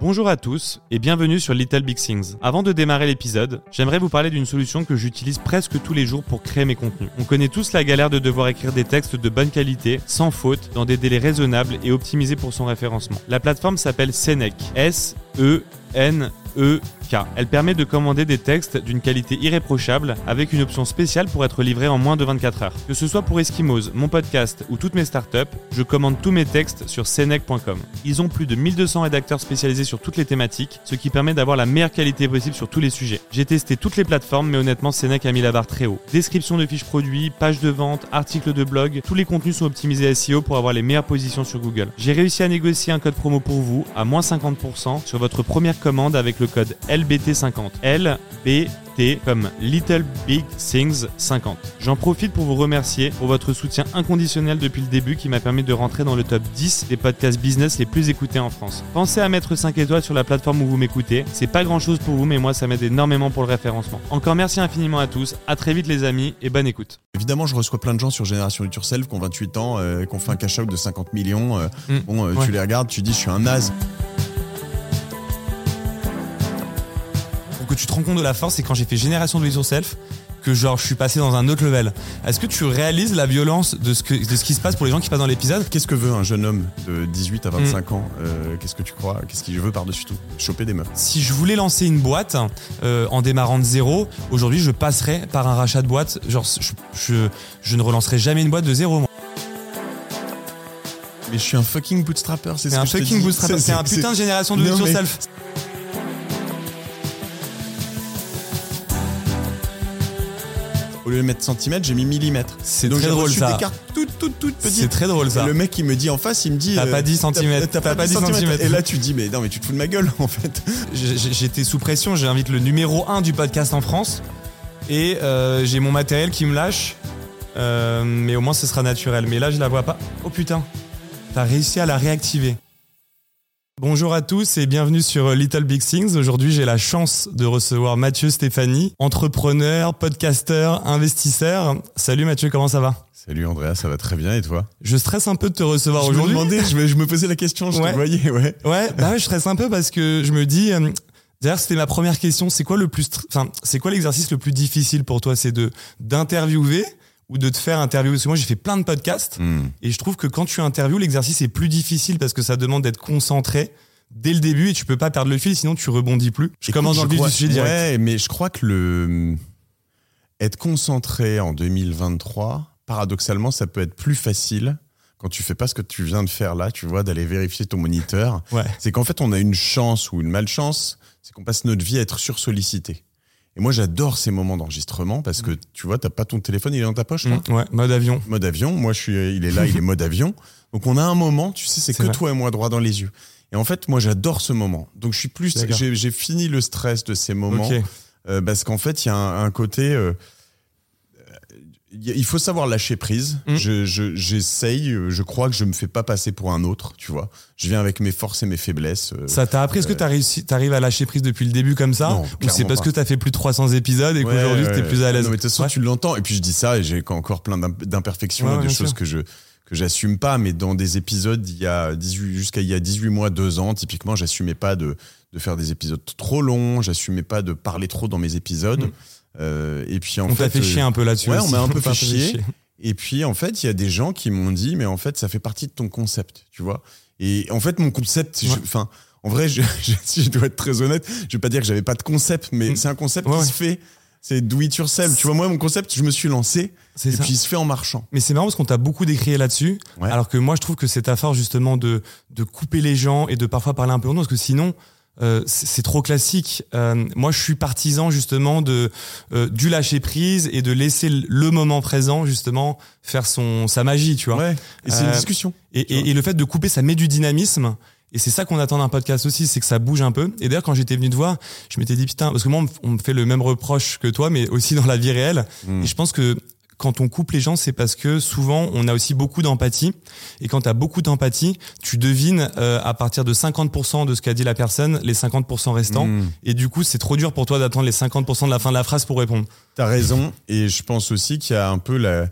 Bonjour à tous et bienvenue sur Little Big Things. Avant de démarrer l'épisode, j'aimerais vous parler d'une solution que j'utilise presque tous les jours pour créer mes contenus. On connaît tous la galère de devoir écrire des textes de bonne qualité, sans faute, dans des délais raisonnables et optimisés pour son référencement. La plateforme s'appelle Senec. S E N E Elle permet de commander des textes d'une qualité irréprochable avec une option spéciale pour être livré en moins de 24 heures. Que ce soit pour Eskimos, mon podcast ou toutes mes startups, je commande tous mes textes sur senec.com. Ils ont plus de 1200 rédacteurs spécialisés sur toutes les thématiques, ce qui permet d'avoir la meilleure qualité possible sur tous les sujets. J'ai testé toutes les plateformes, mais honnêtement, Senec a mis la barre très haut. Description de fiches produits, pages de vente, articles de blog, tous les contenus sont optimisés SEO pour avoir les meilleures positions sur Google. J'ai réussi à négocier un code promo pour vous à moins 50% sur votre première commande avec le code LBT50. LBT comme Little Big Things 50. J'en profite pour vous remercier pour votre soutien inconditionnel depuis le début qui m'a permis de rentrer dans le top 10 des podcasts business les plus écoutés en France. Pensez à mettre 5 étoiles sur la plateforme où vous m'écoutez. C'est pas grand chose pour vous, mais moi ça m'aide énormément pour le référencement. Encore merci infiniment à tous. À très vite les amis et bonne écoute. Évidemment, je reçois plein de gens sur Génération It Yourself qui ont 28 ans, euh, qui ont fait un cash out de 50 millions. euh, Mm. Bon, euh, Ouais. tu les regardes, tu dis, je suis un naze. Que tu te rends compte de la force, c'est quand j'ai fait Génération de Yourself que genre je suis passé dans un autre level. Est-ce que tu réalises la violence de ce, que, de ce qui se passe pour les gens qui passent dans l'épisode? Qu'est-ce que veut un jeune homme de 18 à 25 Mm. ans Euh, Qu'est-ce que tu crois Qu'est-ce qu'il veut par-dessus tout? Choper des meufs. Si je voulais lancer une boîte euh, en démarrant de zéro, aujourd'hui je passerais par un rachat de boîte. Genre je, je, je ne relancerai jamais une boîte de zéro. moi. Mais je suis un fucking bootstrapper, c'est C'est ce un que je te fucking dis. bootstrap. C'est un putain de génération de Non, mais- Au lieu de mettre centimètres, j'ai mis millimètres. C'est très drôle ça. des cartes toutes, toutes, toutes petites. C'est très drôle ça. Et le mec qui me dit en face, il me dit. T'as euh, pas 10 centimètres, T'as pas 10 centimètres. Et là, tu dis, mais non, mais tu te fous de ma gueule, en fait. J'étais sous pression, j'invite le numéro 1 du podcast en France et euh, j'ai mon matériel qui me lâche. Euh, mais au moins ce sera naturel. Mais là je la vois pas. Oh putain, t'as réussi à la réactiver. Bonjour à tous et bienvenue sur Little Big Things. Aujourd'hui j'ai la chance de recevoir Mathieu Stéphanie, entrepreneur, podcasteur, investisseur. Salut Mathieu, comment ça va? Salut Andrea, ça va très bien et toi? Je stresse un peu de te recevoir Je me aujourd'hui. demandais, je me, je me posais la question, je Ouais. te voyais, ouais. Ouais, bah ouais, je stresse un peu parce que je me dis. euh, D'ailleurs, c'était ma première question. C'est quoi le plus, enfin, c'est quoi l'exercice le plus difficile pour toi? C'est de d'interviewer ou de te faire interviewer Parce que moi, j'ai fait plein de podcasts Hmm. et je trouve que quand tu interviews, l'exercice est plus difficile parce que ça demande d'être concentré dès le début et tu peux pas perdre le fil, sinon tu rebondis plus. Je commence dans le vif du sujet direct. Ouais, mais je crois que le être concentré en 2023, paradoxalement, ça peut être plus facile quand tu fais pas ce que tu viens de faire là, tu vois, d'aller vérifier ton moniteur. Ouais. C'est qu'en fait, on a une chance ou une malchance, c'est qu'on passe notre vie à être sursollicité. Et moi, j'adore ces moments d'enregistrement parce que tu vois, t'as pas ton téléphone, il est dans ta poche, Mm, ouais, mode avion. mode avion. Moi, je suis, il est là, il est mode avion. Donc, on a un moment, tu sais, c'est que vrai. toi et moi droit dans les yeux. Et en fait, moi, j'adore ce moment. Donc, je suis plus, j'ai fini le stress de ces moments euh, parce qu'en fait, il y a un, un côté. euh, il faut savoir lâcher prise. Mm. Je- je- J'essaye. euh, je crois que je me fais pas passer pour un autre. Tu vois. Je viens avec mes forces et mes faiblesses. euh, Ça t'a appris Est-ce que t'as réussi, t'arrives à lâcher prise depuis le début comme ça? Non, Ou c'est parce pas. que t'as fait plus de 300 épisodes et Ouais, qu'aujourd'hui ouais, t'es plus à l'aise? Non, mais de toute façon, Ouais. tu l'entends. Et puis je dis ça et j'ai encore plein d'imp- d'imperfections et de choses sûr. que je que j'assume pas. Mais dans des épisodes, il y a 18 jusqu'à il y a 18 mois, 2 ans, typiquement, j'assumais pas de de faire des épisodes trop longs. J'assumais pas de parler trop dans mes épisodes. Mm. Euh, et puis en On t'a fait, fait chier euh, un peu là-dessus. ouais, on m'a un peu fait chier. Et puis en fait, il y a des gens qui m'ont dit, mais en fait, ça fait partie de ton concept, tu vois. Et en fait, mon concept, Ouais. enfin, en vrai, je, je- si je dois être très honnête, je vais pas dire que j'avais pas de concept, mais Mm. c'est un concept Ouais, qui ouais. se fait. C'est do it yourself. Tu vois, moi, mon concept, je me suis lancé C'est et ça. puis il se fait en marchant. Mais c'est marrant parce qu'on t'a beaucoup décrié là-dessus. Ouais. Alors que moi, je trouve que c'est ta force justement de, de couper les gens et de parfois parler un peu en nous. Parce que sinon, euh, c'est trop classique. Euh, moi, je suis partisan justement de euh, du lâcher prise et de laisser le moment présent justement faire son sa magie, tu vois. Ouais. Et c'est Euh, une discussion. Et, et, et le fait de couper, ça met du dynamisme. Et c'est ça qu'on attend d'un podcast aussi, c'est que ça bouge un peu. Et d'ailleurs, quand j'étais venu te voir, je m'étais dit, putain, parce que moi, on me- fait le même reproche que toi, mais aussi dans la vie réelle. Mm. Et je pense que quand on coupe les gens, c'est parce que souvent, on a aussi beaucoup d'empathie. Et quand tu as beaucoup d'empathie, tu devines euh, à partir de 50% de ce qu'a dit la personne, les 50% restants. Mm. Et du coup, c'est trop dur pour toi d'attendre les 50% de la fin de la phrase pour répondre. T'as raison. Et je pense aussi qu'il y a un peu la,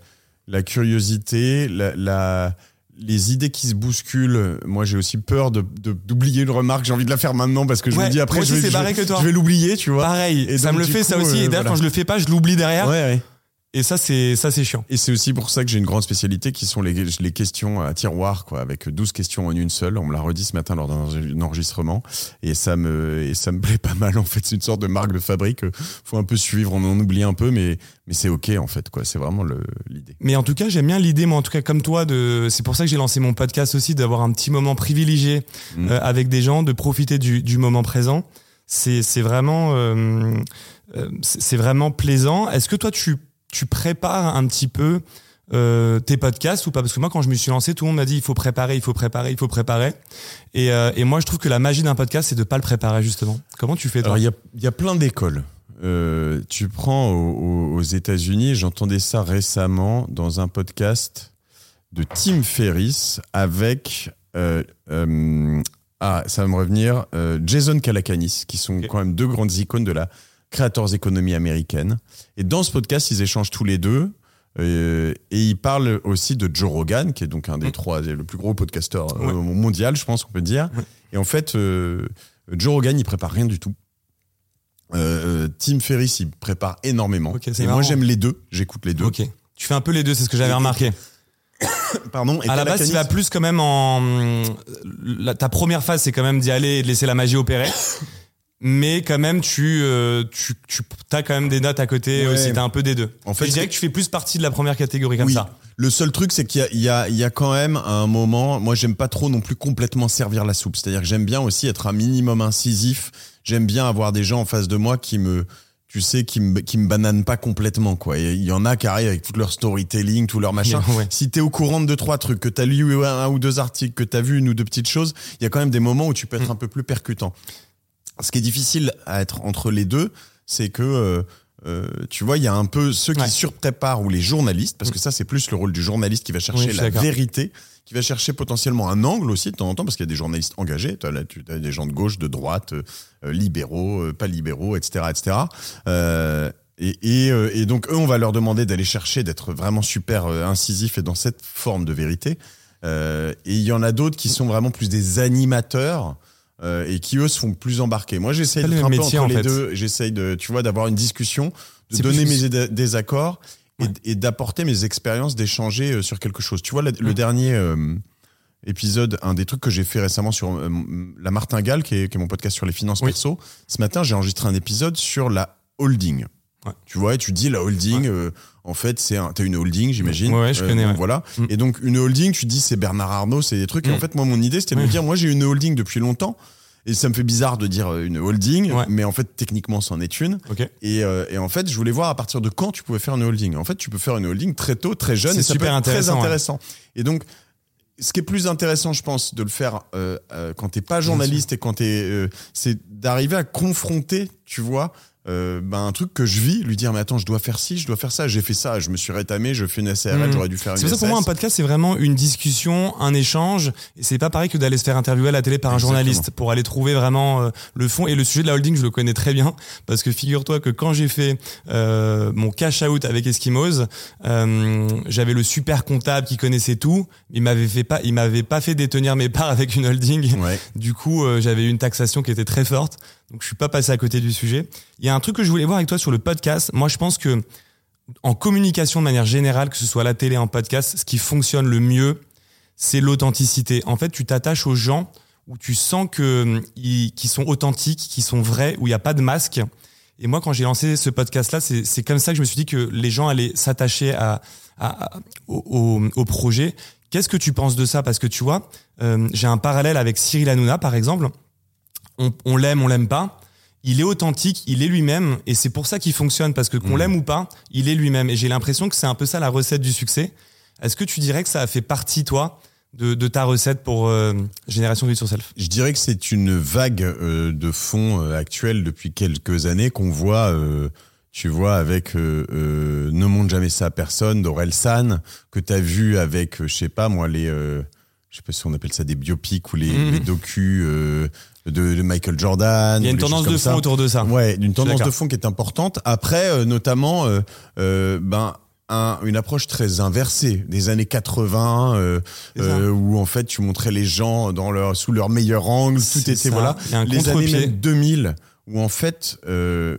la curiosité, la, la, les idées qui se bousculent, moi j'ai aussi peur de d'oublier une remarque. J'ai envie de la faire maintenant parce que je Ouais, me dis après je vais, je vais- je l'oublier, tu vois. Pareil, Et ça me le fait ça aussi. euh, et d'ailleurs, voilà. quand je le fais pas, je l'oublie derrière. Ouais, ouais. Et ça, c'est ça, c'est chiant. Et c'est aussi pour ça que j'ai une grande spécialité qui sont les, les questions à tiroir, quoi, avec 12 questions en une seule. On me l'a redit ce matin lors d'un enregistrement. Et ça me, et ça me plaît pas mal, en fait. C'est une sorte de marque de fabrique. Faut un peu suivre, on en oublie un peu, mais, mais c'est OK, en fait, quoi. C'est vraiment l'idée. Mais en tout cas, j'aime bien l'idée, moi, en tout cas, comme toi, de. C'est pour ça que j'ai lancé mon podcast aussi, d'avoir un petit moment privilégié Mm. euh, avec des gens, de profiter du, du moment présent. C'est c'est vraiment, euh, euh, c'est vraiment plaisant. Est-ce que toi, tu, tu prépares un petit peu euh, tes podcasts ou pas? Parce que moi, quand je me suis lancé, tout le monde m'a dit il faut préparer, il faut préparer, il faut préparer. Et, euh, et moi, je trouve que la magie d'un podcast, c'est de pas le préparer justement. Comment tu fais toi? Alors, il y a, il y a plein d'écoles. Euh, tu prends aux, États-Unis, j'entendais ça récemment dans un podcast de Tim Ferriss avec. ah, ça va me revenir. Jason Calacanis, qui sont quand même deux grandes icônes de la Creators Economy américaine. Et dans ce podcast, ils échangent tous les deux. euh, et ils parlent aussi de Joe Rogan, qui est donc un des Mm. trois, le plus gros podcasteur euh, Ouais. mondial, je pense qu'on peut dire. Ouais. Et en fait, euh, Joe Rogan, il prépare rien du tout. Euh, Tim Ferriss, il prépare énormément. Et moi, j'aime les deux. J'écoute les deux. Tu fais un peu les deux, c'est ce que j'avais remarqué. Pardon. Et à la base, tu vas plus quand même en. la- ta première phase, c'est quand même d'y aller et de laisser la magie opérer. Mais quand même, tu, euh, tu, tu as quand même des notes à côté Ouais. aussi. T'as un peu des deux. En fait, je dirais que tu fais plus partie de la première catégorie comme oui. ça. Le seul truc, c'est qu'il y a, il y, a, il y a quand même un moment. Moi, j'aime pas trop non plus complètement servir la soupe. C'est-à-dire que j'aime bien aussi être un minimum incisif. J'aime bien avoir des gens en face de moi qui me, tu sais, qui me, qui me bananent pas complètement, quoi. Il y en a qui arrivent avec tout leur storytelling, tout leur machin. Ouais. Si t'es au courant de deux, trois trucs, que t'as lu un, un ou deux articles, que t'as vu une ou deux petites choses, il y a quand même des moments où tu peux être Mm. un peu plus percutant. Ce qui est difficile à être entre les deux, c'est que euh, euh, tu vois, il y a un peu ceux qui Ouais. surpréparent ou les journalistes, parce que ça c'est plus le rôle du journaliste qui va chercher la vérité, qui va chercher potentiellement un angle aussi de temps en temps, parce qu'il y a des journalistes engagés, tu as des gens de gauche, de droite, euh, libéraux, euh, pas libéraux, etc., etc. Euh, et, et, euh, et donc eux, on va leur demander d'aller chercher, d'être vraiment super incisif et dans cette forme de vérité. Euh, et il y en a d'autres qui sont vraiment plus des animateurs euh, et qui eux se font plus embarquer. Moi, j'essaye d'être un peu entre en les fait. deux. J'essaye de, tu vois, d'avoir une discussion, de donner mes dé- désaccords et, Ouais. et d'apporter mes expériences, d'échanger euh, sur quelque chose. Tu vois, le, le Ouais. dernier euh, épisode, un des trucs que j'ai fait récemment sur euh, la martingale, qui est, qui est mon podcast sur les finances Oui. perso. Ce matin, j'ai enregistré un épisode sur la holding. Ouais. Tu vois, et tu dis la holding, en fait, c'est un, t'as une holding, j'imagine. Ouais, je connais, donc ouais. Voilà. Mm. Et donc, une holding, tu dis c'est Bernard Arnault, c'est des trucs. Et Mm. en fait, moi, mon idée, c'était de me dire, moi, j'ai une holding depuis longtemps. Et ça me fait bizarre de dire euh, une holding, Ouais. mais en fait, techniquement, c'en est une. Ok. Et, euh, et en fait, je voulais voir à partir de quand tu pouvais faire une holding. En fait, tu peux faire une holding très tôt, très jeune, C'est et ça super peut être très intéressant, ouais. intéressant. Et donc, ce qui est plus intéressant, je pense, de le faire euh, euh, quand t'es pas journaliste et quand t'es, euh, c'est d'arriver à confronter, tu vois, euh, ben, un truc que je vis, lui dire mais attends, je dois faire ci, je dois faire ça, j'ai fait ça, je me suis rétamé, je fais une SARL, Mhm. j'aurais dû faire une C'est pour ça pour moi, un podcast, c'est vraiment une discussion, un échange. Et c'est pas pareil que d'aller se faire interviewer à la télé par un Exactement. journaliste pour aller trouver vraiment euh, le fond. Et le sujet de la holding, je le connais très bien. Parce que figure-toi que quand j'ai fait euh, mon cash out avec Eskimos, euh, j'avais le super comptable qui connaissait tout. Il m'avait fait pas, il m'avait pas fait détenir mes parts avec une holding. Ouais. Du coup, euh, j'avais une taxation qui était très forte. Donc, je suis pas passé à côté du sujet. Il y a un truc que je voulais voir avec toi sur le podcast. Moi, je pense que en communication de manière générale, que ce soit à la télé, en podcast, ce qui fonctionne le mieux, c'est l'authenticité. En fait, tu t'attaches aux gens où tu sens que qu'ils sont authentiques, qu'ils sont vrais, où il n'y a pas de masque. Et moi, quand j'ai lancé ce podcast-là, c'est, comme ça que je me suis dit que les gens allaient s'attacher à, au projet. Qu'est-ce que tu penses de ça? Parce que tu vois, euh, j'ai un parallèle avec Cyril Hanouna, par exemple. On, on l'aime, on l'aime pas. Il est authentique, il est lui-même, et c'est pour ça qu'il fonctionne, parce que qu'on Mhm. l'aime ou pas, il est lui-même. Et j'ai l'impression que c'est un peu ça la recette du succès. Est-ce que tu dirais que ça a fait partie, toi, de, de ta recette pour euh, Génération Do It Yourself Je dirais que c'est une vague euh, de fond euh, actuelle depuis quelques années qu'on voit, euh, tu vois, avec euh, euh, Ne montre jamais ça à personne d'Aurel San, que tu as vu avec, je sais pas moi, les, euh, je sais pas si on appelle ça des biopics ou les, Mhm. les docus euh, de, de Michael Jordan. Il y a une tendance de fond ça. autour de ça. Ouais, d'une tendance de fond qui est importante. Après, euh, notamment, euh, euh, ben, un- une approche très inversée des années 80 euh, euh, où en fait tu montrais les gens dans leur sous leur meilleur angle, tout était ça. voilà. Les années contre-pied. même 2000 où en fait euh,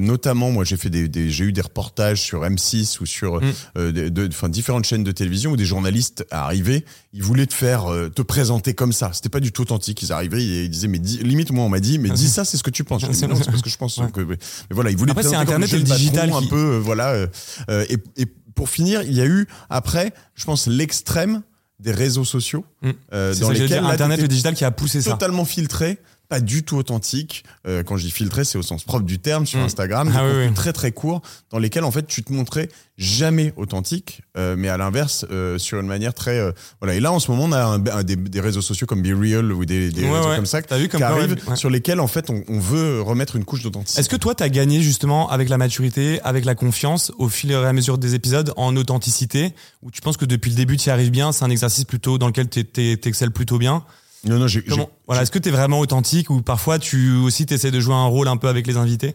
notamment moi j'ai fait des, des- j'ai eu des reportages sur M6 ou sur Mm. euh, des- de, enfin différentes chaînes de télévision où des journalistes arrivaient ils voulaient te faire euh, te présenter comme ça c'était pas du tout authentique ils arrivaient et ils disaient mais dis- limite moi on m'a dit mais Ah, dis c'est- ça c'est ce que tu penses Ah, dis, c'est- non c'est parce que je pense Ouais. que mais voilà ils voulaient Après, c'est Internet et le digital patron, qui- un peu euh, voilà euh, euh, et, et pour finir il y a eu après je pense l'extrême des réseaux sociaux Mm. euh, dans lesquels dire, Internet, le digital qui a poussé ça. totalement filtré, pas du tout authentique. Euh, quand je dis filtré, c'est au sens propre du terme sur Mm. Instagram, Ah oui, contenus oui. très très courts dans lesquels en fait tu te montrais jamais authentique, euh, mais à l'inverse euh, sur une manière très euh, voilà. Et là en ce moment on a un- un des, des réseaux sociaux comme Be Real ou des, des Ouais, réseaux ouais. comme ça vu comme qui arrivent ouais. sur lesquels en fait on, on veut remettre une couche d'authenticité. Est-ce que toi, t'as gagné justement avec la maturité, avec la confiance, au fil et à mesure des épisodes, en authenticité, ou tu penses que depuis le début, tu y arrives bien, c'est un exercice plutôt dans lequel t'es- t'excelles plutôt bien? Non non j'ai Voilà, est-ce que t'es vraiment authentique, ou parfois tu aussi t'essaies de jouer un rôle un peu avec les invités?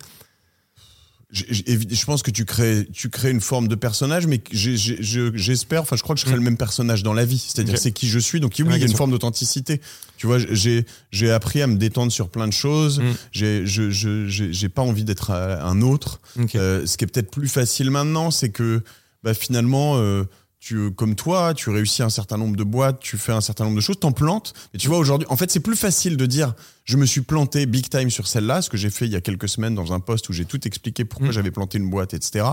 J'ai- évi- je pense que tu crées tu crées une forme de personnage mais je- j'espère enfin je crois que je serai Mm. le même personnage dans la vie c'est-à-dire c'est qui je suis. Donc oui il y a une forme d'authenticité. Tu vois j'ai j'ai appris à me détendre sur plein de choses. Mm. j'ai je je j'ai j'ai pas envie d'être euh, un autre. Euh, ce qui est peut-être plus facile maintenant c'est que bah, finalement euh, tu, comme toi, tu réussis un certain nombre de boîtes, tu fais un certain nombre de choses, t'en plantes. Mais tu vois, aujourd'hui, en fait, c'est plus facile de dire, je me suis planté big time sur celle-là, ce que j'ai fait il y a quelques semaines dans un post où j'ai tout expliqué pourquoi Mm. j'avais planté une boîte, etc.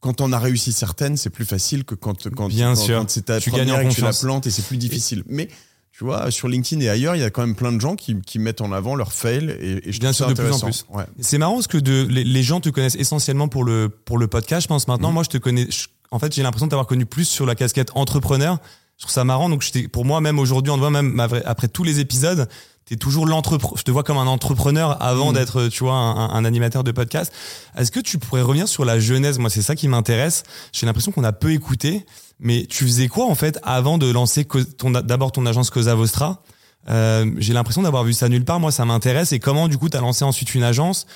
Quand on a réussi certaines, c'est plus facile que quand, quand, Bien quand, sûr. quand c'est ta Tu première et que tu la plantes et c'est plus difficile. Mais tu vois, sur LinkedIn et ailleurs, il y a quand même plein de gens qui, qui mettent en avant leur fail et, et je Bien sûr, ça de plus en. Ouais. C'est marrant parce que de, les, les gens te connaissent essentiellement pour le, pour le podcast, je pense maintenant. Mhm. Moi, je te connais, je- en fait, j'ai l'impression de t'avoir connu plus sur la casquette entrepreneur. Je trouve ça marrant. Donc, pour moi, même aujourd'hui, on te voit même après, tous les épisodes, t'es toujours l'entrepreneur. Je te vois comme un entrepreneur avant Mhm. d'être, tu vois, un, un animateur de podcast. Est-ce que tu pourrais revenir sur la genèse? Moi, c'est ça qui m'intéresse. J'ai l'impression qu'on a peu écouté. Mais tu faisais quoi, en fait, avant de lancer d'abord ton agence Cosa Vostra? Euh, j'ai l'impression d'avoir vu ça nulle part. Moi, ça m'intéresse. Et comment, du coup, t'as lancé ensuite une agence?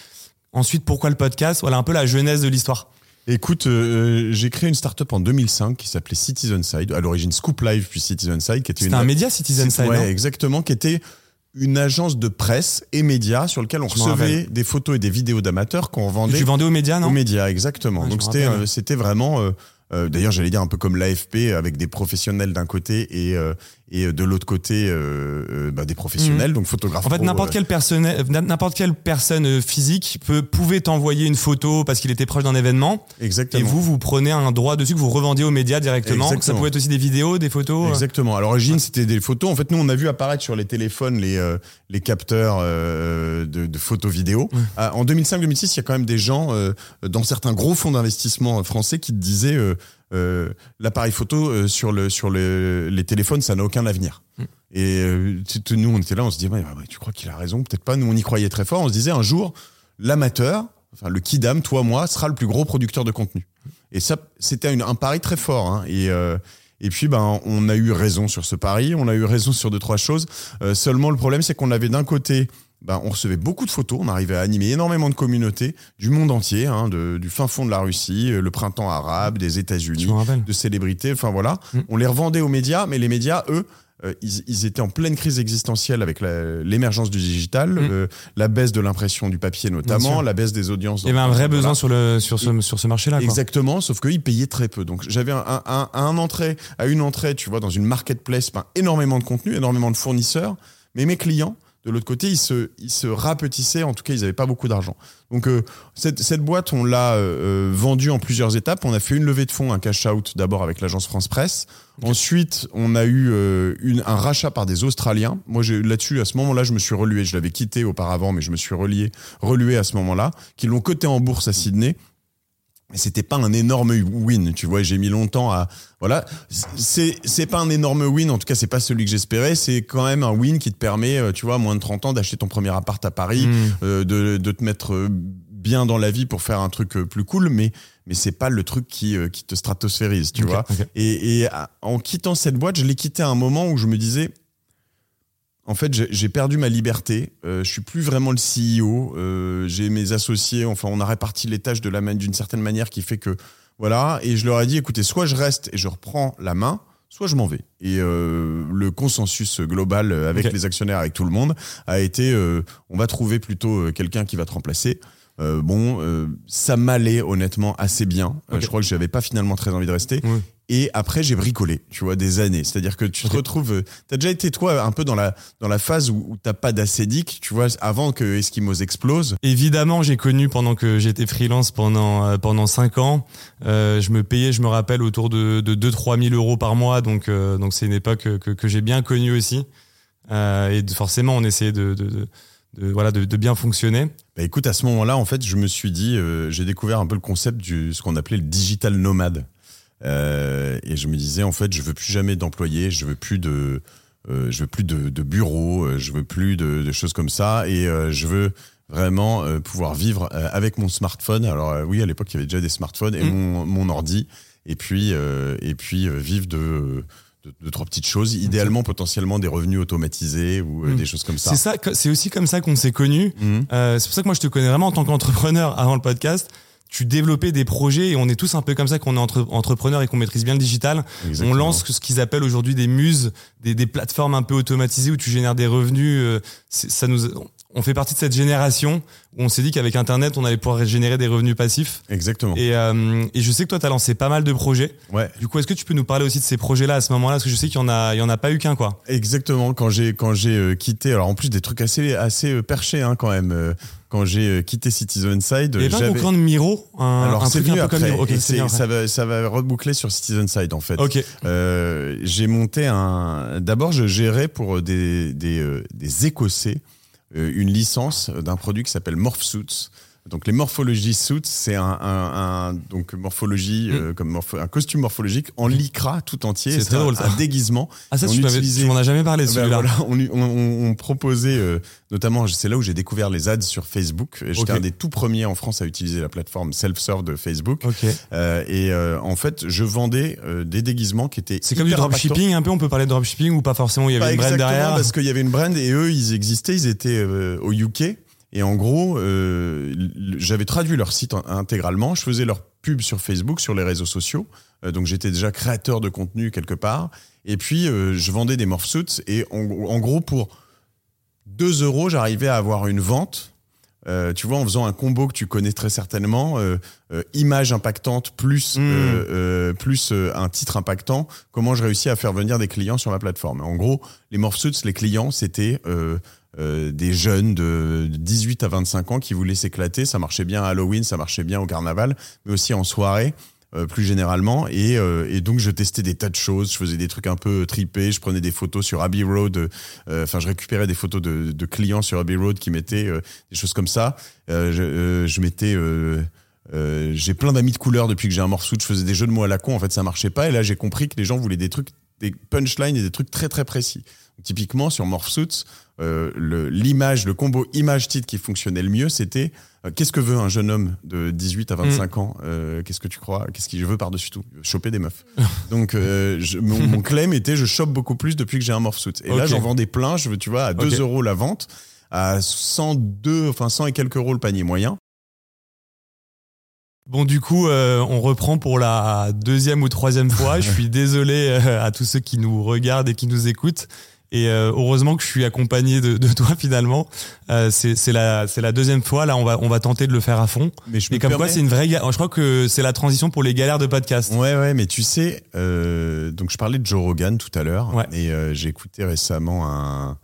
Ensuite, pourquoi le podcast? Voilà un peu la genèse de l'histoire. Écoute, euh, j'ai créé une startup en 2005 qui s'appelait Citizen Side, à l'origine Scoop Live puis Citizen Side, qui était C'était une un média Citizen Side, ouais, exactement, qui était une agence de presse et médias sur lequel on Je recevait des photos et des vidéos d'amateurs qu'on vendait tu vendais aux médias, non aux médias, exactement. Je Donc c'était euh, c'était vraiment euh, euh, D'ailleurs, j'allais dire un peu comme l'AFP avec des professionnels d'un côté et euh, et de l'autre côté euh, euh, bah, des professionnels, donc photographes. En fait, pro, n'importe euh, quelle personne, euh, n'importe quelle personne euh, physique peut, pouvait t'envoyer une photo parce qu'il était proche d'un événement. Exactement. Et vous, vous prenez un droit dessus que vous revendiez aux médias directement. Ça Exactement. pouvait être aussi des vidéos, des photos. euh. Exactement. À l'origine, c'était des photos. En fait, nous, on a vu apparaître sur les téléphones les, euh, les capteurs euh, de, de photos vidéo. Ah, en 2005-2006, il y a quand même des gens euh, dans certains gros fonds d'investissement français qui te disaient euh, l'appareil photo euh, sur, le, sur le, les téléphones, ça n'a aucun avenir. Mm. Et euh, nous, on était là, on se disait, ouais, ouais, tu crois qu'il a raison Peut-être pas. Nous, on y croyait très fort. On se disait, un jour, l'amateur, enfin le kidam, toi, moi, sera le plus gros producteur de contenu. Et ça, c'était un pari très fort. hein. Et, euh, et puis, ben, on a eu raison sur ce pari. On a eu raison sur deux, trois choses. Euh, seulement, le problème, c'est qu'on avait d'un côté, ben, on recevait beaucoup de photos. On arrivait à animer énormément de communautés du monde entier, hein, de- du fin fond de la Russie, euh, le printemps arabe, des États-Unis, de célébrités. Enfin voilà, Mm. on les revendait aux médias, mais les médias, eux. euh, ils, ils étaient en pleine crise existentielle avec l'émergence du digital, Mm. euh, la baisse de l'impression du papier notamment, la baisse des audiences. Il y avait un vrai besoin sur, le, sur ce, sur ce marché-là. Exactement, sauf qu'ils payaient très peu. Donc j'avais un, un, un- un entrée, à une entrée, tu vois, dans une marketplace, ben, énormément de contenu, énormément de fournisseurs, mais mes clients, de l'autre côté, ils se, ils se rapetissaient, en tout cas, ils n'avaient pas beaucoup d'argent. Donc euh, cette, cette boîte, on l'a euh, euh, vendue en plusieurs étapes. On a fait une levée de fonds, un cash-out d'abord avec l'agence France Presse. Ensuite, on a eu euh, une, un rachat par des Australiens. Moi, j'ai là-dessus, à ce moment-là, je me suis relué. Je l'avais quitté auparavant, mais je me suis relié, relué à ce moment-là, qui l'ont coté en bourse à Sydney. Mais c'était pas un énorme win, tu vois. J'ai mis longtemps à voilà. C'est c'est pas un énorme win, en tout cas c'est pas celui que j'espérais. C'est quand même un win qui te permet, euh, tu vois, à moins de 30 ans, d'acheter ton premier appart à Paris, Mm. euh, de de te mettre euh, bien dans la vie pour faire un truc euh, plus cool. Mais mais c'est pas le truc qui qui te stratosphérise, tu vois. Et, et en quittant cette boîte, je l'ai quitté à un moment où je me disais, en fait, j'ai- perdu ma liberté. Euh, je suis plus vraiment le CEO. Euh, j'ai mes associés. Enfin, on a réparti les tâches de la d'une certaine manière qui fait que Voilà, et je leur ai dit, écoutez, soit je reste et je reprends la main, soit je m'en vais. Et euh, le consensus global avec Ok. les actionnaires, avec tout le monde, a été, euh, on va trouver plutôt euh, quelqu'un qui va te remplacer. Euh, bon, euh, ça m'allait honnêtement assez bien. Euh, je crois que j'avais pas finalement très envie de rester. Oui. Et après, j'ai bricolé, tu vois, des années. C'est-à-dire que tu te retrouves. euh, T'as déjà été toi un peu dans la dans la phase où, où t'as pas d'acédique, tu vois, avant que Eskimos explose. Évidemment, j'ai connu pendant que j'étais freelance pendant euh, pendant cinq ans. Euh, je me payais, je me rappelle, autour de de deux trois mille euros par mois. Donc euh, donc c'est une époque que, que, que j'ai bien connue aussi. Et forcément, on essayait de de, de, de- voilà de, de bien fonctionner. Bah écoute, à ce moment-là, en fait, je me suis dit, euh, j'ai découvert un peu le concept du ce qu'on appelait le digital nomade. Euh, et je me disais, en fait, je veux plus jamais d'employés, je veux plus de, euh, je veux plus de, de bureaux, euh, je veux plus de, de choses comme ça, et euh, je veux vraiment pouvoir vivre avec mon smartphone. Alors oui, à l'époque, il y avait déjà des smartphones et Mm. mon, mon ordi, et puis et puis vivre de, de, de trois petites choses, idéalement potentiellement des revenus automatisés ou euh, Mm. des choses comme ça. C'est ça, c'est aussi comme ça qu'on s'est connus. Euh, c'est pour ça que moi je te connais vraiment en tant qu'entrepreneur avant le podcast. Tu développais des projets et on est tous un peu comme ça qu'on est entre, entrepreneur et qu'on maîtrise bien le digital. Exactement. On lance ce qu'ils appellent aujourd'hui des muses, des, des plateformes un peu automatisées où tu génères des revenus. euh, ça nous, on fait partie de cette génération où on s'est dit qu'avec Internet, on allait pouvoir générer des revenus passifs. Exactement. Et, euh, et je sais que toi, tu as lancé pas mal de projets. Ouais. Du coup, est-ce que tu peux nous parler aussi de ces projets-là à ce moment-là? Parce que je sais qu'il y en a, il y en a pas eu qu'un, quoi. Exactement. Quand j'ai quand j'ai euh, quitté, alors en plus des trucs assez assez euh, perchés hein, quand même. Euh, quand j'ai euh, quitté pas un j'avais. concurrent de Miro un, Alors c'est truc un venu peu après. Après. ça va ça va reboucler sur Citizenside en fait. Ok. Euh, j'ai monté un. D'abord, je gérais pour des des, euh, des Écossais euh, une licence d'un produit qui s'appelle Morphsuits. Donc les morphologies suits, c'est un, un, un- donc morphologie euh, comme morpho- un costume morphologique en lycra tout entier. Mm. C'est très un- drôle, ça. Un déguisement. Ah ça, On tu utilisait- m'en as jamais parlé Ben celui-là. voilà, on, on, on- proposait euh, notamment, c'est là où j'ai découvert les ads sur Facebook. Et J'étais Ok. un des tout premiers en France à utiliser la plateforme self-serve de Facebook. Ok. Euh, et euh, en fait, je vendais des déguisements qui étaient C'est comme du dropshipping un peu, on peut parler de dropshipping ou pas forcément, il y avait Pas une brand derrière. parce qu'il y avait une brand et eux, ils existaient, ils étaient au UK. Et en gros, euh, j'avais traduit leur site en- intégralement. Je faisais leur pub sur Facebook, sur les réseaux sociaux. Euh, donc j'étais déjà créateur de contenu quelque part. Et puis euh, je vendais des morphsuits. Et en, en gros, pour 2 euros, j'arrivais à avoir une vente. Tu vois, en faisant un combo que tu connais très certainement, image impactante plus Mm. euh, euh, plus un titre impactant. Comment je réussis à faire venir des clients sur ma plateforme En gros, les Morphsuits, les clients, c'était euh, des jeunes de 18 à 25 ans qui voulaient s'éclater. Ça marchait bien à Halloween, ça marchait bien au carnaval, mais aussi en soirée. euh, plus généralement. Et, euh, et donc je testais des tas de choses. Je faisais des trucs un peu tripés. Je prenais des photos sur Abbey Road euh, enfin je récupérais des photos de, de clients sur Abbey Road qui mettaient euh, des choses comme ça. Je, je mettais j'ai plein d'amis de couleur depuis que j'ai un morceau. Je faisais des jeux de mots à la con. En fait ça marchait pas. Et là j'ai compris que les gens voulaient des trucs des punchlines et des trucs très très précis typiquement sur Morphsuits, euh, le- l'image, le combo image-titre qui fonctionnait le mieux, c'était euh, qu'est-ce que veut un jeune homme de 18 à 25 ans Euh, Qu'est-ce que tu crois Qu'est-ce qu'il veut par-dessus tout? Choper des meufs. Donc euh, je- mon, mon claim était je chope beaucoup plus depuis que j'ai un Morphsuit. Et là j'en vendais plein, je veux tu vois à 2 Ok. euros la vente, à 102, enfin 100 et quelques euros le panier moyen. Bon, du coup, euh, on reprend pour la deuxième ou troisième fois. Je suis désolé euh, à tous ceux qui nous regardent et qui nous écoutent. Et euh, heureusement que je suis accompagné de, de toi finalement. Euh, c'est la, la deuxième fois. Là, on va, on va tenter de le faire à fond. Mais je me comme quoi, permets- c'est une vraie. Je crois que c'est la transition pour les galères de podcast. Ouais, ouais, mais tu sais, euh, donc je parlais de Joe Rogan tout à l'heure, Ouais. et euh, j'ai écouté récemment un,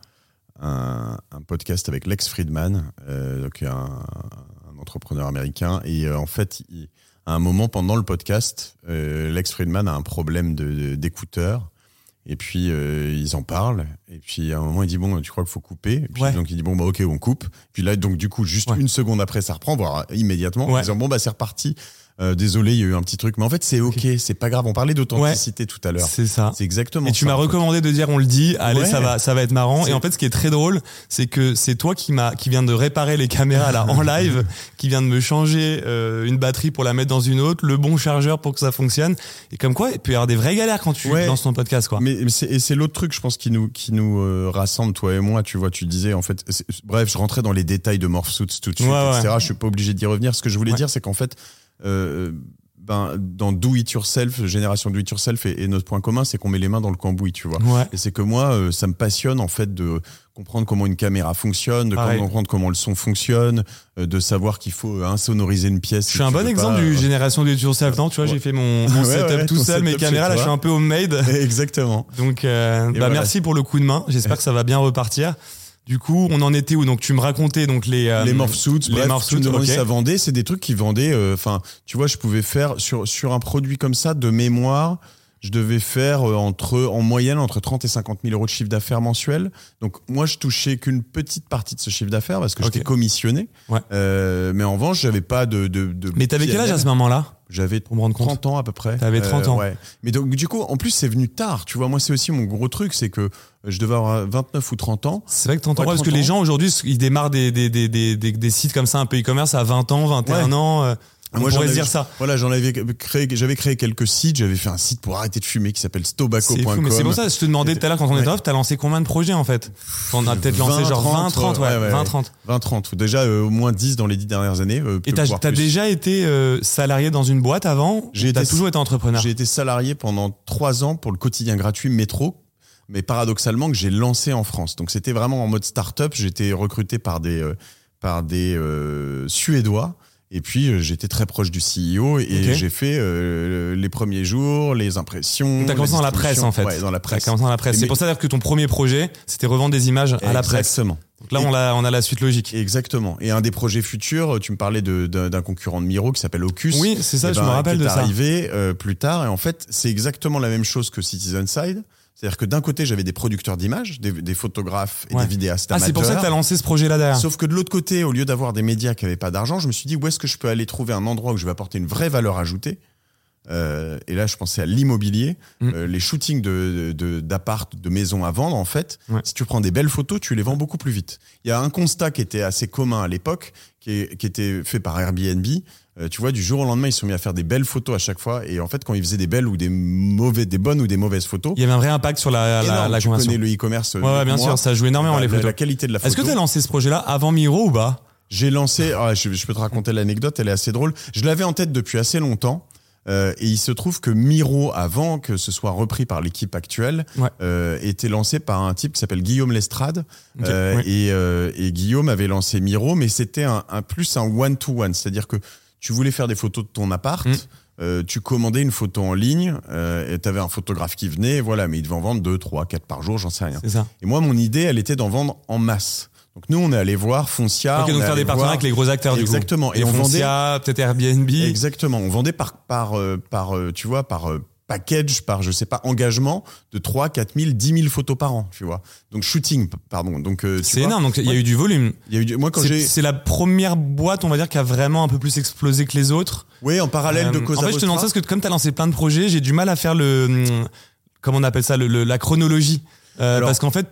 un, un podcast avec Lex Friedman, euh, donc un, un entrepreneur américain, et euh, en fait, il- à un moment pendant le podcast, euh, Lex Friedman a un problème de- d'écouteur. Et puis euh, ils en parlent. Et puis à un moment il dit bon tu crois qu'il faut couper? Et puis Ouais. donc il dit bon bah ok on coupe. Puis là donc du coup juste Ouais. une seconde après ça reprend voire immédiatement en disant bon bah c'est reparti. Euh, désolé il y a eu un petit truc mais en fait c'est ok c'est pas grave. On parlait d'authenticité tout à l'heure. C'est ça. C'est exactement. Et tu m'as recommandé de dire on le dit, allez Ouais. ça va ça va être marrant. Et en fait ce qui est très drôle, c'est que c'est toi qui m'a qui vient de réparer les caméras là en live, qui vient de me changer euh, une batterie pour la mettre dans une autre, le bon chargeur pour que ça fonctionne. Et comme quoi, il peut y avoir des vraies galères quand tu Ouais. lances ton podcast quoi. Mais mais c'est et c'est l'autre truc, je pense, qui nous qui nous euh, rassemble toi et moi. Tu vois, tu disais en fait. Bref, je rentrais dans les détails de Morphsuits tout de suite, Ouais, ouais. etc. Je suis pas obligé d'y revenir. Ce que je voulais Ouais. dire, c'est qu'en fait, ben, dans Do It Yourself, génération Do It Yourself et, et notre point commun, c'est qu'on met les mains dans le cambouis, tu vois. Ouais. Et c'est que moi, euh, ça me passionne en fait de comprendre comment une caméra fonctionne, de Pareil. comprendre comment le son fonctionne, euh, de savoir qu'il faut euh, insonoriser une pièce. Je suis un bon exemple euh, du génération do it yourself, non Tu vois, j'ai fait mon, mon Ouais, setup tout seul, mes setup caméras, là, je suis un peu homemade. Exactement. Donc, euh, bah, voilà. merci pour le coup de main. J'espère que ça va bien repartir. Du coup, on en était où Donc, tu me racontais donc les euh, les morph suits, les bref, morph tu me suits, demandais ok. si ça vendait, c'est des trucs qui vendaient. euh, Enfin, tu vois, je pouvais faire sur sur un produit comme ça de mémoire, je devais faire euh, entre en moyenne entre 30 et 50 000 euros de chiffre d'affaires mensuel. Donc moi, je touchais qu'une petite partie de ce chiffre d'affaires parce que j'étais commissionné. Ouais. Euh, mais en revanche, j'avais pas de de. de Mais t'avais quel âge à ce moment-là? J'avais Pour me rendre compte 30 ans à peu près. Euh, T'avais 30 ans. Ouais. Mais donc du coup, en plus, c'est venu tard. Tu vois, moi, c'est aussi mon gros truc, c'est que je devais avoir 29 ou 30 ans. C'est vrai que t'entends Ouais, pas, parce que 30 les ans. gens aujourd'hui, ils démarrent des, des, des, des, des, des sites comme ça, un peu e-commerce à 20 ans, 21 Ouais. ans. euh, on Moi, pourrait se dire ça. Voilà, j'en avais créé, j'avais créé quelques sites. J'avais fait un site pour arrêter de fumer qui s'appelle mais c'est pour ça je te demandais tout à l'heure quand on Ouais. était off, t'as lancé combien de projets en fait On a peut-être lancé 20, genre 20, 30, ouais, ouais, ouais, 20, ouais. 30. 20, 30. Déjà euh, au moins 10 dans les 10 dernières années. euh, Et t'as déjà été euh, salarié dans une boîte avant J'ai toujours été entrepreneur J'ai été salarié pendant 3 ans pour le quotidien gratuit Métro. Mais paradoxalement, que j'ai lancé en France. Donc, c'était vraiment en mode start-up. J'étais recruté par des, par des Suédois. Et puis, euh, j'étais très proche du CEO et j'ai fait euh, les premiers jours, les impressions. T'as commencé dans la presse en fait. Ouais, dans la T'as presse. commencé dans la presse. C'est pour ça que ton premier projet, c'était revendre des images à la presse. Exactement. Donc là, on a, on a la suite logique. Exactement. Et un des projets futurs, tu me parlais d'un concurrent de Miro qui s'appelle Ocus. Oui, c'est ça, Eh je ben, me rappelle qui de est ça. arrivé euh, plus tard. Et en fait, c'est exactement la même chose que Citizen Side. C'est-à-dire que d'un côté, j'avais des producteurs d'images, des, des photographes et Ouais. des vidéastes Ah, c'est pour ça que amateurs. t'as lancé ce projet-là derrière. Sauf que de l'autre côté, au lieu d'avoir des médias qui n'avaient pas d'argent, je me suis dit où est-ce que je peux aller trouver un endroit où je vais apporter une vraie valeur ajoutée? Euh, et là, je pensais à l'immobilier, Mm. Euh, les shootings de de- de, maisons à vendre. En fait, Ouais. si tu prends des belles photos, tu les vends beaucoup plus vite. Il y a un constat qui était assez commun à l'époque, qui, qui était fait par Airbnb. Euh, tu vois, du jour au lendemain, ils se sont mis à faire des belles photos à chaque fois. Et en fait, quand ils faisaient des belles ou des mauvais, des bonnes ou des mauvaises photos, Il y avait un vrai impact sur la, la, énorme. la tu conversion. connais le e-commerce. euh, Ouais, ouais, bien moi, sûr, ça joue énormément la- les la- photos. La qualité de la photo. Est-ce que t'as lancé ce projet-là avant Miro ou pas? J'ai lancé, ah, je, je peux te raconter l'anecdote, elle est assez drôle. Je l'avais en tête depuis assez longtemps. euh, et il se trouve que Miro, avant que ce soit repris par l'équipe actuelle, Ouais. euh, était lancé par un type qui s'appelle Guillaume Lestrade. Euh, oui. et, euh, et Guillaume avait lancé Miro, mais c'était un, un plus un one-to-one. C'est-à-dire que tu voulais faire des photos de ton appart, Mm. euh, tu commandais une photo en ligne, euh, et tu avais un photographe qui venait, voilà, mais il devait en vendre 2, 3, 4 par jour, j'en sais rien. Ça. Et moi, mon idée, elle était d'en vendre en masse. Donc nous, on est allé voir Foncia. ok, on donc faire des partenariats voir- avec les gros acteurs Exactement. du coup. Et Et on vendait- Foncia, peut-être Airbnb. Exactement. On vendait par, par, euh, par euh, tu vois, par euh, package, par, je sais pas, engagement de 3, 4 000, 10 000 photos par an, tu vois. Donc shooting, pardon. Donc, euh, C'est énorme, donc il y a eu du volume. Il y a eu, du- moi, quand C'est j'ai, c'est la première boîte, on va dire, qui a vraiment un peu plus explosé que les autres. oui, en parallèle de Euh, Cosa En fait, je te Nostra. parce que comme tu as lancé plein de projets, j'ai du mal à faire le. hum, Comment on appelle ça le, le- La chronologie. Euh, Alors- parce qu'en fait,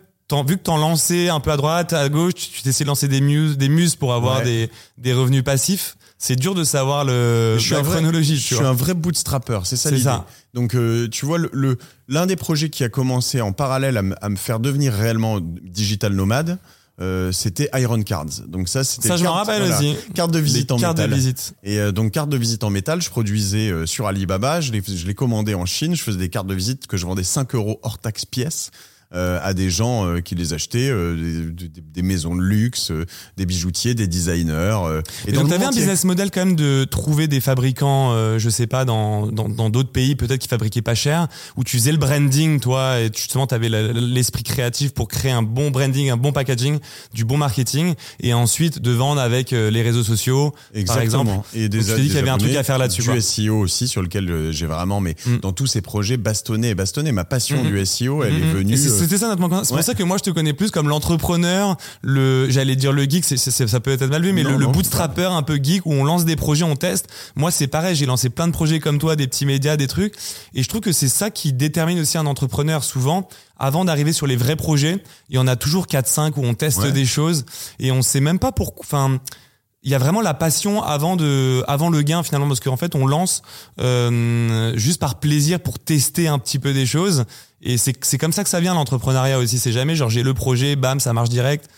vu que t'en lançais un peu à droite, à gauche, tu t'essayes de lancer des muses, des muses pour avoir Ouais. des, des revenus passifs. C'est dur de savoir le, Je suis la un vrai- chronologie. Je tu suis un vrai bootstrapper, c'est ça l'idée. Donc, euh, tu vois, le, l'un des projets qui a commencé en parallèle à, me- à me faire devenir réellement digital nomade, euh, c'était Iron Cards. Donc ça, c'était Ça, je carte- rappelle voilà, aussi. Carte de visite Les en métal. de visite. Et euh, donc carte de visite en métal, je produisais euh, sur Alibaba, je les, je les commandais en Chine, je faisais des cartes de visite que je vendais 5 euros hors taxe pièce. Euh, à des gens euh, qui les achetaient, euh, des, des- des maisons de luxe, euh, des bijoutiers, des designers. euh, Et, dans donc, tu avais un business model quand même de trouver des fabricants, euh, je sais pas, dans dans dans d'autres pays peut-être qui fabriquaient pas cher, où tu faisais le branding, toi, et justement, tu avais l'esprit créatif pour créer un bon branding, un bon packaging, du bon marketing, et ensuite de vendre avec les réseaux sociaux, par Exactement. exemple. Et des, Donc, tu t'es dit qu'il y avait un truc à faire là-dessus, Du quoi. SEO aussi, sur lequel j'ai vraiment, mais Mm. dans tous ces projets, bastonné et bastonné. Ma passion Mhm. du SEO, elle est Mhm. venue. C'était ça notre manque. C'est ouais. pour ça que moi je te connais plus comme l'entrepreneur, le, j'allais dire le geek, c'est, c'est- ça peut être mal vu, mais Non, le, le non. bootstrapper un peu geek où on lance des projets, on teste. Moi c'est pareil, j'ai lancé plein de projets comme toi, des petits médias, des trucs, et je trouve que c'est ça qui détermine aussi un entrepreneur souvent. Avant d'arriver sur les vrais projets, il y en a toujours 4-5 où on teste Ouais. des choses et on sait même pas pour, enfin. Il y a vraiment la passion avant de, avant le gain finalement parce qu'en fait on lance euh, juste par plaisir pour tester un petit peu des choses et c'est c'est comme ça que ça vient l'entrepreneuriat aussi. C'est jamais genre j'ai le projet, bam, ça marche direct.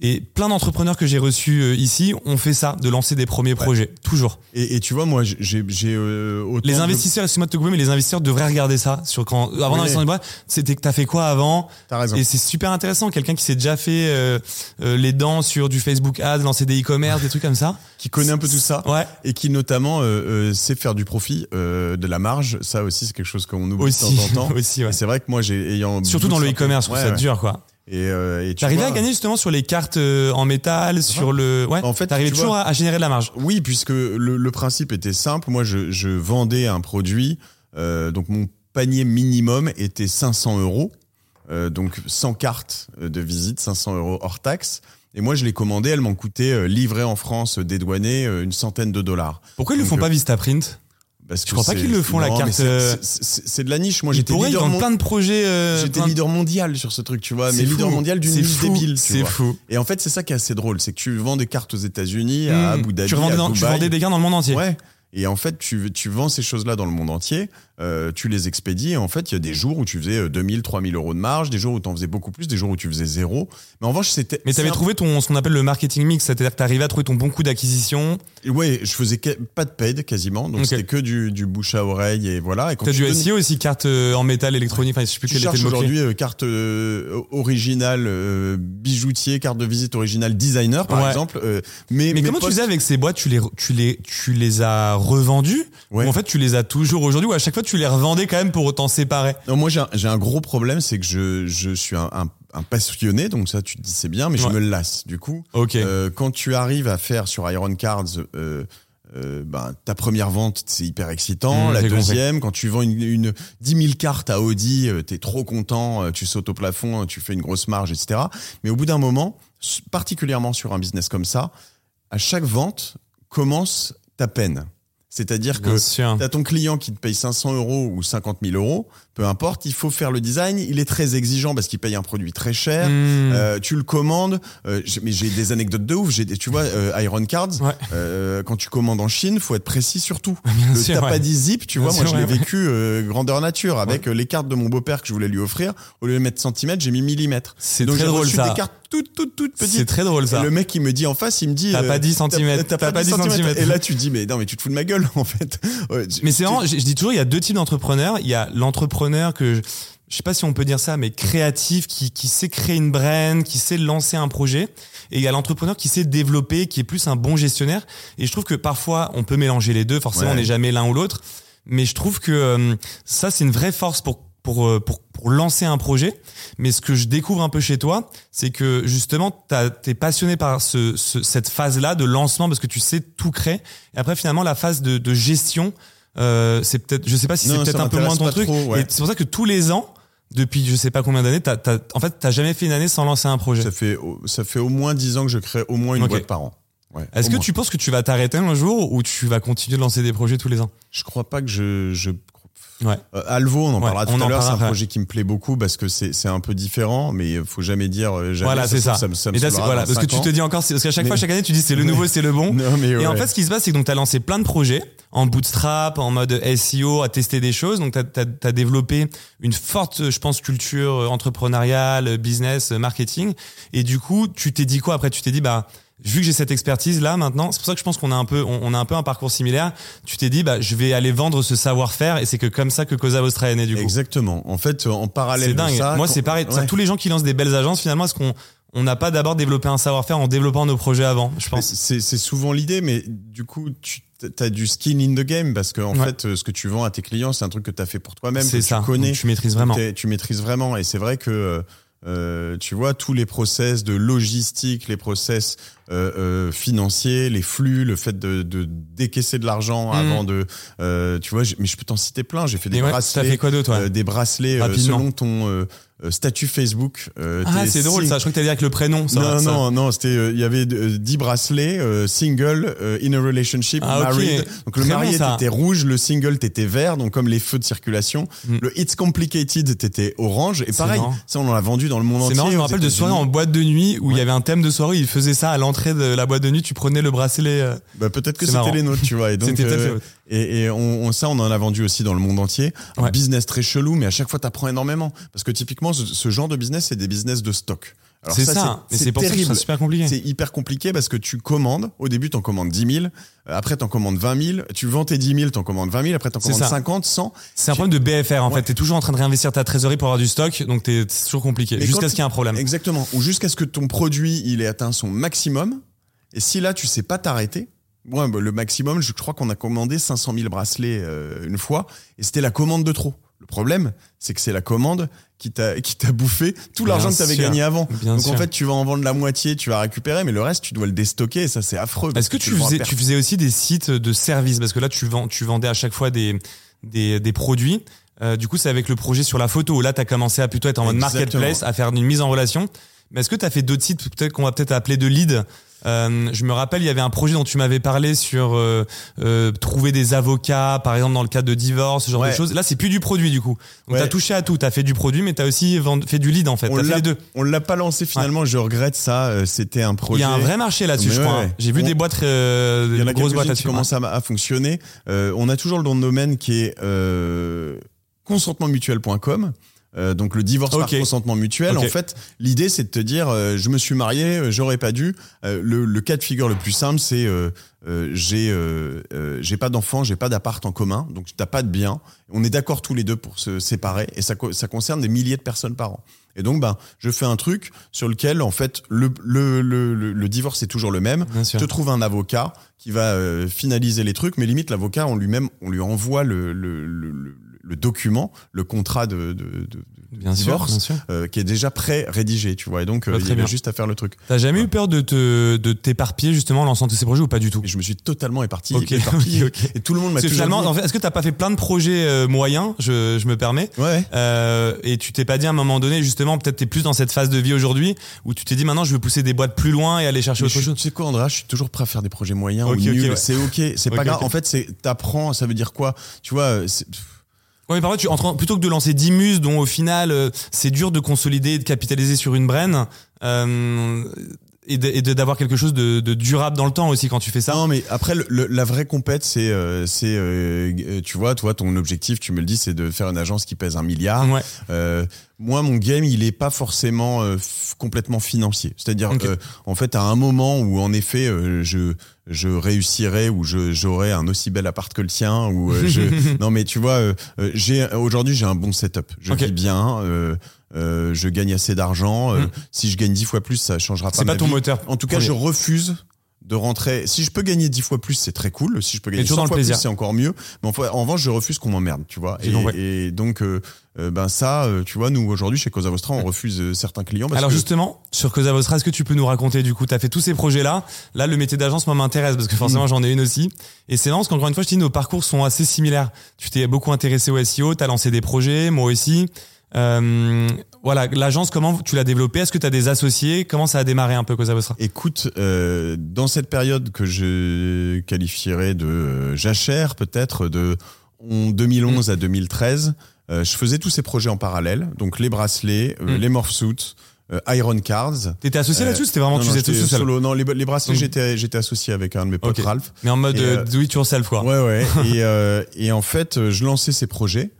Et plein d'entrepreneurs que j'ai reçus euh, ici ont fait ça, de lancer des premiers projets, toujours. Et, et tu vois, moi, j'ai j'ai, euh, Les de- investisseurs, excuse-moi de te couper, mais les investisseurs devraient regarder ça. Sur quand, avant Oui. d'investir dans une c'était que t'as fait quoi avant T'as raison. Et c'est super intéressant. Quelqu'un qui s'est déjà fait euh, euh, les dents sur du Facebook Ads, lancer des e-commerce, des trucs comme ça. Qui connaît un peu tout ça. Ouais. Et qui notamment euh, euh, sait faire du profit, euh, de la marge. Ça aussi, c'est quelque chose qu'on oublie Aussi, de temps en temps. aussi, ouais. C'est vrai que moi, j'ai ayant Surtout dans le e-commerce, Ouais, ça ouais. dur, quoi. Et, euh, et T'arrivais à gagner justement sur les cartes euh, en métal, sur le. Ouais. En fait, t'arrivais toujours vois- à, générer de la marge. Oui, puisque le, le principe était simple. Moi, je, je vendais un produit. euh, donc, mon panier minimum était 500 euros. Euh, donc, 100 cartes de visite, 500 euros hors taxe. Et moi, je l'ai commandé. Elles m'ont coûté, livré en France, dédouané, une centaine de dollars. Pourquoi ils Donc, font pas Vistaprint? Parce Je crois pas qu'ils le font, la Non, carte, c'est- euh, c'est- de la niche. Moi, j'étais leader, mon- plein de projets. euh, j'étais plein leader mondial sur ce truc, tu vois. Mais leader mondial d'une niche débile. C'est fou. Et en fait, c'est ça qui est assez drôle. C'est que tu vends des cartes aux États-Unis, à Mmh. Abu Dhabi, tu, à dans- tu vendais des gains dans le monde entier. Ouais. Et en fait, tu, tu vends ces choses-là dans le monde entier, euh, tu les expédies, et en fait, il y a des jours où tu faisais euh, 2000, 3000 euros de marge, des jours où tu en faisais beaucoup plus, des jours où tu faisais zéro. Mais en revanche, c'était. Mais c'est t'avais un- trouvé ton, ce qu'on appelle le marketing mix, c'est-à-dire que t'arrivais à trouver ton bon coup d'acquisition. Ouais, je faisais pas de paid quasiment, donc c'était que du, du bouche à oreille, et voilà. Et quand tu du donnes- SEO aussi, carte euh, en métal électronique, enfin je sais plus Tu quel était aujourd'hui euh, carte euh, originale euh, bijoutier, carte de visite originale designer par Ouais. exemple. euh, mais Mais comment tu faisais avec ces boîtes? Tu les, tu, les, tu les as revendues? Ouais. Ou en fait tu les as toujours aujourd'hui? Ou à chaque fois tu les revendais quand même pour t'en séparer Non, moi j'ai un, j'ai un gros problème, c'est que je, je suis un, un, un passionné, donc ça tu te dis c'est bien, mais Ouais. je me lasse. Du coup, Ok. Euh, quand tu arrives à faire sur Iron Cards euh, euh, ben, ta première vente, c'est hyper excitant. Mmh, la j'ai compris. deuxième, quand tu vends une, une 10 000 cartes à Audi, euh, t'es trop content, euh, tu sautes au plafond, euh, tu fais une grosse marge, etc. Mais au bout d'un moment, s- particulièrement sur un business comme ça, à chaque vente commence ta peine. C'est-à-dire que sûr. T'as ton client qui te paye 500 euros ou 50 000 euros, peu importe, il faut faire le design. Il est très exigeant parce qu'il paye un produit très cher. Mmh. Euh, tu le commandes, euh, mais j'ai des anecdotes de ouf. J'ai, des- tu vois, euh, Iron Cards. Ouais. euh, quand tu commandes en Chine, faut être précis surtout. Bien Le sûr, t'as ouais. pas dit zip, tu Bien vois. Moi, sûr, je l'ai ouais, vécu euh, grandeur nature avec euh, les cartes de mon beau-père que je voulais lui offrir. Au lieu de mettre centimètres, j'ai mis millimètres. C'est Donc très j'ai drôle reçu ça. des cartes toutes, toutes, toutes C'est petites. très drôle ça. Et le mec il me dit en face, il me dit T'as euh, pas 10 centimètres. T'as pas 10 centimètres. Et là tu dis mais non mais tu te fous de ma gueule en fait. Mais c'est vraiment, je, je dis toujours, il y a deux types d'entrepreneurs. Il y a l'entrepreneur que je, je sais pas si on peut dire ça, mais créatif, qui, qui sait créer une brand, qui sait lancer un projet. Et il y a l'entrepreneur qui sait développer, qui est plus un bon gestionnaire. Et je trouve que parfois, on peut mélanger les deux. Forcément, Ouais. on n'est jamais l'un ou l'autre. Mais je trouve que euh, ça, c'est une vraie force pour, pour, euh, pour, pour lancer un projet. Mais ce que je découvre un peu chez toi, c'est que justement, t'as- t'es passionné par ce, ce- cette phase-là de lancement parce que tu sais tout créer. Et après, finalement, la phase de, de gestion, euh, c'est peut-être, je sais pas si c'est peut-être un peu moins ton truc. trop, ouais. Et c'est pour ça que tous les ans, depuis je sais pas combien d'années, t'as, t'as, en fait, t'as jamais fait une année sans lancer un projet. Ça fait, au- ça fait au moins 10 ans que je crée au moins une Ok. boîte par an. Ouais, Est-ce que moins. tu penses que tu vas t'arrêter un jour ou tu vas continuer de lancer des projets tous les ans? Je crois pas que je. je... Ouais. Euh, Alvo, on en Ouais, parlera tout on à l'heure. C'est un projet qui me plaît beaucoup parce que c'est c'est un peu différent, mais il faut jamais dire euh, jamais. Voilà, c'est ça. Ça, me- ça me là, voilà, parce que tu te dis encore, parce qu'à chaque Mais- fois, chaque année, tu dis c'est le nouveau, c'est le bon. Non, mais Et en ouais. fait, ce qui se passe, c'est que donc tu as lancé plein de projets en bootstrap, en mode SEO, à tester des choses. Donc, tu as, développé une forte, je pense, culture euh, entrepreneuriale, business, marketing. Et du coup, tu t'es dit quoi après? Tu t'es dit, bah, vu que j'ai cette expertise là maintenant, c'est pour ça que je pense qu'on a un peu, on, on a un peu un parcours similaire. Tu t'es dit, bah, je vais aller vendre ce savoir-faire. Et c'est que comme ça que Cosa Vostra est né, du coup. Exactement. En fait, en parallèle de dingue. ça. Moi, c'est pareil. Ça, tous les gens qui lancent des belles agences, finalement, est-ce qu'on on n'a pas d'abord développé un savoir-faire en développant nos projets avant Je pense? C'est souvent l'idée, mais du coup, tu as du skin in the game parce que en Ouais. fait, euh, ce que tu vends à tes clients, c'est un truc que tu as fait pour toi-même, que C'est ça. tu connais, Donc, tu maîtrises vraiment. tu maîtrises vraiment. Et c'est vrai que euh, tu vois tous les process de logistique, les process euh, euh, financiers, les flux, le fait de, de décaisser de l'argent Mhm. avant de, euh, tu vois, mais je peux t'en citer plein. J'ai fait des Et ouais, bracelets, t'as fait quoi ouais euh, des bracelets euh, selon ton statut Facebook. euh, Ah, c'est drôle ça. Je crois que t'allais dire avec le prénom. Ça, non, ça. non, non, c'était, euh, il y avait euh, 10 bracelets, euh, single, euh, in a relationship, Ah, married. Donc le Très marié bon, ça. t'étais rouge, le single t'étais vert, donc comme les feux de circulation. Mm. Le it's complicated t'étais orange. Et pareil, marrant. ça on l'a vendu dans le monde C'est entier. marrant, je me rappelle de soirées en boîte de nuit où il y avait un thème de soirée, ils faisaient ça à l'entrée de la boîte de nuit, tu prenais le bracelet. euh, Bah, peut-être que c'était les nôtres, tu vois. Et donc, Et, et on, on- ça, on en a vendu aussi dans le monde entier. Un Ouais. business très chelou, mais à chaque fois, t'apprends énormément. Parce que typiquement, ce, ce genre de business, c'est des business de stock. Alors C'est ça, c'est pour ça que terrible. c'est super compliqué. C'est hyper compliqué parce que tu commandes. Au début, t'en commandes 10 000. euh, Après, t'en commandes 20 000. Tu vends tes 10 000, t'en commandes 20 000. Après, t'en commandes ça. 50, 100. C'est un problème de BFR en Ouais. fait. T'es toujours en train de réinvestir ta trésorerie pour avoir du stock, donc t'es toujours compliqué. Jusqu'à ce qu'il y ait un problème. Exactement. Ou jusqu'à ce que ton produit, il ait atteint son maximum. Et si là, tu sais pas t'arrêter. Moi, bah, le maximum, je crois qu'on a commandé 500 000 bracelets euh, une fois. Et c'était la commande de trop. Le problème, c'est que c'est la commande qui t'a qui t'a bouffé tout l'argent que tu avais sûr. gagné avant. Bien Donc sûr. en fait, tu vas en vendre la moitié, tu vas récupérer, mais le reste, tu dois le déstocker. Et ça, c'est affreux. Est-ce que tu faisais, tu faisais aussi des sites de services? Parce que là, tu, vends, tu vendais à chaque fois des, des, des produits. Euh, du coup, c'est avec le projet sur la photo où là, tu as commencé à plutôt être en mode marketplace, à faire une mise en relation. Mais est-ce que tu as fait d'autres sites, peut-être qu'on va peut-être appeler de lead euh, Je me rappelle, il y avait un projet dont tu m'avais parlé sur euh, euh, trouver des avocats, par exemple dans le cadre de divorce, ce genre Ouais. de choses. Là, c'est plus du produit du coup. Donc, Ouais. tu as touché à tout. Tu as fait du produit, mais tu as aussi fait du lead en fait. On fait l'a- les deux. On l'a pas lancé finalement, je regrette ça. euh, C'était un Il projet. y a un vrai marché là-dessus, je crois. hein. J'ai vu On- des boîtes, euh, Il y en a des grosses boîtes qui là-dessus. commencent à, à fonctionner. Euh, on a toujours le nom de domaine qui est euh, consentementmutuel.com. Euh, donc le divorce par consentement mutuel. En fait, l'idée c'est de te dire, euh, je me suis marié, euh, j'aurais pas dû. Euh, le, le cas de figure le plus simple, c'est euh, euh, j'ai euh, euh, j'ai pas d'enfant, j'ai pas d'appart en commun, donc t'as pas de bien. On est d'accord tous les deux pour se séparer, et ça ça concerne des milliers de personnes par an. Et donc, ben, je fais un truc sur lequel, en fait, le, le, le, le, divorce est toujours le même. Je te trouve un avocat qui va euh, finaliser les trucs, mais limite l'avocat, on lui-même, on lui envoie le, le, le, document, le contrat de, de, de, de Bien sûr, divorce, bien sûr. euh, qui est déjà prêt rédigé, tu vois. Et donc, euh, il y avait juste à faire le truc. T'as jamais Ouais. eu peur de te de t'éparpiller justement en lançant tous ces projets ou pas du tout? Et je me suis totalement éparpillé, Ok, éparpillé. ok, ok. et tout le monde m'a toujours en fait, est-ce que t'as pas fait plein de projets euh, moyens Je, je me permets? Ouais. Euh, et tu t'es pas dit à un moment donné, justement, peut-être t'es plus dans cette phase de vie aujourd'hui où tu t'es dit maintenant je veux pousser des boîtes plus loin et aller chercher Mais autre je, chose. tu sais quoi, Andrea, je suis toujours prêt à faire des projets moyens Ok, ou nuls. ouais. C'est ok, c'est pas grave. En fait, c'est t'apprends. Ça veut dire quoi? Tu vois euh, c'est- Ouais, mais par contre, tu, plutôt que de lancer 10 muses dont au final euh, c'est dur de consolider et de capitaliser sur une brain, euh, et d'avoir quelque chose de, de durable dans le temps aussi quand tu fais ça. Non, mais après, le, le- la vraie compète, c'est, euh, c'est, euh, euh, tu vois, toi, ton objectif, tu me le dis, c'est de faire une agence qui pèse un milliard. Ouais. Euh, moi, mon game, il est pas forcément euh, complètement financier. C'est-à-dire, Ok. euh, en fait, à un moment où, en effet, je je réussirais ou je j'aurais un aussi bel appart que le tien ou je non mais tu vois j'ai aujourd'hui j'ai un bon setup je vis bien euh, je gagne assez d'argent euh, Mm. si je gagne dix fois plus ça changera pas C'est pas ma ton vie. moteur. en tout cas premier. je refuse de rentrer si je peux gagner dix fois plus c'est très cool si je peux gagner toujours 100 dans le fois plus c'est encore mieux mais en, en revanche je refuse qu'on m'emmerde tu vois et, donc euh, euh, ben ça euh, tu vois nous aujourd'hui chez Cosa Vostra on refuse certains clients parce Alors que justement, sur Cosa Vostra, est-ce que tu peux nous raconter du coup, tu as fait tous ces projets-là? Là, le métier d'agence, moi, m'intéresse parce que forcément, Mm. j'en ai une aussi. Et c'est marrant parce qu'encore une fois, je te dis, nos parcours sont assez similaires. Tu t'es beaucoup intéressé au SEO, tu as lancé des projets, moi aussi. Euh, voilà, l'agence, comment tu l'as développée? Est-ce que tu as des associés? Comment ça a démarré un peu Cosa Vostra? Écoute, euh, dans cette période que je qualifierais de euh, jachère, peut-être de en 2011 à 2013, euh, je faisais tous ces projets en parallèle. Donc les bracelets, euh, Mm. les morphsuits, euh, Iron Cards. T'étais associé là-dessus C'était vraiment Non, tu non, faisais tout seul? solo. Non, les, les bracelets, Mm. j'étais j'étais associé avec un de mes potes. Ralph. Mais en mode do it yourself quoi. Ouais, ouais. et, euh, et en fait, je lançais ces projets.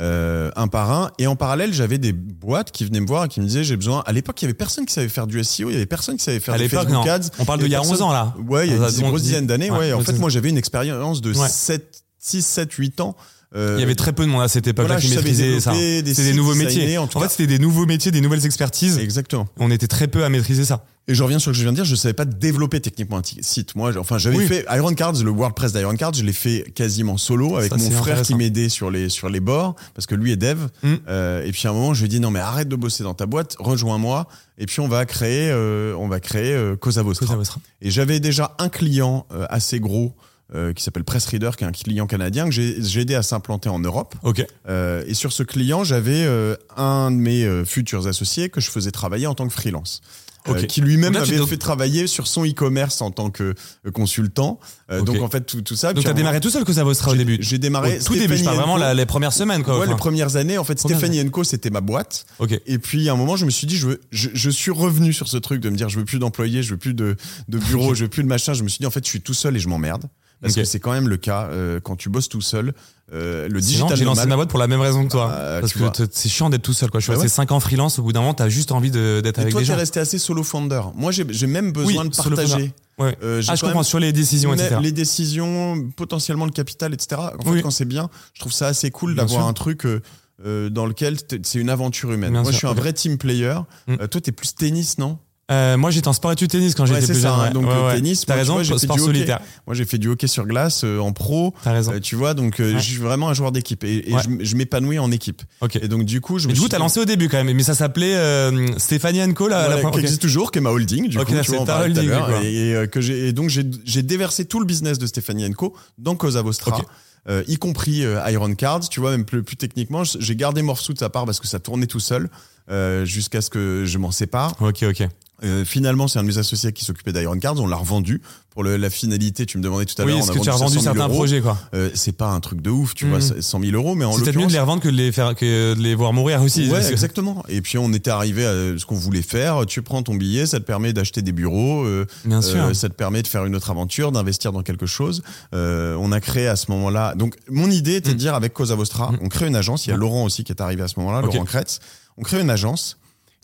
Euh, un par un et en parallèle j'avais des boîtes qui venaient me voir et qui me disaient j'ai besoin à l'époque il y avait personne qui savait faire du SEO il y avait personne qui savait faire À des l'époque, Facebook non. ads On parle de il y a personne- 11 ans là. Ouais, il y a Ah, une donc, grosse dis- dizaine d'années. ouais, Ouais, en fait, moi, j'avais une expérience de Ouais. 7, 6, 7, 8 ans. Euh, Il y avait très peu de monde à cette époque-là voilà, qui maîtrisait ça. des C'était des nouveaux métiers. en En, fait, c'était des nouveaux métiers, des nouvelles expertises. Exactement. On était très peu à maîtriser ça. Et je reviens sur ce que je viens de dire, je savais pas développer techniquement un site. Moi, enfin, j'avais Oui. fait Iron Cards, le WordPress d'Iron Cards, je l'ai fait quasiment solo avec Ça, mon frère qui m'aidait sur les sur les bords parce que lui est dev. Mm. Euh, et puis à un moment, je lui ai dit non mais arrête de bosser dans ta boîte, rejoins-moi et puis on va créer euh, on va créer euh, Cosa Vostra. Cosa Vostra. Et j'avais déjà un client assez gros euh, qui s'appelle Press Reader, qui est un client canadien que j'ai j'ai aidé à s'implanter en Europe. Ok. Euh, et sur ce client, j'avais euh, un de mes euh, futurs associés que je faisais travailler en tant que freelance. euh, Ok. qui lui-même Donc dois- fait travailler sur son e-commerce en tant que euh, consultant. Euh, Ok. Donc en fait tout, tout ça. Donc t'as démarré tout seul Cosa Vostra au début. J'ai démarré. Au tout début, je parle Stéphanie vraiment la- les premières semaines quoi. Ouais, enfin. les premières années. En fait. Stéphanie Co, c'était ma boîte. Ok. Et puis à un moment, je me suis dit, je, veux, je, je suis revenu sur ce truc de me dire, je veux plus d'employés, je veux plus de, de bureau, je veux plus de machin. Je me suis dit, en fait, je suis tout seul et je m'emmerde. Parce que c'est quand même le cas euh, quand tu bosses tout seul. Euh, le digital j'ai lancé ma boîte pour la même raison que toi. Ah, parce que c'est chiant d'être tout seul, quoi. Je suis Bah resté 5 ans freelance. Au bout d'un moment, t'as juste envie d'être avec toi, des t'es gens. resté assez solo founder. Moi, j'ai même besoin Oui, de partager. Ouais. Euh, Ah, je comprends. Sur les décisions, etc. Les décisions, potentiellement le capital, etc. En fait, Oui. quand c'est bien, je trouve ça assez cool d'avoir un truc euh, euh, dans lequel c'est une aventure humaine. Bien Moi, sûr, je suis un vrai team player. Mm. Euh, toi, t'es plus tennis, non? Euh, moi, j'étais en sport études tennis quand Ouais, j'étais plus ça, jeune. hein. ouais. Donc, Ouais, le ouais. tennis, T'as raison, vois, sport solitaire. Moi, j'ai fait du hockey sur glace euh, en pro. T'as raison. Euh, tu vois, donc euh, je suis vraiment un joueur d'équipe et, et je, je m'épanouis en équipe. Ok. Et donc, du coup, je Mais me du coup, suis t'as lancé au début quand même, mais ça s'appelait euh, Stéphanie Co. Voilà, la qui existe toujours, qui est ma holding, du Ok, coup, là, tu vois, ta holding, et, euh, que j'ai, donc j'ai, déversé tout le business de Stéphanie Co dans Cosa Vostra. Euh, y compris euh, Iron Cards, tu vois, même plus, plus techniquement, j'ai gardé Morphsuit de sa part parce que ça tournait tout seul euh, jusqu'à ce que je m'en sépare. Ok, ok. Euh, finalement, c'est un de mes associés qui s'occupait d'Iron Cards, on l'a revendu pour le- la finalité. Tu me demandais tout à Oui, l'heure, est-ce on a que tu as vendu revendu 500 000 certains euros. projets, quoi Euh, c'est pas un truc de ouf, tu Mhm. vois, c'est 100 000 euros, mais en C'est peut-être mieux de les revendre que de les faire, que de les voir mourir aussi. Ouais, exactement. Et puis on était arrivé à ce qu'on voulait faire. Tu prends ton billet, ça te permet d'acheter des bureaux, euh, Bien sûr. euh, ça te permet de faire une autre aventure, d'investir dans quelque chose. Euh, on a créé à ce moment-là. Donc mon idée était de Mm. dire avec Cosa Vostra, Mm. on crée une agence. Il y a. Laurent aussi qui est arrivé à ce moment-là. Laurent Kretz. On crée une agence.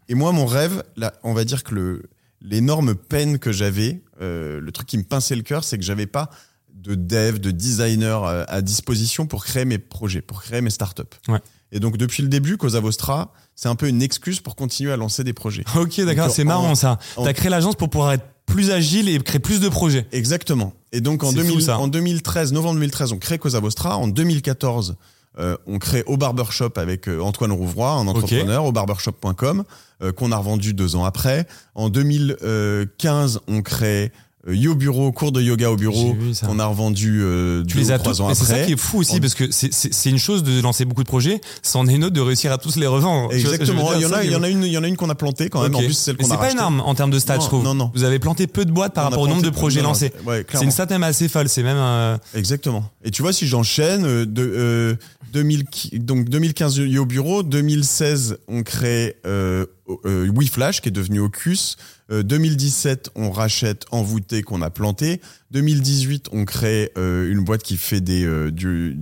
Et moi, mon rêve, là, on va dire que le l'énorme peine que j'avais, euh, le truc qui me pinçait le cœur, c'est que j'avais pas de dev, de designer euh, à disposition pour créer mes projets, pour créer mes startups. Ouais. Et donc depuis le début, Cosa Vostra, c'est un peu une excuse pour continuer à lancer des projets. Ok, d'accord, c'est en- marrant ça. en- T'as créé l'agence pour pouvoir être plus agile et créer plus de projets. Exactement. Et donc en, C'est 2000 fou, ça. en 2013, novembre 2013, on crée Cosa Vostra. En 2014, euh, on crée Au Barbershop avec euh, Antoine Rouvroy, un entrepreneur, au barbershop.com, qu'on a revendu deux ans après. En 2015, on crée euh, Yo Bureau, cours de yoga au bureau, qu'on a revendu euh, Tu deux les ou as trois tous. ans Mais c'est ça après. qui est fou aussi parce que c'est- une chose de lancer beaucoup de projets, c'en est une autre de réussir à tous les revendre. Exactement. Il y en a, il y en a une, il y en a une qu'on a plantée quand même. En plus, celle qu'on a c'est pas rachetée. énorme en termes de stats, Non, je trouve. non, non. Vous avez planté peu de boîtes par On rapport au nombre de projets non, lancés. Ouais, C'est une stat même assez folle. C'est même. euh, Exactement. Et tu vois, si j'enchaîne, euh, de, euh, 2000, qui- donc 2015 Yo Bureau, 2016 on crée euh, euh, WeFlash qui est devenu Ocus, euh, 2017 on rachète Envoûté qu'on a planté, 2018 on crée euh, une boîte qui fait des euh, du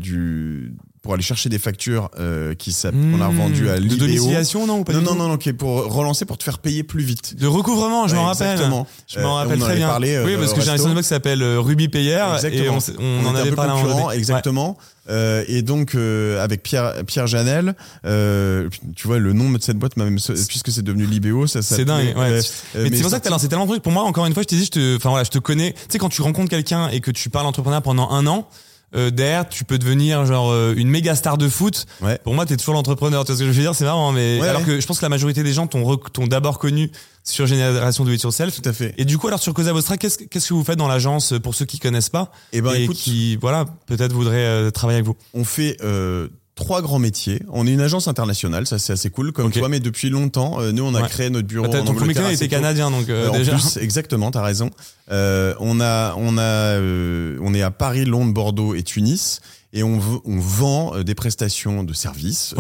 pour aller chercher des factures euh, qui s'app- qu'on a hmm, revendu à De Libéo. domiciliation, non ou pas Non non non non qui est pour relancer pour te faire payer plus vite. De recouvrement, je m'en rappelle. Exactement. Je m'en Euh, rappelle on en très avait bien. parlé, euh, oui, parce au que j'ai un sandbox qui s'appelle euh, Ruby Payer et on, en avait parlé donné. exactement. Euh, et donc euh, avec Pierre Pierre Janel, euh, tu vois le nom de cette boîte, même puisque c'est devenu Libéo, ça C'est s'appelait, dingue, ouais. euh, Mais, c'est pour ça que t'as lancé tellement de trucs. Pour moi, encore une fois, je t'ai dit, je te, enfin voilà, je te connais. Tu sais, quand tu rencontres quelqu'un et que tu parles entrepreneur pendant un an, euh, derrière, tu peux devenir genre euh, une méga star de foot. Ouais. Pour moi, t'es toujours l'entrepreneur. Tu vois ce que je veux dire? C'est marrant, mais Ouais, alors ouais. que je pense que la majorité des gens t'ont d'abord connu sur Génération Do It Yourself. Tout à fait. Et du coup, alors sur Cosa Vostra, qu'est-ce que- qu'est-ce que vous faites dans l'agence euh, pour ceux qui connaissent pas? Et ben et écoute, qui, voilà, peut-être voudraient euh, travailler avec vous on fait euh, trois grands métiers. On est une agence internationale, ça c'est assez cool comme Ok. toi, mais depuis longtemps, euh, nous on a Ouais. créé notre bureau Bah, en Ton premier client était canadien, donc euh, en déjà. plus, exactement, t'as raison. Euh, on a, on a, euh, on est à Paris, Londres, Bordeaux et Tunis, et on, on vend des prestations de services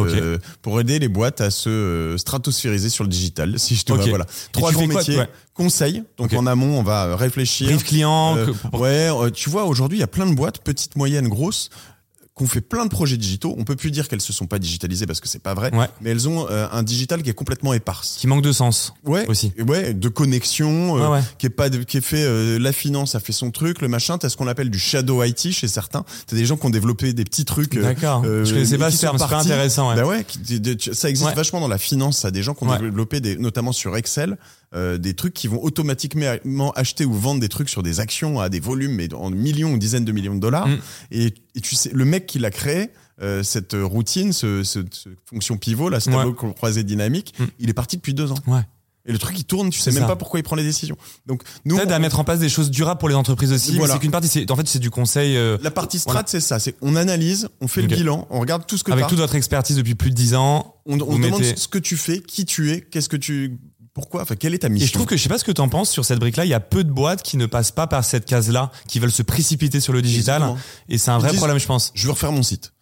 pour aider les boîtes à se stratosphériser sur le digital. Si je te Ok. vois, voilà. Trois grands quoi, métiers. ouais. Conseil. Donc en amont, on va réfléchir. Brief client. Ouais, tu vois, aujourd'hui, il y a plein de boîtes, petites, moyennes, grosses, qu'on fait plein de projets digitaux. On peut plus dire qu'elles se sont pas digitalisées parce que c'est pas vrai, Ouais. mais elles ont euh, un digital qui est complètement éparse. Qui manque de sens. Ouais, Aussi. ouais, de connexion, euh, Ouais, ouais. qui est pas, de- qui est fait. euh, la finance a fait son truc, le machin. T'as ce qu'on appelle du shadow IT chez certains. T'as des gens qui ont développé des petits trucs. euh, D'accord. euh, je connaissais pas ce terme, c'est intéressant. Ouais. Bah ouais, qui- de- de- ça existe vachement dans la finance. Ça, des gens qui ont développé des, notamment sur Excel, euh, des trucs qui vont automatiquement acheter ou vendre des trucs sur des actions à des volumes, mais en millions ou dizaines de millions de dollars. Mm. Et, et tu sais, le mec qui l'a créé, euh, cette routine, ce, ce, ce fonction pivot, là, ce Ouais. tableau croisé dynamique, Mm. il est parti depuis deux ans. Ouais. Et le truc il tourne, tu sais même ça. pas pourquoi il prend les décisions. Donc nous, Peut-être on- à mettre en place des choses durables pour les entreprises aussi. Voilà. C'est qu'une partie. c'est- En fait, c'est du conseil. euh, la partie strat, Voilà. c'est ça. C'est on analyse, on fait le bilan, on regarde tout ce que avec toute votre expertise depuis plus de 10 ans. on, on demande mettez- ce que tu fais, qui tu es, qu'est-ce que tu, pourquoi, enfin quelle est ta mission. Et je trouve que je sais pas ce que tu en penses sur cette brique-là. Il y a peu de boîtes qui ne passent pas par cette case-là, qui veulent se précipiter sur le digital. Exactement. Et c'est un vrai disent- problème, je pense. je veux refaire mon site.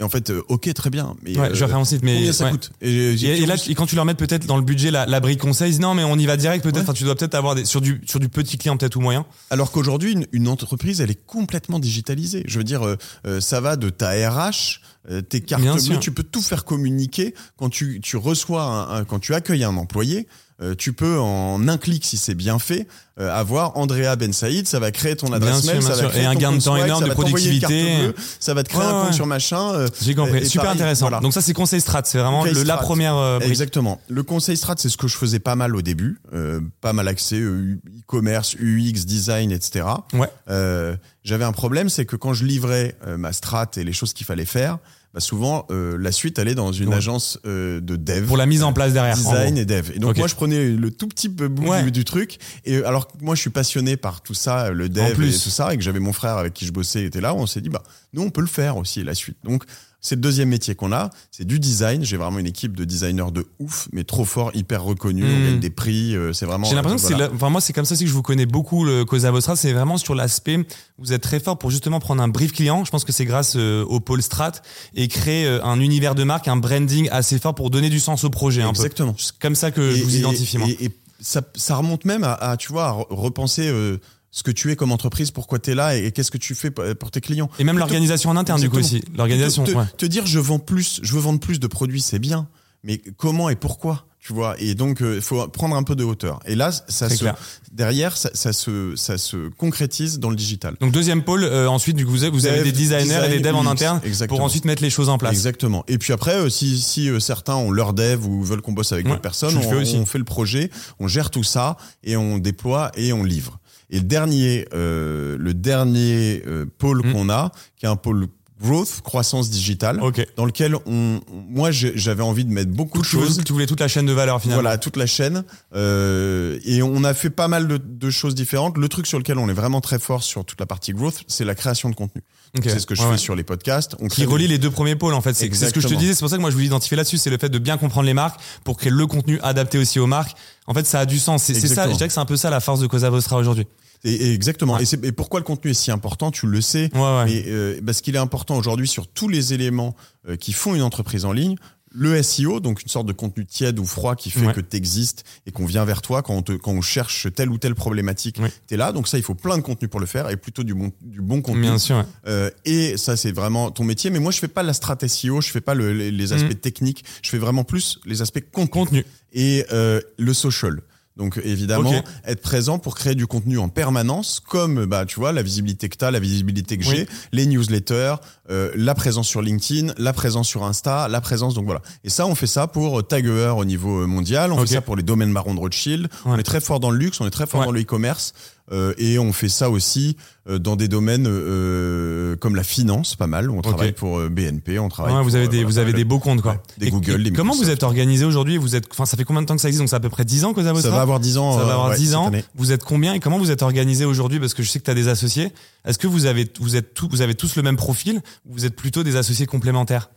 Et en fait, euh, ok, très bien. Mais Ouais, je vais euh, faire un site, mais combien ça ouais. coûte et, j'ai- Et, et là, et quand tu leur mets peut-être dans le budget la, la brique conseil, ils disent, non, mais on y va direct peut-être. Ouais. Enfin, tu dois peut-être avoir des, sur du sur du petit client peut-être ou moyen. Alors qu'aujourd'hui, une, une entreprise, elle est complètement digitalisée. Je veux dire, euh, euh, ça va de ta RH, euh, tes cartes bleues, tu peux tout faire communiquer. Quand tu, tu reçois, un, un- quand tu accueilles un employé, euh, tu peux en un clic, si c'est bien fait, euh, avoir Andrea Ben Saïd, ça va créer ton adresse mail, ça va créer Et un gain de temps énorme de productivité. bleue, ça va te créer Ouais, un compte ouais. sur machin. euh, J'ai compris. et Super pareil, intéressant. voilà. Donc ça, c'est conseil strat. C'est vraiment le- la première euh. Exactement. Le conseil strat, c'est ce que je faisais pas mal au début, euh, pas mal axé euh, e-commerce, UX, design, etc. Ouais. Euh, J'avais un problème, c'est que quand je livrais ma strat et les choses qu'il fallait faire, bah souvent euh, la suite allait dans une Ouais. agence euh, de dev. Pour la mise en place derrière. Design et dev. Et donc moi je prenais le tout petit peu bout Ouais. du, truc. Et euh, alors que moi je suis passionné par tout ça, le dev plus. et tout ça, et que j'avais mon frère avec qui je bossais était là, on s'est dit bah nous on peut le faire aussi la suite. Donc c'est le deuxième métier qu'on a, c'est du design. J'ai vraiment une équipe de designers de ouf, mais trop fort, hyper reconnus. On Mm. gagne des prix. euh, c'est vraiment. J'ai l'impression que voilà. c'est, enfin moi c'est comme ça aussi que je vous connais beaucoup le Cosa Vostra, c'est vraiment sur l'aspect vous êtes très fort pour justement prendre un brief client. Je pense que c'est grâce euh, au pôle strat et créer euh, un univers de marque, un branding assez fort pour donner du sens au projet un peu. Exactement. C'est comme ça que je vous et- identifie moi. Et, ça, ça remonte même à, à, tu vois, à re- repenser euh, ce que tu es comme entreprise, pourquoi tu es là et, et qu'est-ce que tu fais pour tes clients. Et même l'organisation en interne du coup aussi. L'organisation. te, ouais. te dire je vends plus, je veux vendre plus de produits, c'est bien, mais comment et pourquoi tu vois? Et donc il faut prendre un peu de hauteur et là ça se clair. derrière ça, ça se ça se concrétise dans le digital Donc deuxième pôle, euh, ensuite du coup vous avez, vous avez Dev, des designers et des devs en interne exactement. pour ensuite mettre les choses en place. Exactement. Et puis après, euh, si, si euh, certains ont leur dev ou veulent qu'on bosse avec Ouais, d'autres personnes, aussi. on fait le projet, on gère tout ça et on déploie et on livre. Et le dernier, euh, le dernier euh, pôle Mm. qu'on a, qui est un pôle growth, croissance digitale, Ok. dans lequel on, moi j'avais envie de mettre beaucoup de choses. Tu voulais toute la chaîne de valeur finalement. Voilà, toute la chaîne. Euh, et on a fait pas mal de, de choses différentes. Le truc sur lequel on est vraiment très fort sur toute la partie growth, c'est la création de contenu. Ok. C'est ce que je Ouais, fais ouais. sur les podcasts. On qui relie des- les deux premiers pôles en fait. C'est ce que je te disais, c'est pour ça que moi je voulais identifier là-dessus, c'est le fait de bien comprendre les marques pour créer le contenu adapté aussi aux marques. En fait, ça a du sens. C'est ça, je dirais que c'est un peu ça la force de Cosa Vostra aujourd'hui. Et, et exactement. Ouais. Et, et pourquoi le contenu est si important Tu le sais. Ouais, ouais. Mais euh, parce qu'il est important aujourd'hui sur tous les éléments euh, qui font une entreprise en ligne. Le SEO, donc une sorte de contenu tiède ou froid qui fait que tu existes et qu'on vient vers toi quand on, te, quand on cherche telle ou telle problématique, tu es là. Donc ça, il faut plein de contenu pour le faire et plutôt du bon, du bon contenu. Bien sûr. ouais. Euh, et ça, c'est vraiment ton métier. Mais moi, je fais pas la strat SEO, je fais pas le- les, les aspects Mhm. techniques, je fais vraiment plus les aspects contenu Contenu. et euh, le social. Donc évidemment, être présent pour créer du contenu en permanence, comme bah tu vois la visibilité que tu as, la visibilité que j'ai, les newsletters, euh, la présence sur LinkedIn, la présence sur Insta, la présence donc voilà. Et ça, on fait ça pour euh, Taguer au niveau euh, mondial, on fait ça pour les domaines marrons de Rothschild. On est très fort dans le luxe, on est très fort Ouais. dans le e-commerce. Euh, et on fait ça aussi euh, dans des domaines euh, comme la finance, pas mal. On travaille pour euh, BNP, on travaille. Ouais, vous avez euh, des, voilà, vous avez des beaux comptes quoi. Ouais, des Et- Google, et des comment vous êtes organisé aujourd'hui? Vous êtes, enfin, ça fait combien de temps que ça existe? Donc c'est à peu près 10 ans Cosa Vostra. Ça va avoir 10 ans. Ça va euh, avoir ouais, 10 cette ans. Vous êtes combien? Et comment vous êtes organisé aujourd'hui? Parce que je sais que tu as des associés. Est-ce que vous avez, vous êtes tous, vous avez tous le même profil ou vous êtes plutôt des associés complémentaires?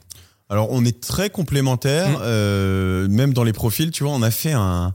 Alors, on est très complémentaires, Mm. euh, même dans les profils. Tu vois, on a fait un,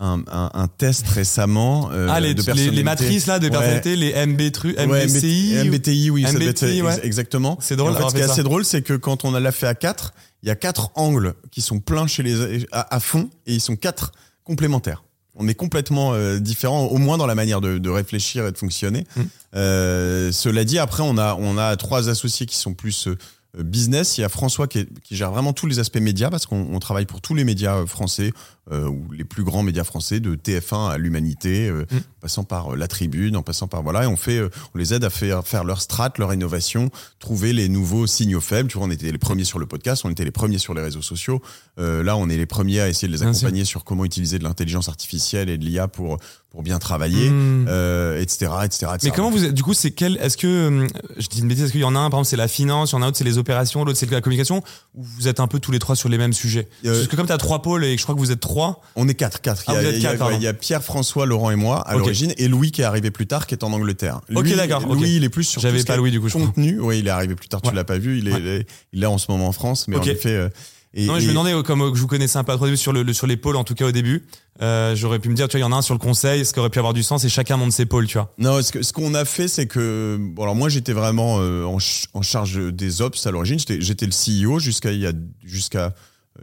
un, un, un test récemment euh, Ah, les, de les, les matrices là de Ouais. personnalité, les MB tru, Ouais, MBCI. ou- MBTI, oui, ça doit être MBTI, ex- ouais. exactement. C'est drôle En fait, ce qui est ça. assez drôle, c'est que quand on l'a fait à quatre, il y a quatre angles qui sont pleins chez les à, à fond et ils sont quatre complémentaires. On est complètement euh, différents, au moins dans la manière de, de réfléchir et de fonctionner. Mm. Euh, cela dit, après, on a on a trois associés qui sont plus euh, business. Il y a François qui, est- qui gère vraiment tous les aspects médias parce qu'on on travaille pour tous les médias euh, français ou les plus grands médias français, de TF1 à l'Humanité, euh, Mm. en passant par euh, la Tribune, en passant par voilà, et on fait, euh, on les aide à faire faire leur strat, leur innovation, trouver les nouveaux signaux faibles. Tu vois, on était les premiers sur le podcast, on était les premiers sur les réseaux sociaux. Euh, là, on est les premiers à essayer de les accompagner sur comment utiliser de l'intelligence artificielle et de l'IA pour pour bien travailler, Hmm. euh, etc., etc., etc. Mais comment vous êtes, du coup, c'est quel, est-ce que, je dis une bêtise, est-ce qu'il y en a un, par exemple, c'est la finance, il y en a un autre, c'est les opérations, l'autre, c'est la communication, ou vous êtes un peu tous les trois sur les mêmes sujets? Euh, Parce que comme tu as trois pôles et que je crois que vous êtes trois, On est quatre, quatre. Ah, il, y a, vous êtes il y a- quatre, pardon. il y a Pierre, François, Laurent et moi à l'origine, et Louis qui est arrivé plus tard, qui est en Angleterre. Ok, Louis, d'accord, il est plus sur J'avais pas Louis, du coup, je crois. contenu. Oui, il est arrivé plus tard. Tu Ouais. l'as pas vu. Il est, Ouais. il est, il est en ce moment en France, mais en effet. euh, Et, Non, mais je et- me demandais, comme euh, je vous connaissais un peu à trois sur le, sur les pôles, en tout cas au début, euh, j'aurais pu me dire, tu vois, il y en a un sur le conseil, ce qui aurait pu avoir du sens, et chacun monte ses pôles, tu vois. Non, ce que- ce qu'on a fait, c'est que bon, alors moi j'étais vraiment euh, en, ch- en charge des ops à l'origine. J'étais j'étais le CEO jusqu'à il y a jusqu'à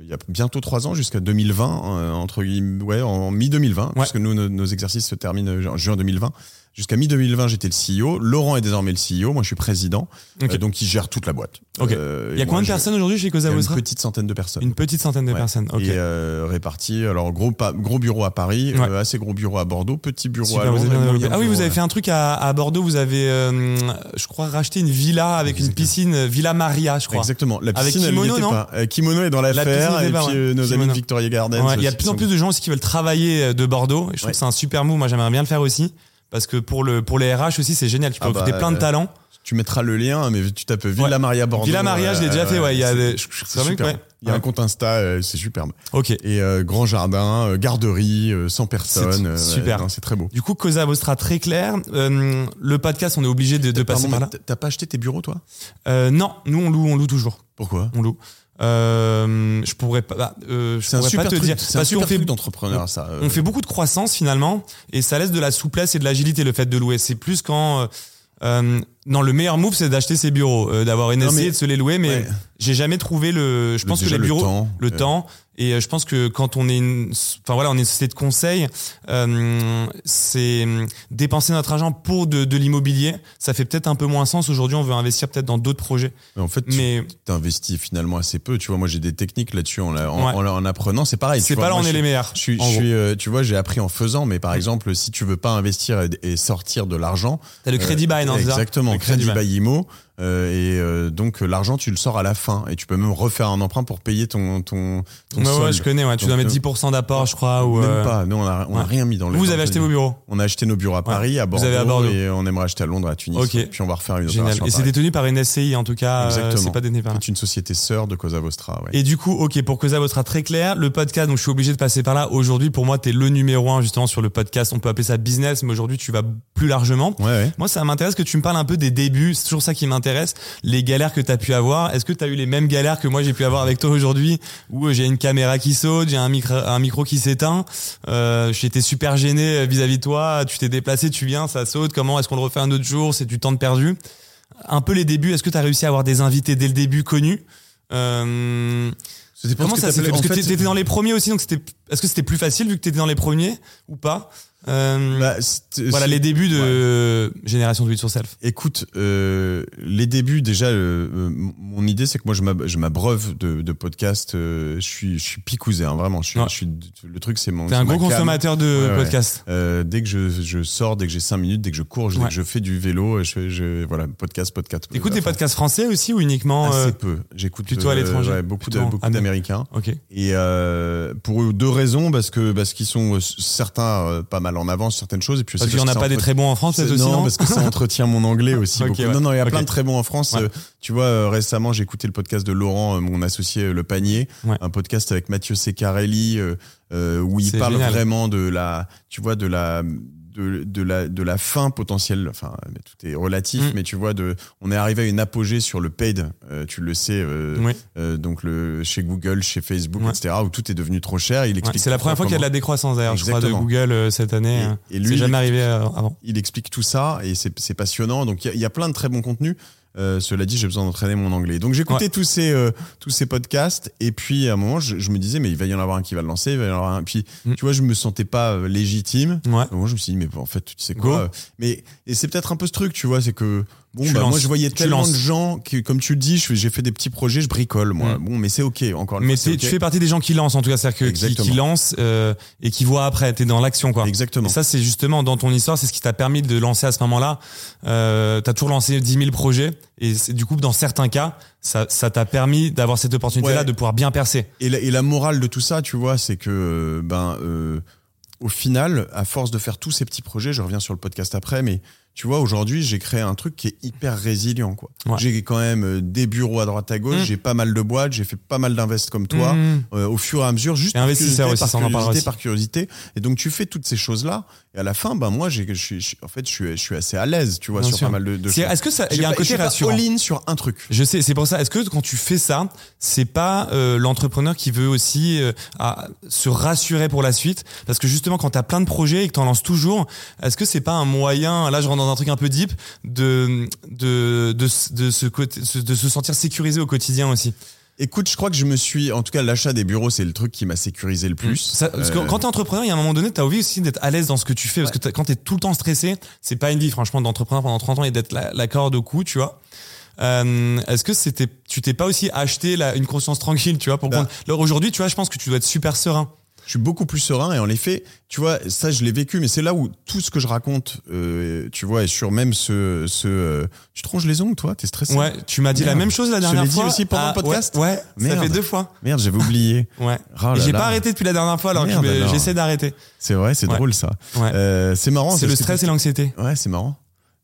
il y a bientôt trois ans, jusqu'à 2020, euh, entre guillemets, ouais, en mi 2020, puisque nous nos, nos exercices se terminent euh, en juin 2020. Jusqu'à mi 2020, j'étais le CEO. Laurent est désormais le CEO. Moi, je suis président. Ok. Euh, donc, il gère toute la boîte. Euh, Il y a combien de personnes aujourd'hui chez Cosa une petite centaine de personnes. Une petite centaine de Ouais. personnes, ok. Et euh, répartis. Alors gros gros bureau à Paris, Ouais. assez gros bureau à Bordeaux, petit bureau Super, à Londres. avez Ah oui, vous avez fait un truc à, à Bordeaux, vous avez, je crois, racheté une villa avec une piscine, Villa Maria, je crois. Exactement. La Avec piscine, elle kimono, non pas. Euh, kimono est dans l'affaire. piscine Et puis ouais. nos amis de Victoria Gardens. Il y a de plus en plus de gens aussi qui veulent travailler de Bordeaux. Je trouve que c'est un super move. Moi, j'aimerais bien le faire aussi. Parce que pour, le, pour les RH aussi, c'est génial. Tu peux Ah recruter bah, plein de euh, talents. Tu mettras le lien, mais tu tapes Villa. Maria Bordeaux. Villa Maria, je l'ai déjà fait, ouais, il y a des- je- je- superbe. Il y un compte Insta, euh, c'est superbe. Ok. Et euh, grand jardin, euh, garderie, euh, 100 personnes. Euh, super. C'est très beau. Du coup, Cosa Vostra, très clair. Euh, le podcast, on est obligé de, de passer Pardon, par là. T'as pas acheté tes bureaux, toi? Euh, non, nous, on loue, on loue toujours. Pourquoi? On loue. Euh, je pourrais pas, bah, euh, je pourrais pas te truc. dire. Parce qu'on fait, d'entrepreneur, ça. euh. on fait beaucoup de croissance finalement, et ça laisse de la souplesse et de l'agilité le fait de louer. C'est plus quand, euh, euh, non, le meilleur move, c'est d'acheter ses bureaux, euh, d'avoir une et de se les louer, mais Ouais. j'ai jamais trouvé le. Je Le- pense que les le bureaux, temps, le euh. temps, et euh, je pense que quand on est une, enfin voilà, on est une société de conseil, euh, c'est euh, dépenser notre argent pour de, de l'immobilier, ça fait peut-être un peu moins sens. Aujourd'hui, on veut investir peut-être dans d'autres projets, Mais en fait, tu mais t'investis finalement assez peu. Tu vois, moi, j'ai des techniques là-dessus en, en, Ouais. en- en apprenant. C'est pareil. c'est pas là on est les meilleurs. Je suis, en je gros. suis, euh, tu vois, j'ai appris en faisant, mais par exemple, si tu veux pas investir et, et sortir de l'argent, T'as le crédit buy, non exactement, Le crédit buy. Euh, et euh, donc l'argent tu le sors à la fin, et tu peux même refaire un emprunt pour payer ton ton, ton Ouais, je connais, ouais. Tu Donc, dois mettre euh, 10% d'apport, je crois. Ou, Même euh, pas, nous on a, on a ouais. rien mis dans le. Vous avez acheté vos bureaux. On a acheté nos bureaux à Paris, à Vous Bordeaux, avez à Bordeaux. et on aimerait acheter à Londres, à Tunis. Puis on va refaire une Génial. opération. Et c'est détenu par une SCI, en tout cas. euh, Exactement. c'est pas détenu par. C'est une société sœur de Cosa Vostra. Ouais. Et du coup, ok, pour votre sera très clair, le podcast, donc je suis obligé de passer par là. Aujourd'hui, pour moi, t'es le numéro un justement sur le podcast. On peut appeler ça business, mais aujourd'hui, tu vas plus largement. ouais, ouais. Moi, ça m'intéresse que tu me parles un peu des débuts. C'est toujours ça qui m'intéresse. Les galères que tu as pu avoir. Est-ce que tu as eu les mêmes galères que moi j'ai pu avoir avec toi aujourd'hui où euh, j'ai une caméra qui saute, j'ai un micro, un micro qui s'éteint. Euh, J'étais super gêné euh, vis-à-vis de toi. Tu t'es déplacé, tu viens, ça saute. Comment est-ce qu'on le refait un autre jour C'est du temps de perdu. Un peu les débuts. Est-ce que tu as réussi à avoir des invités dès le début connus euh, Comment ça s'est fait? Parce que t'étais dans les premiers aussi, donc c'était. Est-ce que c'était plus facile vu que t'étais dans les premiers ou pas? Euh, bah, Voilà les débuts de Génération Do It Yourself. Écoute, euh, les débuts déjà, euh, mon idée c'est que moi je m'ab- je m'abreuve de, de podcasts. je suis je suis picousé, hein, vraiment. Je suis, Ouais. je suis le truc c'est mon. T'es un gros consommateur de Ouais, podcasts. Dès que je, je sors, dès que j'ai 5 minutes, dès que je cours, dès que je fais du vélo, je, je voilà podcast podcast. T'écoutes des podcasts français aussi ou uniquement Assez peu. J'écoute plutôt à l'étranger? beaucoup de, beaucoup d'Américains. Ok. Et pour deux raisons, parce que parce qu'ils sont certains pas mal en avance certaines choses, et puis Parce qu'il y en a pas des très bons en France, aussi, non, non parce que ça entretient mon anglais aussi. Ok, beaucoup. ouais. Non, non, il y a Ok. plein de très bons en France. Ouais. Euh, Tu vois, euh, récemment, j'ai écouté le podcast de Laurent, euh, mon associé Le Panier, Ouais. un podcast avec Mathieu Secarelli, euh, où il parle génial. vraiment de la, tu vois, de la, de, de la, de la fin potentielle. Enfin, mais tout est relatif, Mm. mais tu vois, de, on est arrivé à une apogée sur le paid. euh, tu le sais, euh, Oui. euh, donc le chez Google, chez Facebook, Ouais. etc., où tout est devenu trop cher. Il Ouais, explique. C'est la première fois qu'il y a de la décroissance d'ailleurs, je crois, de. Google cette année. Et- euh, et lui, C'est jamais arrivé avant. il explique tout ça et c'est passionnant. Donc il y a- il y, a plein de très bons contenus. Euh, cela dit, j'ai besoin d'entraîner mon anglais. Donc j'écoutais Ouais. tous ces euh, tous ces podcasts et puis à un moment, je, je me disais mais il va y en avoir un qui va le lancer, il va y en avoir un. Puis Mm. tu vois, je me sentais pas euh, légitime. Ouais. À un moment, je me suis dit mais en fait, tu sais quoi euh, Mais et c'est peut-être un peu ce truc, tu vois, c'est que bon bah, lances. moi je voyais tellement lances. de gens qui, comme tu le dis, j'ai fait des petits projets, je bricole moi. Mm. Bon, mais c'est ok. Encore une Mais fois, c'est t'es- ok. tu fais partie des gens qui lancent, en tout cas, c'est-à-dire que qui, qui lancent euh, et qui voient après. T'es dans l'action, quoi. Exactement. Et ça, c'est justement dans ton histoire, c'est ce qui t'a permis de lancer à ce moment-là. Euh, t'as toujours lancé 10 000 projets et du coup, dans certains cas, ça ça t'a permis d'avoir cette opportunité-là Ouais. de pouvoir bien percer. Et la, et la morale de tout ça, tu vois, c'est que ben euh, au final, à force de faire tous ces petits projets, je reviens sur le podcast après, mais tu vois, aujourd'hui, j'ai créé un truc qui est hyper résilient, quoi. Ouais. J'ai quand même euh, des bureaux à droite à gauche, Mm. j'ai pas mal de boîtes, j'ai fait pas mal d'invests comme toi, Mmh. euh, au fur et à mesure, juste par investisseur curiosité, aussi, par curiosité, aussi. par curiosité. Et donc, tu fais toutes ces choses-là, et à la fin, ben, moi, j'ai, en fait, je suis, je suis assez à l'aise, tu vois, Bien sur sûr. pas mal de, de C'est- choses. Est-ce que ça, il y a un côté rassurant sur un truc. Je sais, c'est pour ça. Est-ce que quand tu fais ça, c'est pas euh, l'entrepreneur qui veut aussi euh, à- se rassurer pour la suite? Parce que justement, quand t'as plein de projets et que t'en lances toujours, est-ce que c'est pas un moyen Là, je rentre dans un truc un peu deep de de de, de se côté de se sentir sécurisé au quotidien aussi. Écoute, je crois que je me suis, en tout cas, l'achat des bureaux, c'est le truc qui m'a sécurisé le plus. Ça- parce que Euh, quand t'es entrepreneur, il y a un moment donné, t'as envie aussi d'être à l'aise dans ce que tu fais. Parce que quand t'es tout le temps stressé, c'est pas une vie, franchement, d'entrepreneur pendant 30 ans et d'être la, la corde au cou, tu vois. Euh, Est-ce que c'était, tu t'es pas aussi acheté la, une conscience tranquille, tu vois, pour Bah. prendre- Alors aujourd'hui, tu vois, je pense que tu dois être super serein. Je suis beaucoup plus serein et en effet, tu vois, ça je l'ai vécu, mais c'est là où tout ce que je raconte, euh, tu vois, et sur même ce, ce, euh, tu te ronges les ongles, toi, t'es stressé? Ouais, tu m'as dit la même chose la Je te dernière l'ai dit fois. aussi pendant Ah, le podcast Ouais, ouais, ça Merde. fait deux fois. Merde, j'avais oublié. Ouais. Oh j'ai pas arrêté depuis la dernière fois, alors que je j'essaie d'arrêter. C'est vrai, c'est Ouais. drôle ça. Ouais. Euh, c'est marrant. c'est le stress et l'anxiété. Ouais, c'est marrant.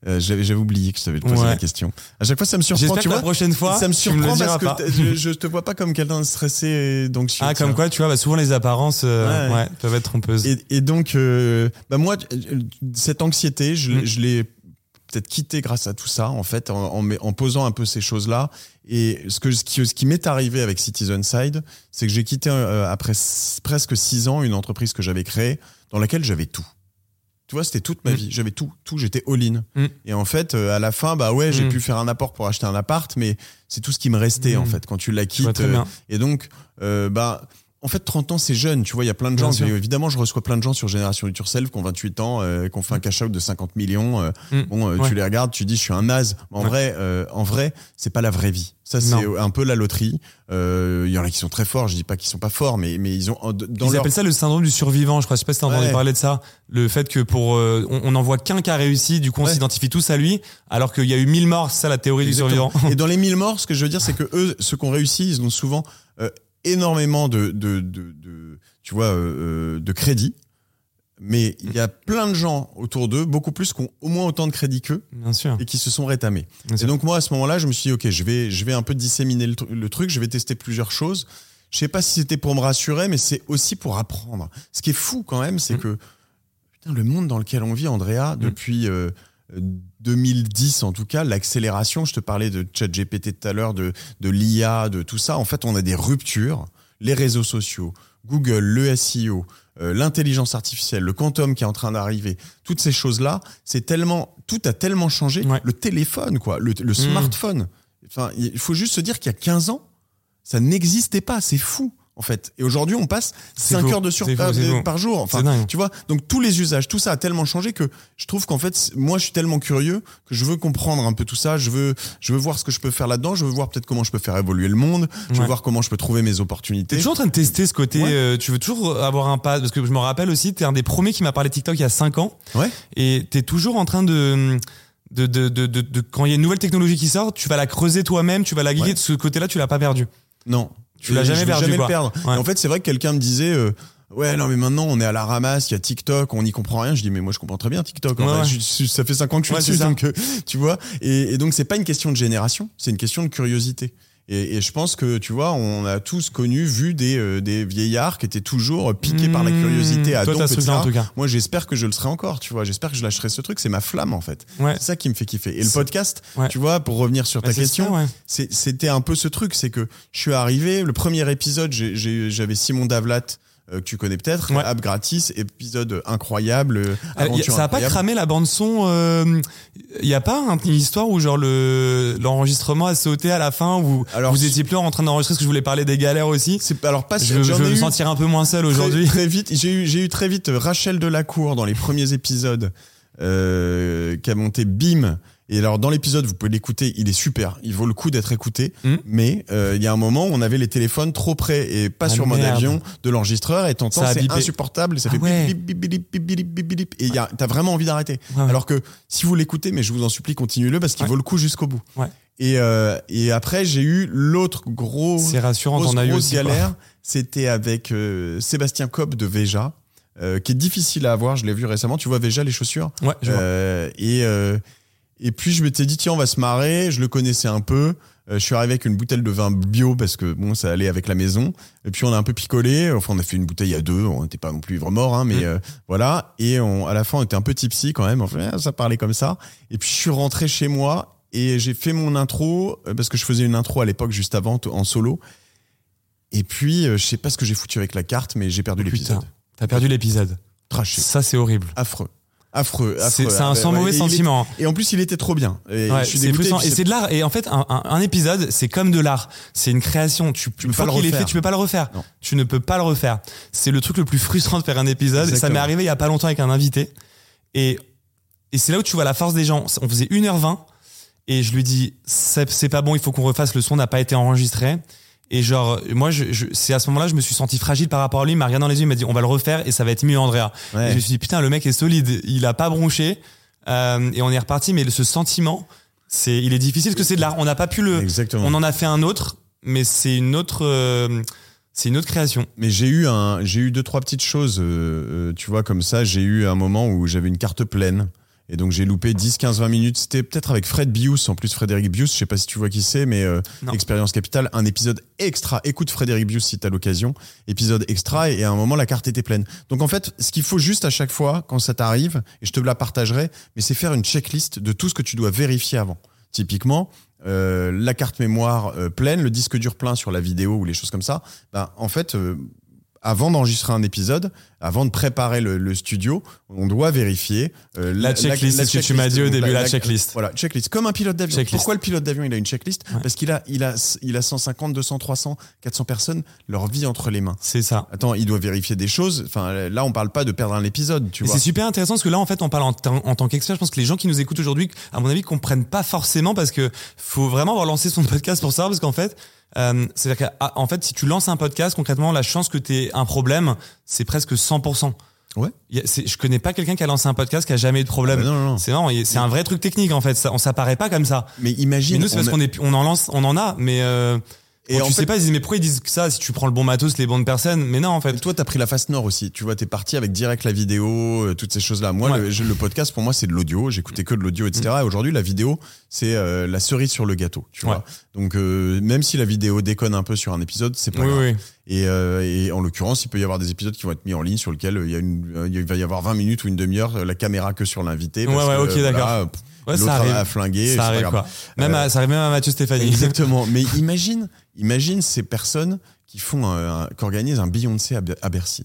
Euh, j'avais, j'avais oublié que je t'avais posé Ouais. la question. À chaque fois, ça me surprend, J'espère tu que la vois. prochaine fois, ça me me surprend diras parce que je, je te vois pas comme quelqu'un de stressé et d'anxieux. Ah, vois. comme quoi, tu vois, bah, souvent les apparences, euh, Ouais. ouais, peuvent être trompeuses. Et, et donc, euh, bah moi, cette anxiété, je, l'ai- Mm. je l'ai peut-être quittée grâce à tout ça, en fait, en, en, met- en posant un peu ces choses-là. Et ce, que, ce qui, ce qui m'est arrivé avec Citizen Side, c'est que j'ai quitté euh, après presque six ans une entreprise que j'avais créée dans laquelle j'avais tout. Tu vois, c'était toute ma Mm. vie. J'avais tout, tout. J'étais all-in. Mm. Et en fait, euh, à la fin, bah ouais, j'ai Mm. pu faire un apport pour acheter un appart, mais c'est tout ce qui me restait en fait quand tu la quittes. euh, et donc, euh, bah, en fait, 30 ans, c'est jeune. Tu vois, il y a plein de gens. évidemment, je reçois plein de gens sur Génération It Yourself qui ont 28 ans, euh, qui ont fait un cash out de 50 millions. euh, Mm. bon, euh, Ouais. tu les regardes, tu dis, je suis un naze. En Ouais. vrai, euh, en vrai, c'est pas la vraie vie. Ça, c'est un peu la loterie. Euh, Il y en a qui sont très forts. Je dis pas qu'ils sont pas forts, mais mais ils ont dans Ils leur appellent ça le syndrome du survivant. Je crois, je sais pas si t'as entendu Ouais. parler de ça. Le fait que pour, euh, on n'en voit qu'un qui a réussi, du coup on s'identifie tous à lui, alors qu'il y a eu mille morts. C'est ça la théorie Exactement. du survivant. Et dans les 1000 morts, ce que je veux dire, c'est que eux, ceux qui ont réussi, ils ont souvent énormément de, de, de, de- tu vois, euh, euh, de crédit. Mais il y a plein de gens autour d'eux, beaucoup plus, qui ont au moins autant de crédit qu'eux Bien sûr. et qui se sont rétamés. Bien Et sûr. donc moi, à ce moment-là, je me suis dit, ok, je vais, je vais un peu disséminer le, tru- le truc, je vais tester plusieurs choses. Je sais pas si c'était pour me rassurer, mais c'est aussi pour apprendre. Ce qui est fou quand même, c'est Mm. que putain, le monde dans lequel on vit, Andrea, depuis euh, euh, 2010 en tout cas, l'accélération, je te parlais de ChatGPT tout à l'heure, de, de l'IA, de tout ça, en fait, on a des ruptures. Les réseaux sociaux, Google, le SEO, euh, l'intelligence artificielle, le quantum qui est en train d'arriver, toutes ces choses-là, c'est tellement, tout a tellement changé. Ouais. Le téléphone, quoi, le, le smartphone. Enfin, il faut juste se dire qu'il y a 15 ans, ça n'existait pas. C'est fou, en fait. Et aujourd'hui, on passe C'est 5 fou. heures de fou. par jour. Enfin, tu vois, donc tous les usages, tout ça a tellement changé que je trouve qu'en fait, moi, je suis tellement curieux que je veux comprendre un peu tout ça. Je veux, je veux voir ce que je peux faire là-dedans. Je veux voir peut-être comment je peux faire évoluer le monde. Je veux Ouais. voir comment je peux trouver mes T'es opportunités. toujours en train de tester ce côté. Ouais. euh, tu veux toujours avoir un pas parce que je me rappelle aussi, t'es un des premiers qui m'a parlé de TikTok il y a 5 ans. Ouais. Et t'es toujours en train de de, de, de, de, de- quand il y a une nouvelle technologie qui sort, tu vas la creuser toi-même, tu vas la guider. Ouais. De ce côté-là, tu l'as pas perdu. Non. Tu l'as jamais perdu, Jamais quoi. le perdre. Ouais. Et en fait, c'est vrai que quelqu'un me disait. euh, Ouais, non, mais maintenant on est à la ramasse, il y a TikTok, on n'y comprend rien. Je dis, mais moi je comprends très bien TikTok. Ouais. Je- ça fait 5 ans que je suis dessus, donc euh, tu vois. Et, et donc c'est pas une question de génération, c'est une question de curiosité. Et, et je pense que tu vois, on a tous connu, vu des, euh, des vieillards qui étaient toujours piqués par la Mmh. curiosité à Toi, donc, t'as ce truc-là, en tout cas. Moi, j'espère que je le serai encore, tu vois. J'espère que je lâcherai ce truc. C'est ma flamme, en fait. Ouais. C'est ça qui me fait kiffer. Et le podcast, Ouais. tu vois, pour revenir sur ta Bah, c'est question, ouais. c'était un peu ce truc. C'est que je suis arrivé, le premier épisode, j'avais Simon Davlat, euh, que tu connais peut-être, Ouais. app gratis, épisode incroyable. euh, Euh, aventure ça a pas cramé la bande son. Il y a pas un- une histoire où genre le l'enregistrement a sauté à la fin où Alors, vous étiez plus en train d'enregistrer parce que je voulais parler des galères aussi? C'est alors pas Je je veux me eu sentir un peu moins seul très- aujourd'hui. Très, vite, j'ai eu, j'ai eu très vite Rachel Delacour dans les premiers épisodes euh, qui a monté Bim. Et alors, dans l'épisode, vous pouvez l'écouter, il est super, il vaut le coup d'être écouté. Hmm. Mais euh, il y a un moment, où on avait les téléphones trop près et pas ah, sur mode avion de l'enregistreur, et t'entends, c'est insupportable, ça ah fait ouais. bip, bip, bip, bip, bip bip et ouais. t'as vraiment envie d'arrêter. Alors que si vous l'écoutez, mais je vous en supplie, continuez-le parce qu'il vaut le coup jusqu'au bout. Et, euh, et après, j'ai eu l'autre gros, rassurant, grosse, on a eu galère, c'était avec euh, Sébastien Cobb de Veja. qui est difficile à avoir, je l'ai vu récemment. Tu vois Veja les chaussures? Ouais, je vois. Et et puis je m'étais dit, tiens, on va se marrer. Je le connaissais un peu. Euh, je suis arrivé avec une bouteille de vin bio parce que bon, ça allait avec la maison. Et puis on a un peu picolé. Enfin, on a fait une bouteille à deux. On n'était pas non plus ivre mort, hein, mais Mm. euh, voilà. Et on, à la fin, on était un peu tipsy quand même. Enfin, ça parlait comme ça. Et puis je suis rentré chez moi et j'ai fait mon intro euh, parce que je faisais une intro à l'époque juste avant en solo. Et puis je sais pas ce que j'ai foutu avec la carte, mais j'ai perdu l'épisode. T'as perdu l'épisode. Traché, Ça, c'est horrible. affreux, affreux, affreux. c'est un sans ouais, mauvais et sentiment. Et en plus, il était trop bien. Et Ouais, c'est frustrant. Et c'est de l'art. Et en fait, un, un- un épisode, c'est comme de l'art. C'est une création. Tu, peux une fois pas le qu'il est refaire. fait, tu peux pas le refaire. Non. Tu ne peux pas le refaire. C'est le truc le plus frustrant de faire un épisode. Et ça m'est arrivé il y a pas longtemps avec un invité. Et, et c'est là où tu vois la force des gens. On faisait 1h20 et je lui dis, c'est c'est pas bon, il faut qu'on refasse le son, n'a pas été enregistré. Et genre, moi, je, je- c'est à ce moment-là, je me suis senti fragile par rapport à lui. Il m'a regardé dans les yeux, il m'a dit, on va le refaire et ça va être mieux, Andrea. Ouais. Et je me suis dit, putain, le mec est solide. Il a pas bronché. Euh, et on est reparti. Mais ce sentiment, c'est, il est difficile parce que c'est de l'art. On n'a pas pu le, Exactement. on en a fait un autre, mais c'est une autre, euh, c'est une autre création. Mais j'ai eu un, j'ai eu deux trois petites choses, euh, euh, tu vois, comme ça. J'ai eu un moment où j'avais une carte pleine. Et donc j'ai loupé 10, 15, 20 minutes. C'était peut-être avec Fred Bius, en plus Frédéric Bius, je sais pas si tu vois qui c'est, mais euh. Expérience Capitale, un épisode extra. Écoute Frédéric Bius si t'as l'occasion. Épisode extra et à un moment la carte était pleine. Donc en fait, ce qu'il faut juste à chaque fois quand ça t'arrive, et je te la partagerai, mais c'est faire une checklist de tout ce que tu dois vérifier avant. Typiquement, euh, la carte mémoire euh, pleine, le disque dur plein sur la vidéo ou les choses comme ça. Ben, en fait, euh, avant d'enregistrer un épisode, avant de préparer le, le studio, on doit vérifier euh, La checklist, c'est ce que tu m'as dit au début, la checklist. Voilà, checklist. Comme un pilote d'avion. Checklist. Pourquoi le pilote d'avion il a une checklist Ouais. Parce qu'il a, il a, il a 150, 200, 300, 400 personnes leur vie entre les mains. C'est ça. Attends, il doit vérifier des choses. Enfin, là, on parle pas de perdre un épisode, tu Et vois. c'est super intéressant parce que là, en fait, on parle en, tant- en tant qu'expert. Je pense que les gens qui nous écoutent aujourd'hui, à mon avis, comprennent pas forcément parce que faut vraiment avoir lancé son podcast pour ça. Parce qu'en fait, euh, c'est-à-dire qu'en fait, si tu lances un podcast, concrètement, la chance que tu aies un problème, c'est presque 100%. Ouais. Je connais pas quelqu'un qui a lancé un podcast qui a jamais eu de problème. Ah, non, non, non. C'est non, c'est un vrai truc technique en fait. Ça, on s'apparaît pas comme ça. Mais imagine. Mais nous, c'est parce qu'on est, on en lance, on en a, mais euh, Et bon, en tu fait- sais pas, ils disent mais pourquoi ils disent que ça si tu prends le bon matos, les bonnes personnes? Mais non, en fait. Toi, t'as pris la face nord aussi. Tu vois, t'es parti avec direct la vidéo, euh, toutes ces choses-là. Moi, Ouais. le, je- le podcast, pour moi, c'est de l'audio. J'écoutais que de l'audio, etc. Et aujourd'hui, la vidéo, c'est euh, la cerise sur le gâteau. Tu Mm. Ouais. vois. Donc, euh, même si la vidéo déconne un peu sur un épisode, c'est pas Oui, grave. oui. Et, euh, et en l'occurrence, il peut y avoir des épisodes qui vont être mis en ligne sur lesquels euh, il y a une, euh, il va y avoir 20 minutes ou une demi-heure, euh, la caméra que sur l'invité. Ouais, parce ouais, que, ok, d'accord. pff, Ouais, L'autre ça arrive. a flingué. c'est ça pas arrive grave. quoi. Même à- ça arrive même à Mathieu Stéphanie. Exactement. Mais imagine, imagine ces personnes qui font, un, un- qui organisent un Beyoncé à, à Bercy.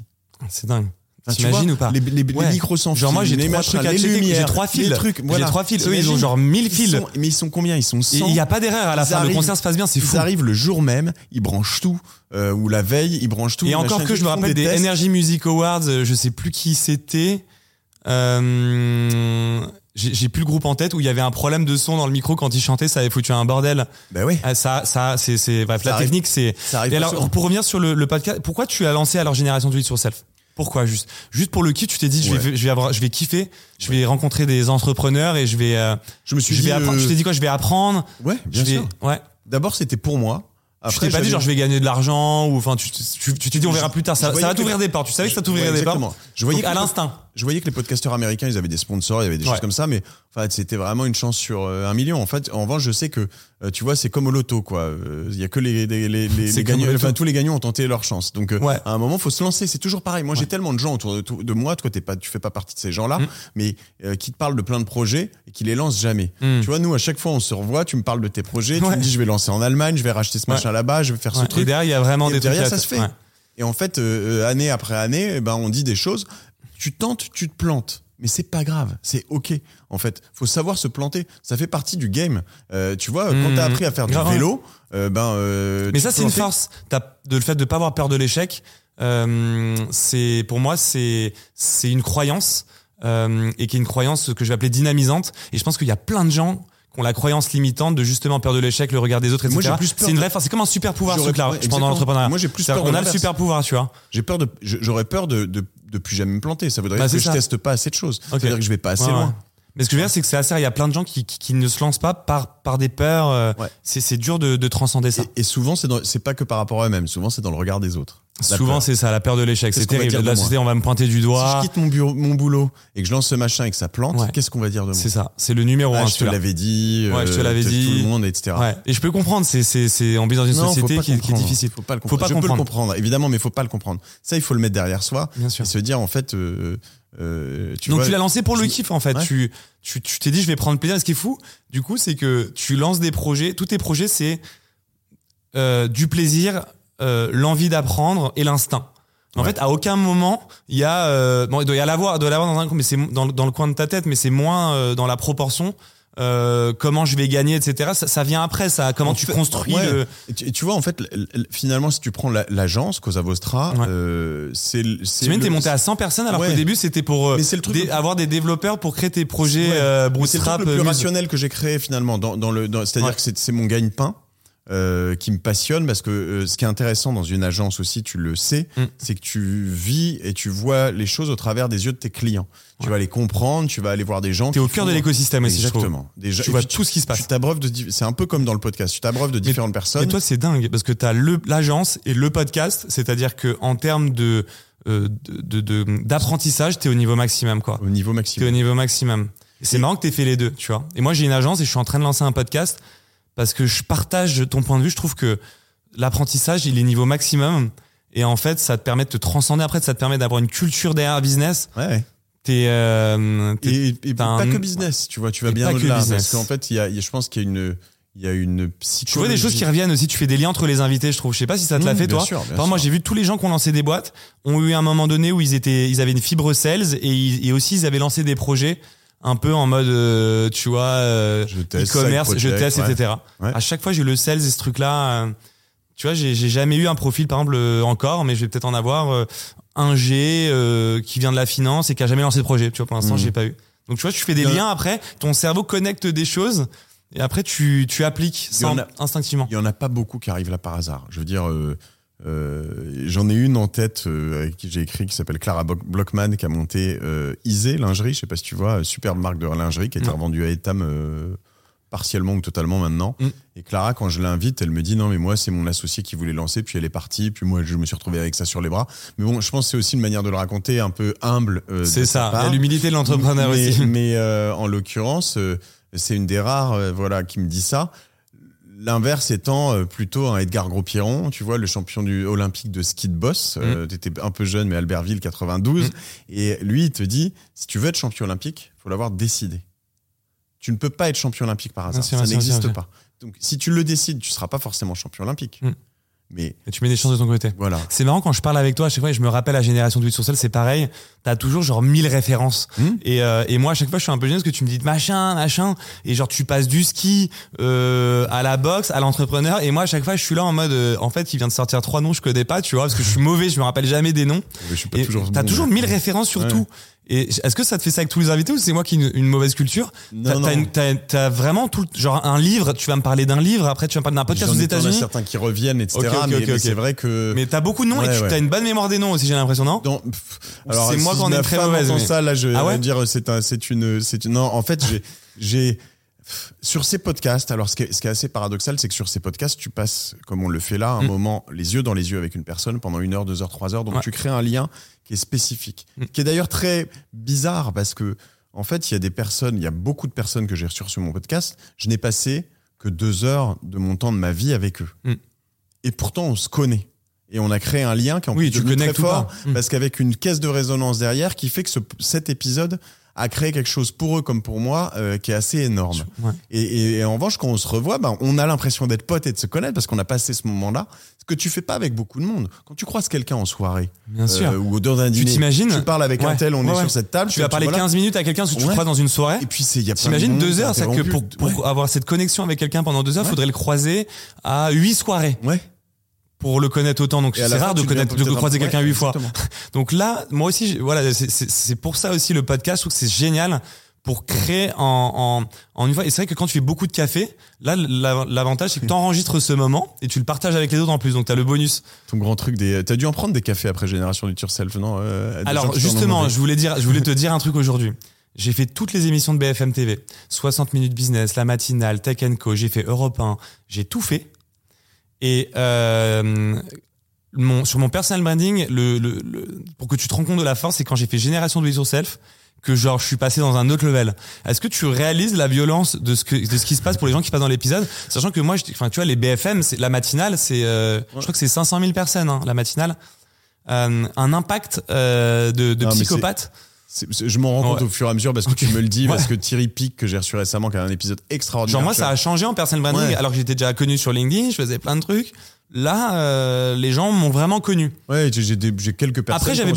C'est dingue. Tu T'imagines ou pas les, les, les Ouais. micros sans Genre moi j'ai trois trucs à j'ai trois fils. trucs, J'ai trois fils. Eux ils ont genre 1000 Ils fils. sont- mais ils sont combien? Ils sont Et 100. il n'y a pas d'erreur à la Ils fin. Le arrivent- concert se passe bien, c'est Ils fou. arrivent le jour même, ils branchent tout, euh, ou la veille, ils branchent tout. Et encore que ils je me rappelle des. Energy Music Awards, euh, je sais plus qui c'était. Euh, j'ai plus le groupe en tête où il y avait un problème de son dans le micro quand ils chantaient, ça avait foutu un bordel. Bah ouais, Ah, ça, ça, c'est, c'est, bref, Ça la arrive- technique, c'est. ça arrive Et alors, pour revenir sur le, le podcast, pourquoi tu as lancé alors Génération du It sur Self? Pourquoi juste Juste pour le kiff, tu t'es dit, je vais, je vais avoir, je vais kiffer, je vais rencontrer des entrepreneurs et je vais, euh, je me suis je dit. vais apprendre. euh, Tu t'es dit quoi Je vais apprendre. Ouais, bien je vais, sûr. ouais. D'abord, c'était pour moi. tu Après, t'es pas dit genre je vais gagner de l'argent ou enfin tu tu tu t'es dit on verra plus tard. Ça, ça va t'ouvrir des portes. Tu savais que ça t'ouvrirait des portes. Je voyais à l'instinct. Je voyais que les podcasteurs américains, ils avaient des sponsors, il y avait des Ouais. choses comme ça, mais en fait, c'était vraiment une chance sur euh, un million. En fait, en revanche, je sais que, euh, tu vois, c'est comme au loto, quoi. Euh, Il y a que les, les, les, gagnants, enfin, tous les gagnants ont tenté leur chance. Donc, euh, Ouais. à un moment, faut se lancer. C'est toujours pareil. Moi, j'ai tellement de gens autour de, de moi. Toi, t'es pas, tu fais pas partie de ces gens-là, Mm. mais euh, qui te parlent de plein de projets et qui les lancent jamais. Mm. Tu vois, nous, à chaque fois, on se revoit. Tu me parles de tes projets. Tu me dis, je vais lancer en Allemagne, je vais racheter ce machin là-bas, je vais faire ce Ouais. Et truc. derrière il y a vraiment Et des trucs. derrière, ça se fait. Et en fait, euh, euh, année après année, eh ben, on dit des choses. Tu tentes, tu te plantes. Mais c'est pas grave, c'est ok. En fait, faut savoir se planter. Ça fait partie du game. Euh, tu vois, quand Mmh. t'as appris à faire du Grave, vélo, euh, ben. euh, Mais ça, c'est une force. T'as- de le fait de pas avoir peur de l'échec. Euh, c'est pour moi, c'est c'est une croyance euh, et qui est une croyance que je vais appeler dynamisante. Et je pense qu'il y a plein de gens qui ont la croyance limitante de justement peur de l'échec, le regard des autres, Moi, etc. j'ai plus peur C'est une vraie. C'est comme un super pouvoir, ce truc-là. je pense dans l'entrepreneuriat. Moi, j'ai plus peur de qu'on a le super pouvoir, tu vois. J'ai peur de, j'aurais peur de, de, de plus jamais me planter. Ça voudrait Bah, dire que je ça. teste pas assez de choses. Ok. C'est-à-dire que je vais pas assez Ouais, loin. ouais. Mais ce que je veux dire, c'est que c'est assez. Il y a plein de gens qui, qui, qui ne se lancent pas par par des peurs. euh, Ouais. C'est dur de, de transcender ça. Et, et souvent, c'est pas que par rapport à eux-mêmes. Souvent, c'est dans le regard des autres. Souvent, c'est ça, la peur de l'échec. C'est terrible. de La société, on va me pointer du Si doigt. je quitte mon, bureau, mon boulot et que je lance ce machin et que ça plante, Ouais. qu'est-ce qu'on va dire de moi C'est ça. C'est le numéro Ah, un, je te l'avais dit, Ouais, je te euh, l'avais tout dit. le monde, etc. Ouais. Et je peux comprendre. C'est, c'est, c'est, on vit dans une Non, faut société qui, est- qui est comprendre. difficile. Faut pas le Faut comprendre. pas je peux le comprendre. évidemment, mais il faut pas le comprendre. Ça, il faut le mettre derrière soi Bien sûr. et se dire en fait, euh, euh, tu Donc vois, tu l'as lancé pour le kiff en fait. Ouais. Tu, tu, tu t'es dit je vais prendre plaisir. Ce qui est fou, du coup, c'est que tu lances des projets. Tous tes projets, c'est euh, du plaisir, euh, l'envie d'apprendre et l'instinct. En Ouais. fait, à aucun moment, il y a, euh, bon, il doit y l'avoir, doit l'avoir dans un, mais c'est dans, le- dans le coin de ta tête, mais c'est moins euh, dans la proportion. Euh, comment je vais gagner, etc. Ça, ça vient après, ça. Comment En tu construis ouais. le. Tu, tu vois, en fait, finalement, si tu prends la- l'agence Cosa Vostra, Ouais. euh, c'est. T'imagines, le- t'es monté à 100 personnes alors Ouais. qu'au début c'était pour euh, le truc le avoir des développeurs pour créer tes projets euh, c'est le truc le plus rationnel que j'ai créé finalement. Dans, dans le, c'est-à-dire que c'est, c'est mon gagne-pain. Euh, qui me passionne parce que euh, ce qui est intéressant dans une agence aussi, tu le sais, Mm. c'est que tu vis et tu vois les choses au travers des yeux de tes clients. Tu vas les comprendre, tu vas aller voir des gens. T'es au cœur font- de l'écosystème aussi. Exactement. Des gens- Tu et vois tout ce qui se passe. Tu t'abreuves de, c'est un peu comme dans le podcast. Tu t'abreuves de différentes personnes. Mais toi, c'est dingue parce que tu as l'agence et le podcast, c'est-à-dire que en termes de euh, de- de- de- d'apprentissage, tu es au niveau maximum quoi. au niveau maximum. au niveau maximum. Et C'est Et- marrant que tu fait les deux, tu vois. Et moi, j'ai une agence et je suis en train de lancer un podcast parce que je partage ton point de vue, je trouve que l'apprentissage, il est niveau maximum et en fait, ça te permet de te transcender après, ça te permet d'avoir une culture derrière business. Ouais. T'es euh, t'es- Et, pas un- que business, tu vois, tu vas Et bien au-delà. business. Parce qu'en fait, il y a, y a- je pense qu'il y a une, il y a une psychologie. Tu vois des choses qui reviennent aussi, tu fais des liens entre les invités, je trouve. Je sais pas si ça te l'a Mmh, fait toi. sûr, exemple, moi j'ai vu tous les gens qui ont lancé des boîtes ont eu un moment donné où ils étaient ils avaient une fibre sales et, ils- et aussi ils avaient lancé des projets un peu en mode euh, tu vois euh, Je teste, e-commerce, je teste, ouais. etc. Ouais. À chaque fois j'ai eu le sales et ce truc là. tu vois, j'ai jamais eu un profil par exemple euh, encore, mais je vais peut-être en avoir euh, un G euh, qui vient de la finance et qui a jamais lancé de projet. Tu vois, pour l'instant Mhm. j'ai pas eu. Donc tu vois, tu fais des liens après, ton cerveau connecte des choses et après tu tu appliques Il a- instinctivement. Il y en a pas beaucoup qui arrivent là par hasard. Je veux dire, euh, euh, j'en ai une en tête euh, avec qui j'ai écrit qui s'appelle Clara Blockman qui a monté euh, Isée lingerie. Je sais pas si tu vois, euh, superbe marque de lingerie qui a été revendue à Etam partiellement ou totalement maintenant. Mm. Et Clara, quand je l'invite, elle me dit non mais moi c'est mon associé qui voulait lancer, puis elle est partie, puis moi je me suis retrouvé avec ça sur les bras. Mais bon, je pense que c'est aussi une manière de le raconter un peu humble. C'est ça, l'humilité de l'entrepreneur aussi. Mais en l'occurrence, c'est une des rares euh, voilà, qui me dit ça. L'inverse étant euh, plutôt un Edgar Gros-Pierron, tu vois, le champion du olympique de ski de boss. Euh, T'étais un peu jeune, mais Albertville 92. Mm. Et lui, il te dit, si tu veux être champion olympique, faut l'avoir décidé. Tu ne peux pas être champion olympique par hasard. Sûr, ça n'existe pas. Donc, si tu le décides, tu seras pas forcément champion olympique. Mm. Mais Et tu mets des chances de ton côté. voilà. C'est marrant quand je parle avec toi, à chaque fois, et je me rappelle la génération de 8 sur c'est pareil. T'as toujours genre 1000 références. Hmm. Et, euh, et moi, à chaque fois, je suis un peu gêné parce que tu me dis machin, machin. Et genre, tu passes du ski euh, à la boxe, à l'entrepreneur. Et moi, à chaque fois, je suis là en mode, euh, en fait, il vient de sortir trois noms, je connais pas, tu vois, parce que je suis mauvais, je me rappelle jamais des noms. Je suis pas Et toujours T'as bon, toujours mais- 1000 références sur Ouais. tout. Et est-ce que ça te fait ça avec tous les invités ou c'est moi qui ai une, une mauvaise culture T'as Non, t'as vraiment tout, genre un livre, tu vas me parler d'un livre, après tu vas me parler d'un podcast aux ai- t'en as États-Unis. certains qui reviennent, etc. Ok, ok, mais, mais c'est vrai que. Mais t'as beaucoup de noms et tu ouais. as une bonne mémoire des noms aussi, j'ai l'impression, non Non, pff, alors c'est moi qui en ai très mauvaise, mais- ça, là, je Ah ouais vais dire c'est un, c'est une, c'est une. Non, en fait, j'ai, j'ai sur ces podcasts. Alors, ce qui est, ce qui est assez paradoxal, c'est que sur ces podcasts, tu passes, comme on le fait là, un Mm. moment les yeux dans les yeux avec une personne pendant une heure, deux heures, trois heures. Donc, Ouais. tu crées un lien qui est spécifique, Mm. qui est d'ailleurs très bizarre parce que, en fait, il y a des personnes, il y a beaucoup de personnes que j'ai reçues sur mon podcast. Je n'ai passé que deux heures de mon temps de ma vie avec eux. Mm. Et pourtant, on se connaît. Et on a créé un lien qui est en Oui, plus tu très fort. Mm. parce qu'avec une caisse de résonance derrière qui fait que ce, cet épisode a créé quelque chose pour eux comme pour moi euh, qui est assez énorme. Ouais. Et, et- et en revanche, quand on se revoit, ben, on a l'impression d'être potes et de se connaître parce qu'on a passé ce moment-là. Ce que tu fais pas avec beaucoup de monde. Quand tu croises quelqu'un en soirée Bien sûr. euh, ou dans un Tu dîner, t'imagines tu parles avec un tel, on ouais, est sur cette table, tu vas parler voilà. 15 minutes à quelqu'un que tu Ouais. le crois dans une soirée. Et puis c'est il y a plein de T'imagines deux heures, c'est que pour, pour avoir cette connexion avec quelqu'un pendant deux heures, faudrait le croiser à huit soirées Ouais. Pour le connaître autant. Donc c'est rare de tu connaître, de croiser quelqu'un huit fois. Donc là, moi aussi, voilà, c'est- pour ça aussi le podcast, je trouve que c'est génial pour créer en, en, en une fois. Et c'est vrai que quand tu fais beaucoup de café, là, la- l'avantage, c'est que tu enregistres ce moment et tu le partages avec les autres en plus. Donc tu as le bonus. Ton grand truc des. T'as dû en prendre des cafés après Génération du Yourself, non euh, Alors justement, je voulais dire, je voulais te dire un truc aujourd'hui. J'ai fait toutes les émissions de BFM TV, 60 minutes business, la matinale, Tech Co. J'ai fait Europe 1, j'ai tout fait. Et euh, mon, sur mon personal branding, le, le, le- pour que tu te rends compte de la force, c'est quand j'ai fait génération de yourself que genre je suis passé dans un autre level. Est-ce que tu réalises la violence de ce que de ce qui se passe pour les gens qui passent dans l'épisode, sachant que moi, enfin tu vois, les BFM, c'est la matinale, c'est, euh, je crois que c'est 500 000 personnes, hein, la matinale. Euh, un impact euh, de, de Non, Je m'en rends compte Ouais. au fur et à mesure parce que tu me le dis, Ouais. parce que Thierry Pic, que j'ai reçu récemment, qui a un épisode extraordinaire. Genre moi, ça vois. a changé en personal branding, Ouais. alors que j'étais déjà connu sur LinkedIn, je faisais plein de trucs. Là, euh, les gens m'ont vraiment connu. Ouais, j'ai- j'ai des- j'ai quelques personnes. Après, j'avais,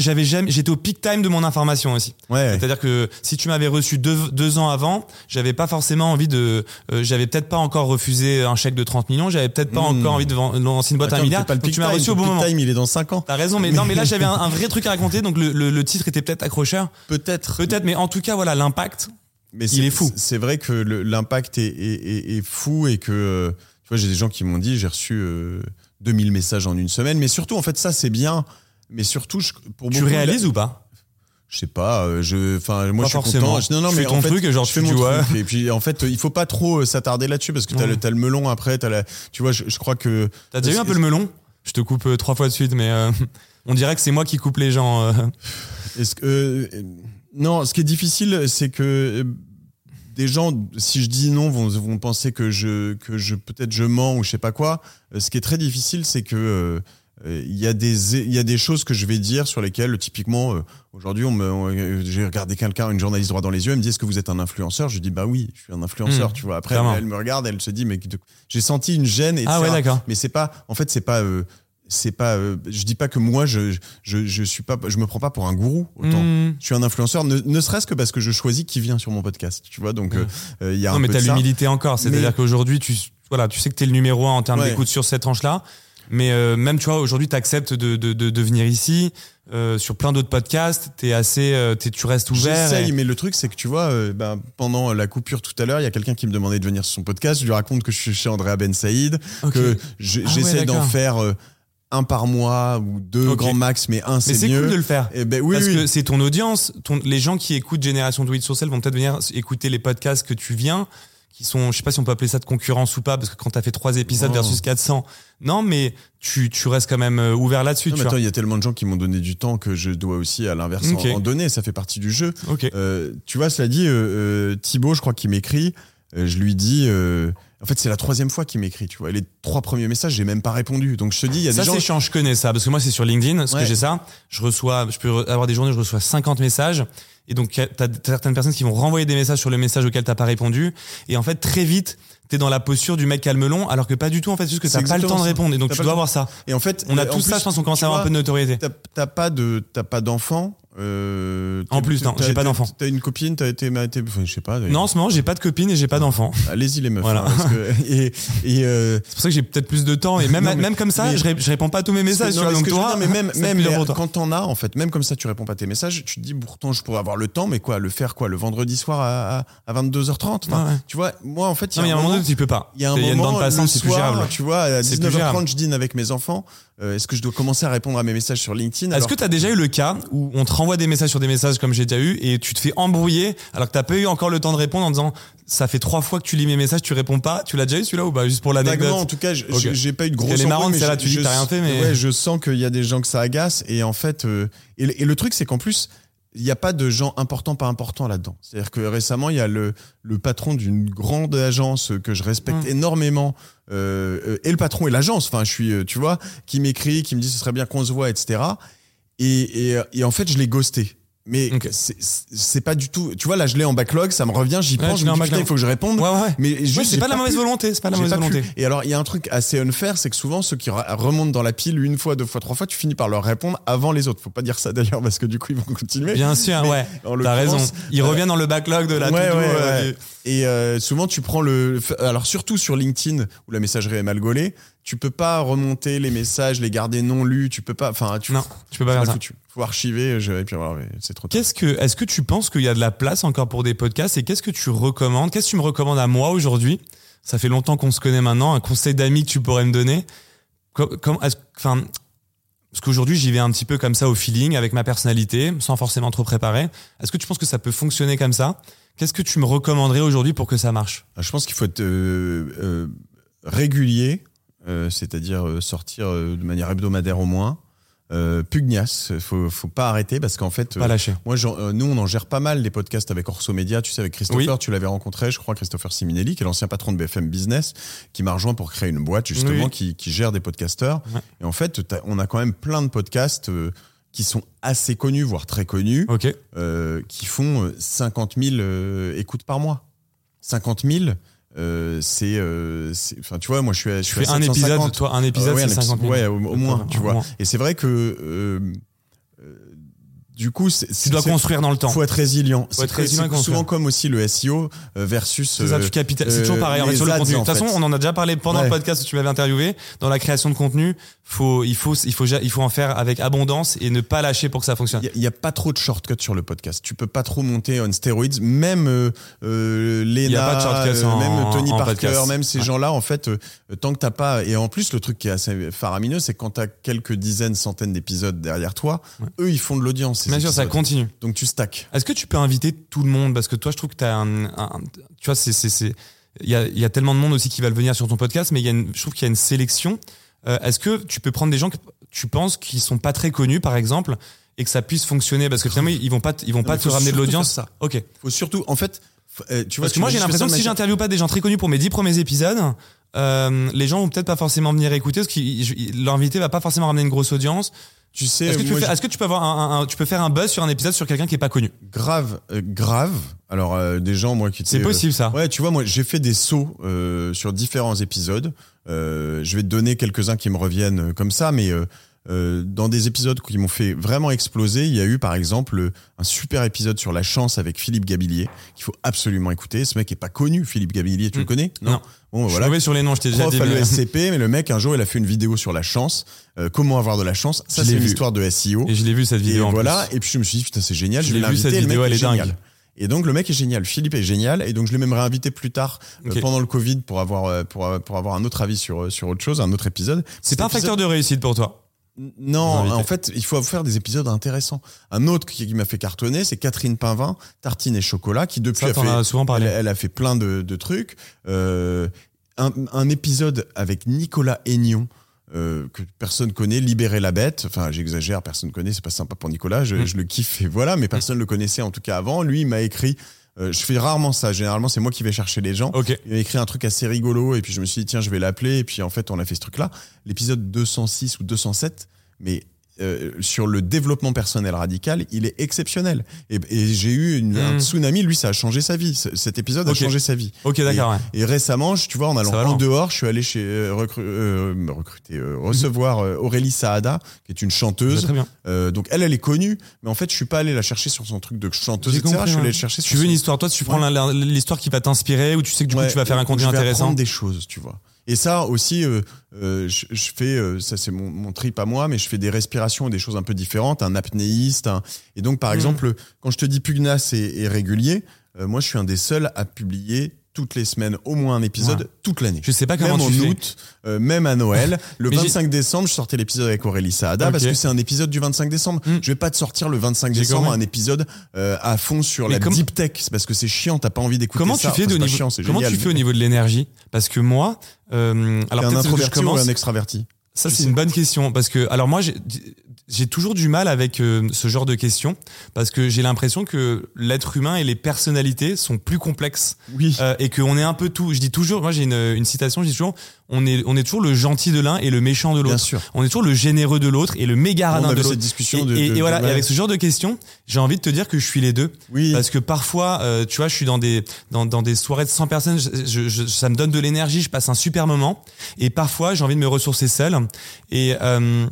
j'avais jamais, j'étais au peak time de mon information aussi. Ouais. C'est-à-dire que si tu m'avais reçu deux, deux ans avant, j'avais pas forcément envie de, euh, j'avais peut-être pas encore refusé un chèque de 30 millions, j'avais peut-être pas Hmm. encore envie de lancer une boîte à un milliard. c'est pas le donc peak tu m'as reçu au le bon peak moment. time, il est dans 5 ans. T'as raison, mais non, mais là j'avais un, un vrai truc à raconter, donc le, le, le titre était peut-être accrocheur. Peut-être. Peut-être, mais en tout cas, voilà, l'impact. Mais Il est fou. C'est vrai que le- l'impact est, est, est- est fou et que, euh, tu vois, j'ai des gens qui m'ont dit, j'ai reçu euh, 2000 messages en une semaine. Mais surtout, en fait, ça, c'est bien. Mais surtout, je- pour Tu beaucoup, réalises ou pas? Je sais pas, euh, je, enfin, moi, Pas je suis forcément. content. Je- Non, non, mais fais ton en fait, truc genre, je fais mon truc. Et puis, en fait, il faut pas trop euh, s'attarder là-dessus parce que t'as Ouais. le, t'as le melon après, t'as la, tu vois, je, je crois que. T'as déjà eu un peu le melon? Je te coupe euh, trois fois de suite, mais euh, on dirait que c'est moi qui coupe les gens. euh. Est-ce que euh, non, ce qui est difficile, c'est que euh, des gens, si je dis non, vont, vont penser que je que je peut-être je mens ou je sais pas quoi. Euh, Ce qui est très difficile, c'est que euh, euh, il y a des il y a des choses que je vais dire sur lesquelles typiquement euh, aujourd'hui on me on- j'ai regardé quelqu'un une journaliste droit dans les yeux elle me dit est-ce que vous êtes un influenceur? Je lui dis bah oui je suis un influenceur Mmh, tu vois après elle, me regarde elle se dit mais j'ai senti une gêne etc. Ah ouais, d'accord. mais c'est pas en fait c'est pas euh, c'est pas euh, je dis pas que moi je, je je suis pas je me prends pas pour un gourou autant Hmm. je suis un influenceur, ne, ne serait-ce que parce que je choisis qui vient sur mon podcast, tu vois. Donc, euh, euh, il y a Non, un mais t'as l'humilité encore. C'est-à-dire Mais- qu'aujourd'hui, tu, voilà, tu sais que t'es le numéro un en termes Ouais. d'écoute sur cette tranche-là. Mais euh, même, tu vois, aujourd'hui, t'acceptes de, de, de, de venir ici. Euh, sur plein d'autres podcasts, t'es assez, euh, t'es- tu restes ouvert. J'essaye, et- mais le truc, c'est que tu vois, euh, ben, pendant la coupure tout à l'heure, il y a quelqu'un qui me demandait de venir sur son podcast. Je lui raconte que je suis chez Andrea Ben Saïd, Ok. que je- Ah ouais, j'essaie d'en faire euh, un par mois ou deux Ok. grands max, mais un, Mais c'est c'est mieux. cool de le faire. Eh ben, oui, Parce oui. que c'est ton audience, ton, les gens qui écoutent Génération Do It Yourself vont peut-être venir écouter les podcasts que tu viens, qui sont, je sais pas si on peut appeler ça de concurrence ou pas, parce que quand t'as fait trois épisodes Non. versus 400, non, mais tu, tu restes quand même euh, ouvert là-dessus, Non, mais attends, il y a tellement de gens qui m'ont donné du temps que je dois aussi, à l'inverse, en- Ok. en, donner. Ça fait partie du jeu. Ok. Euh, tu vois, cela dit, euh, euh, Thibaut, je crois qu'il m'écrit. Euh, je lui dis. euh, en fait, c'est la troisième fois qu'il m'écrit. Tu vois, les trois premiers messages, j'ai même pas répondu. Donc, je te dis, il y a ça, des gens. c'est chiant, je connais ça, parce que moi, c'est sur LinkedIn, parce Ouais. que j'ai ça. Je reçois, je peux avoir des journées où je reçois 50 messages. Et donc, t'as certaines personnes qui vont renvoyer des messages sur le message auquel t'as pas répondu. Et en fait, très vite, t'es dans la posture du mec calmelon, alors que pas du tout, en fait, juste que t'as pas le temps de ça. répondre. Et donc, tu dois avoir ça. Et en fait, On a tous en ça, plus, je pense qu'on commence à avoir un peu de notoriété. T'as pas de t'as pas d'enfant. Euh, En plus, non, j'ai pas d'enfant. T'as une copine, t'as été, t'es- enfin, je sais pas. Non, en ce moment, j'ai pas de copine et j'ai pas d'enfant. Allez-y les meufs. Voilà. hein, parce que- et et euh, C'est pour ça que j'ai peut-être plus de temps. Et même, Non, mais- même comme ça, mais- je, ré- je réponds pas à tous mes messages. non, mais donc que toi, dire, mais même même les- quand t'en as en fait, même comme ça, tu réponds pas à tes messages. Tu te dis pourtant, je pourrais avoir le temps, mais quoi, le faire quoi, le vendredi soir à, à, à 22h30. Enfin, Ouais, ouais. Tu vois, moi en fait, il y a un moment donné, tu peux pas. Il y a un moment, le c'est plus soir, gérable. tu vois, à C'est plus 19h30, gérable. je dîne avec mes enfants. Euh, Est-ce que je dois commencer à répondre à mes messages sur LinkedIn Est-ce que tu as déjà eu le cas où on te renvoie des messages sur des messages comme j'ai déjà eu et tu te fais embrouiller alors que t'as pas eu encore le temps de répondre en disant ça fait trois fois que tu lis mes messages, tu réponds pas. Tu l'as déjà eu celui-là ou pas Juste pour Vaguement, en l'anecdote. tout cas, j'ai pas eu de grosse qu'elle est marrante, mais je- tu dis que je- t'as rien fait, mais- ouais, je sens qu'il y a des gens que ça agace et en fait, euh, et, et le truc c'est qu'en plus, il n'y a pas de gens importants, pas importants là-dedans. C'est-à-dire que récemment, il y a le, le patron d'une grande agence que je respecte Mm. énormément, euh, euh, et le patron et l'agence, enfin, je suis, euh, tu vois, qui m'écrit, qui me dit ce serait bien qu'on se voit, etc. Et, et, et en fait, je l'ai ghosté. Mais Ok. c'est- pas du tout. Tu vois, là, je l'ai en backlog, ça me revient, j'y Ouais, pense, tu je il faut que je réponde. Ouais, ouais. Mais juste, Ouais, c'est j'ai pas la mauvaise pu. volonté, c'est pas la mauvaise pas volonté. pu. Et alors, il y a un truc assez unfair, c'est que souvent, ceux qui re- remontent dans la pile une fois, deux fois, trois fois, tu finis par leur répondre avant les autres. Faut pas dire ça d'ailleurs, parce que du coup, ils vont continuer. Bien sûr, Mais ouais. T'as raison. l'occurrence, Il euh, revient dans le backlog de la ouais, ouais, euh, ouais. Et euh, souvent, tu prends le. Alors, surtout sur LinkedIn, où la messagerie est mal gaulée, tu peux pas remonter les messages, les garder non lus. Tu peux pas. Enfin, tu. Non, tu peux pas faire ça. foutu. Faut archiver. Je... Et puis voilà, c'est trop tard. Qu'est-ce que, est-ce que tu penses qu'il y a de la place encore pour des podcasts et qu'est-ce que tu recommandes? Qu'est-ce que tu me recommandes à moi aujourd'hui? Ça fait longtemps qu'on se connaît maintenant. Un conseil d'amis que tu pourrais me donner Com- Comment, enfin, parce qu'aujourd'hui j'y vais un petit peu comme ça au feeling avec ma personnalité, sans forcément trop préparer. Est-ce que tu penses que ça peut fonctionner comme ça? Qu'est-ce que tu me recommanderais aujourd'hui pour que ça marche? Ah, Je pense qu'il faut être euh, euh, régulier. Euh, c'est-à-dire euh, sortir euh, de manière hebdomadaire au moins. Euh, pugnace, faut, faut pas arrêter parce qu'en fait, Pas euh, lâcher. moi, euh, nous, on en gère pas mal les podcasts avec Orso Media. Tu sais, avec Christopher, Oui. tu l'avais rencontré, je crois, Christopher Siminelli, qui est l'ancien patron de BFM Business, qui m'a rejoint pour créer une boîte justement Oui. qui, qui gère des podcasteurs. Ouais. Et en fait, on a quand même plein de podcasts qui sont assez connus, voire très connus, qui font euh, 50 000 euh, écoutes par mois. 50 000, euh, c'est, euh, c'est- enfin, tu vois, moi, je suis à, je Tu suis à fais un 750. épisode, toi, un épisode, Euh, ouais, c'est un épisode- 50 000. Ouais, au, au moins, tu vois. Et c'est vrai que euh, du coup, c'est- Tu dois construire dans le temps. faut être résilient. Faut C'est être résilient souvent comme aussi le SEO euh, versus. C'est ça, euh, tu. C'est euh, toujours pareil. En fait, les sur le ads, contenu. De toute façon, on en a déjà parlé pendant Ouais. le podcast où tu m'avais interviewé. Dans la création de contenu, faut, il faut, il faut, il faut en faire avec abondance et ne pas lâcher pour que ça fonctionne. Il n'y a, pas trop de shortcuts sur le podcast. Tu peux pas trop monter on steroids. Même euh, euh, Lena, euh, en- même Tony en Parker, podcast. même ces Ouais. gens-là, en fait, euh, tant que t'as pas. Et en plus, le truc qui est assez faramineux, c'est quand t'as quelques dizaines, centaines d'épisodes derrière toi, Ouais. eux, ils font de l'audience. Bien sûr, ça continue. Donc tu stacks. Est-ce que tu peux inviter tout le monde? Parce que toi, je trouve que tu as un, un- tu vois, c'est, il y a, y a tellement de monde aussi qui va venir sur ton podcast, mais il y a une, je trouve qu'il y a une sélection. Euh, est-ce que tu peux prendre des gens que tu penses qui sont pas très connus, par exemple, et que ça puisse fonctionner? Parce que finalement, ils vont pas, ils vont Non, pas te ramener de l'audience. ça. Ok. Faut surtout, en fait, euh, tu vois, Parce que moi, j'ai l'impression que si j'interviewe pas des gens très connus pour mes dix premiers épisodes, euh, les gens vont peut-être pas forcément venir écouter parce que l'invité va pas forcément ramener une grosse audience. Tu sais, Est-ce que, tu peux faire, est-ce que tu peux avoir un, un- un- tu peux faire un buzz sur un épisode sur quelqu'un qui est pas connu grave, euh, grave. Alors euh, des gens, moi, qui C'est euh, possible ça. Ouais, tu vois, moi, j'ai fait des sauts euh, sur différents épisodes. Euh, je vais te donner quelques-uns qui me reviennent comme ça, mais euh, dans des épisodes qui m'ont fait vraiment exploser, il y a eu par exemple un super épisode sur la chance avec Philippe Gabillier qu'il faut absolument écouter. Ce mec est pas connu, Philippe Gabillier, tu le connais Non. Bon, Je suis voilà. mauvais sur les noms, je t'ai déjà Prof dit. à mais- l'ESCP, mais le mec un jour il a fait une vidéo sur la chance, euh, comment avoir de la chance? Ça c'est une vu. histoire de SEO. Et je l'ai vu cette Et vidéo. en voilà, plus. et puis je me suis dit, putain, c'est génial, Je l'ai vu, cette le vidéo, elle est est dingue. Et donc le mec est génial, Philippe est génial, et donc je l'ai même réinvité plus tard euh, pendant le Covid pour avoir pour, pour avoir un autre avis sur sur autre chose, un autre épisode. C'est un facteur de réussite pour toi? Non, en fait, il faut faire des épisodes intéressants. Un autre qui, qui m'a fait cartonner, c'est Catherine Pinvin, Tartine et chocolat, qui depuis Ça, a fait as souvent parlé. elle a fait plein de, de trucs. Euh, un, un épisode avec Nicolas Aignon. euh, que personne connaît, Libérer la bête. Enfin, j'exagère, personne connaît, c'est pas sympa pour Nicolas, je, Mm. je le kiffe et voilà, mais personne le connaissait en tout cas avant. Lui, il m'a écrit. Euh, je fais rarement ça. Généralement, c'est moi qui vais chercher les gens. Ok. Il m'a écrit un truc assez rigolo et puis je me suis dit tiens, je vais l'appeler et puis en fait, on a fait ce truc-là. L'épisode 206 ou 207, mais euh, sur le développement personnel radical, il est exceptionnel. Et, et j'ai eu une, un Mm. tsunami. Lui, ça a changé sa vie. C- Cet épisode a changé sa vie. Ok, d'accord. ouais. Et récemment, je- tu vois, en allant en dehors, je suis allé chez euh, recru- euh, recruter, euh, recevoir Aurélie Saada, qui est une chanteuse. Très bien. Donc elle, elle est connue, mais en fait, je suis pas allé la chercher sur son truc de chanteuse, etc. compris, je suis allé ouais. chercher Tu sur veux son- une histoire, toi, tu prends l'histoire qui va t'inspirer ou tu sais que du coup tu vas faire un contenu intéressant. des choses, tu vois. Et ça aussi, euh, euh, je, je fais, euh, ça c'est mon, mon trip à moi, mais je fais des respirations et des choses un peu différentes, un apnéiste. un- Et donc, par Mm. exemple, quand je te dis pugnace et, et régulier, euh, moi je suis un des seuls à publier toutes les semaines au moins un épisode Ouais. toute l'année. Je sais pas comment Même en fais. août, euh, même à Noël. Le Mais j'ai- 25 décembre, je sortais l'épisode avec Aurélie Saada parce que c'est un épisode du 25 décembre. Mm. Je vais pas te sortir le 25 J'ai décembre un épisode euh, à fond sur Mais la comme- deep tech. C'est parce que c'est chiant, t'as pas envie d'écouter Comment ça. tu fais Enfin, de c'est pas niveau chiant, Comment génial, tu fais mais- au niveau de l'énergie? Parce que moi, euh, alors un je introverti ou un extraverti? Ça, c'est une bonne question parce que, alors moi, j'ai- j'ai toujours du mal avec euh, ce genre de questions parce que j'ai l'impression que l'être humain et les personnalités sont plus complexes Oui. euh, et qu'on est un peu tout. Je dis toujours, moi j'ai une, une citation, je dis toujours, on est, on est toujours le gentil de l'un et le méchant de Bien l'autre. sûr. On est toujours le généreux de l'autre et le méga radin de l'autre. cette discussion Et, de, et- de- et voilà. Et avec ce genre de questions, j'ai envie de te dire que je suis les deux. oui. Parce que parfois, euh, tu vois, je suis dans des dans, dans des soirées de 100 personnes, je, je- je- ça me donne de l'énergie, je passe un super moment. Et parfois, j'ai envie de me ressourcer seul. Et euh,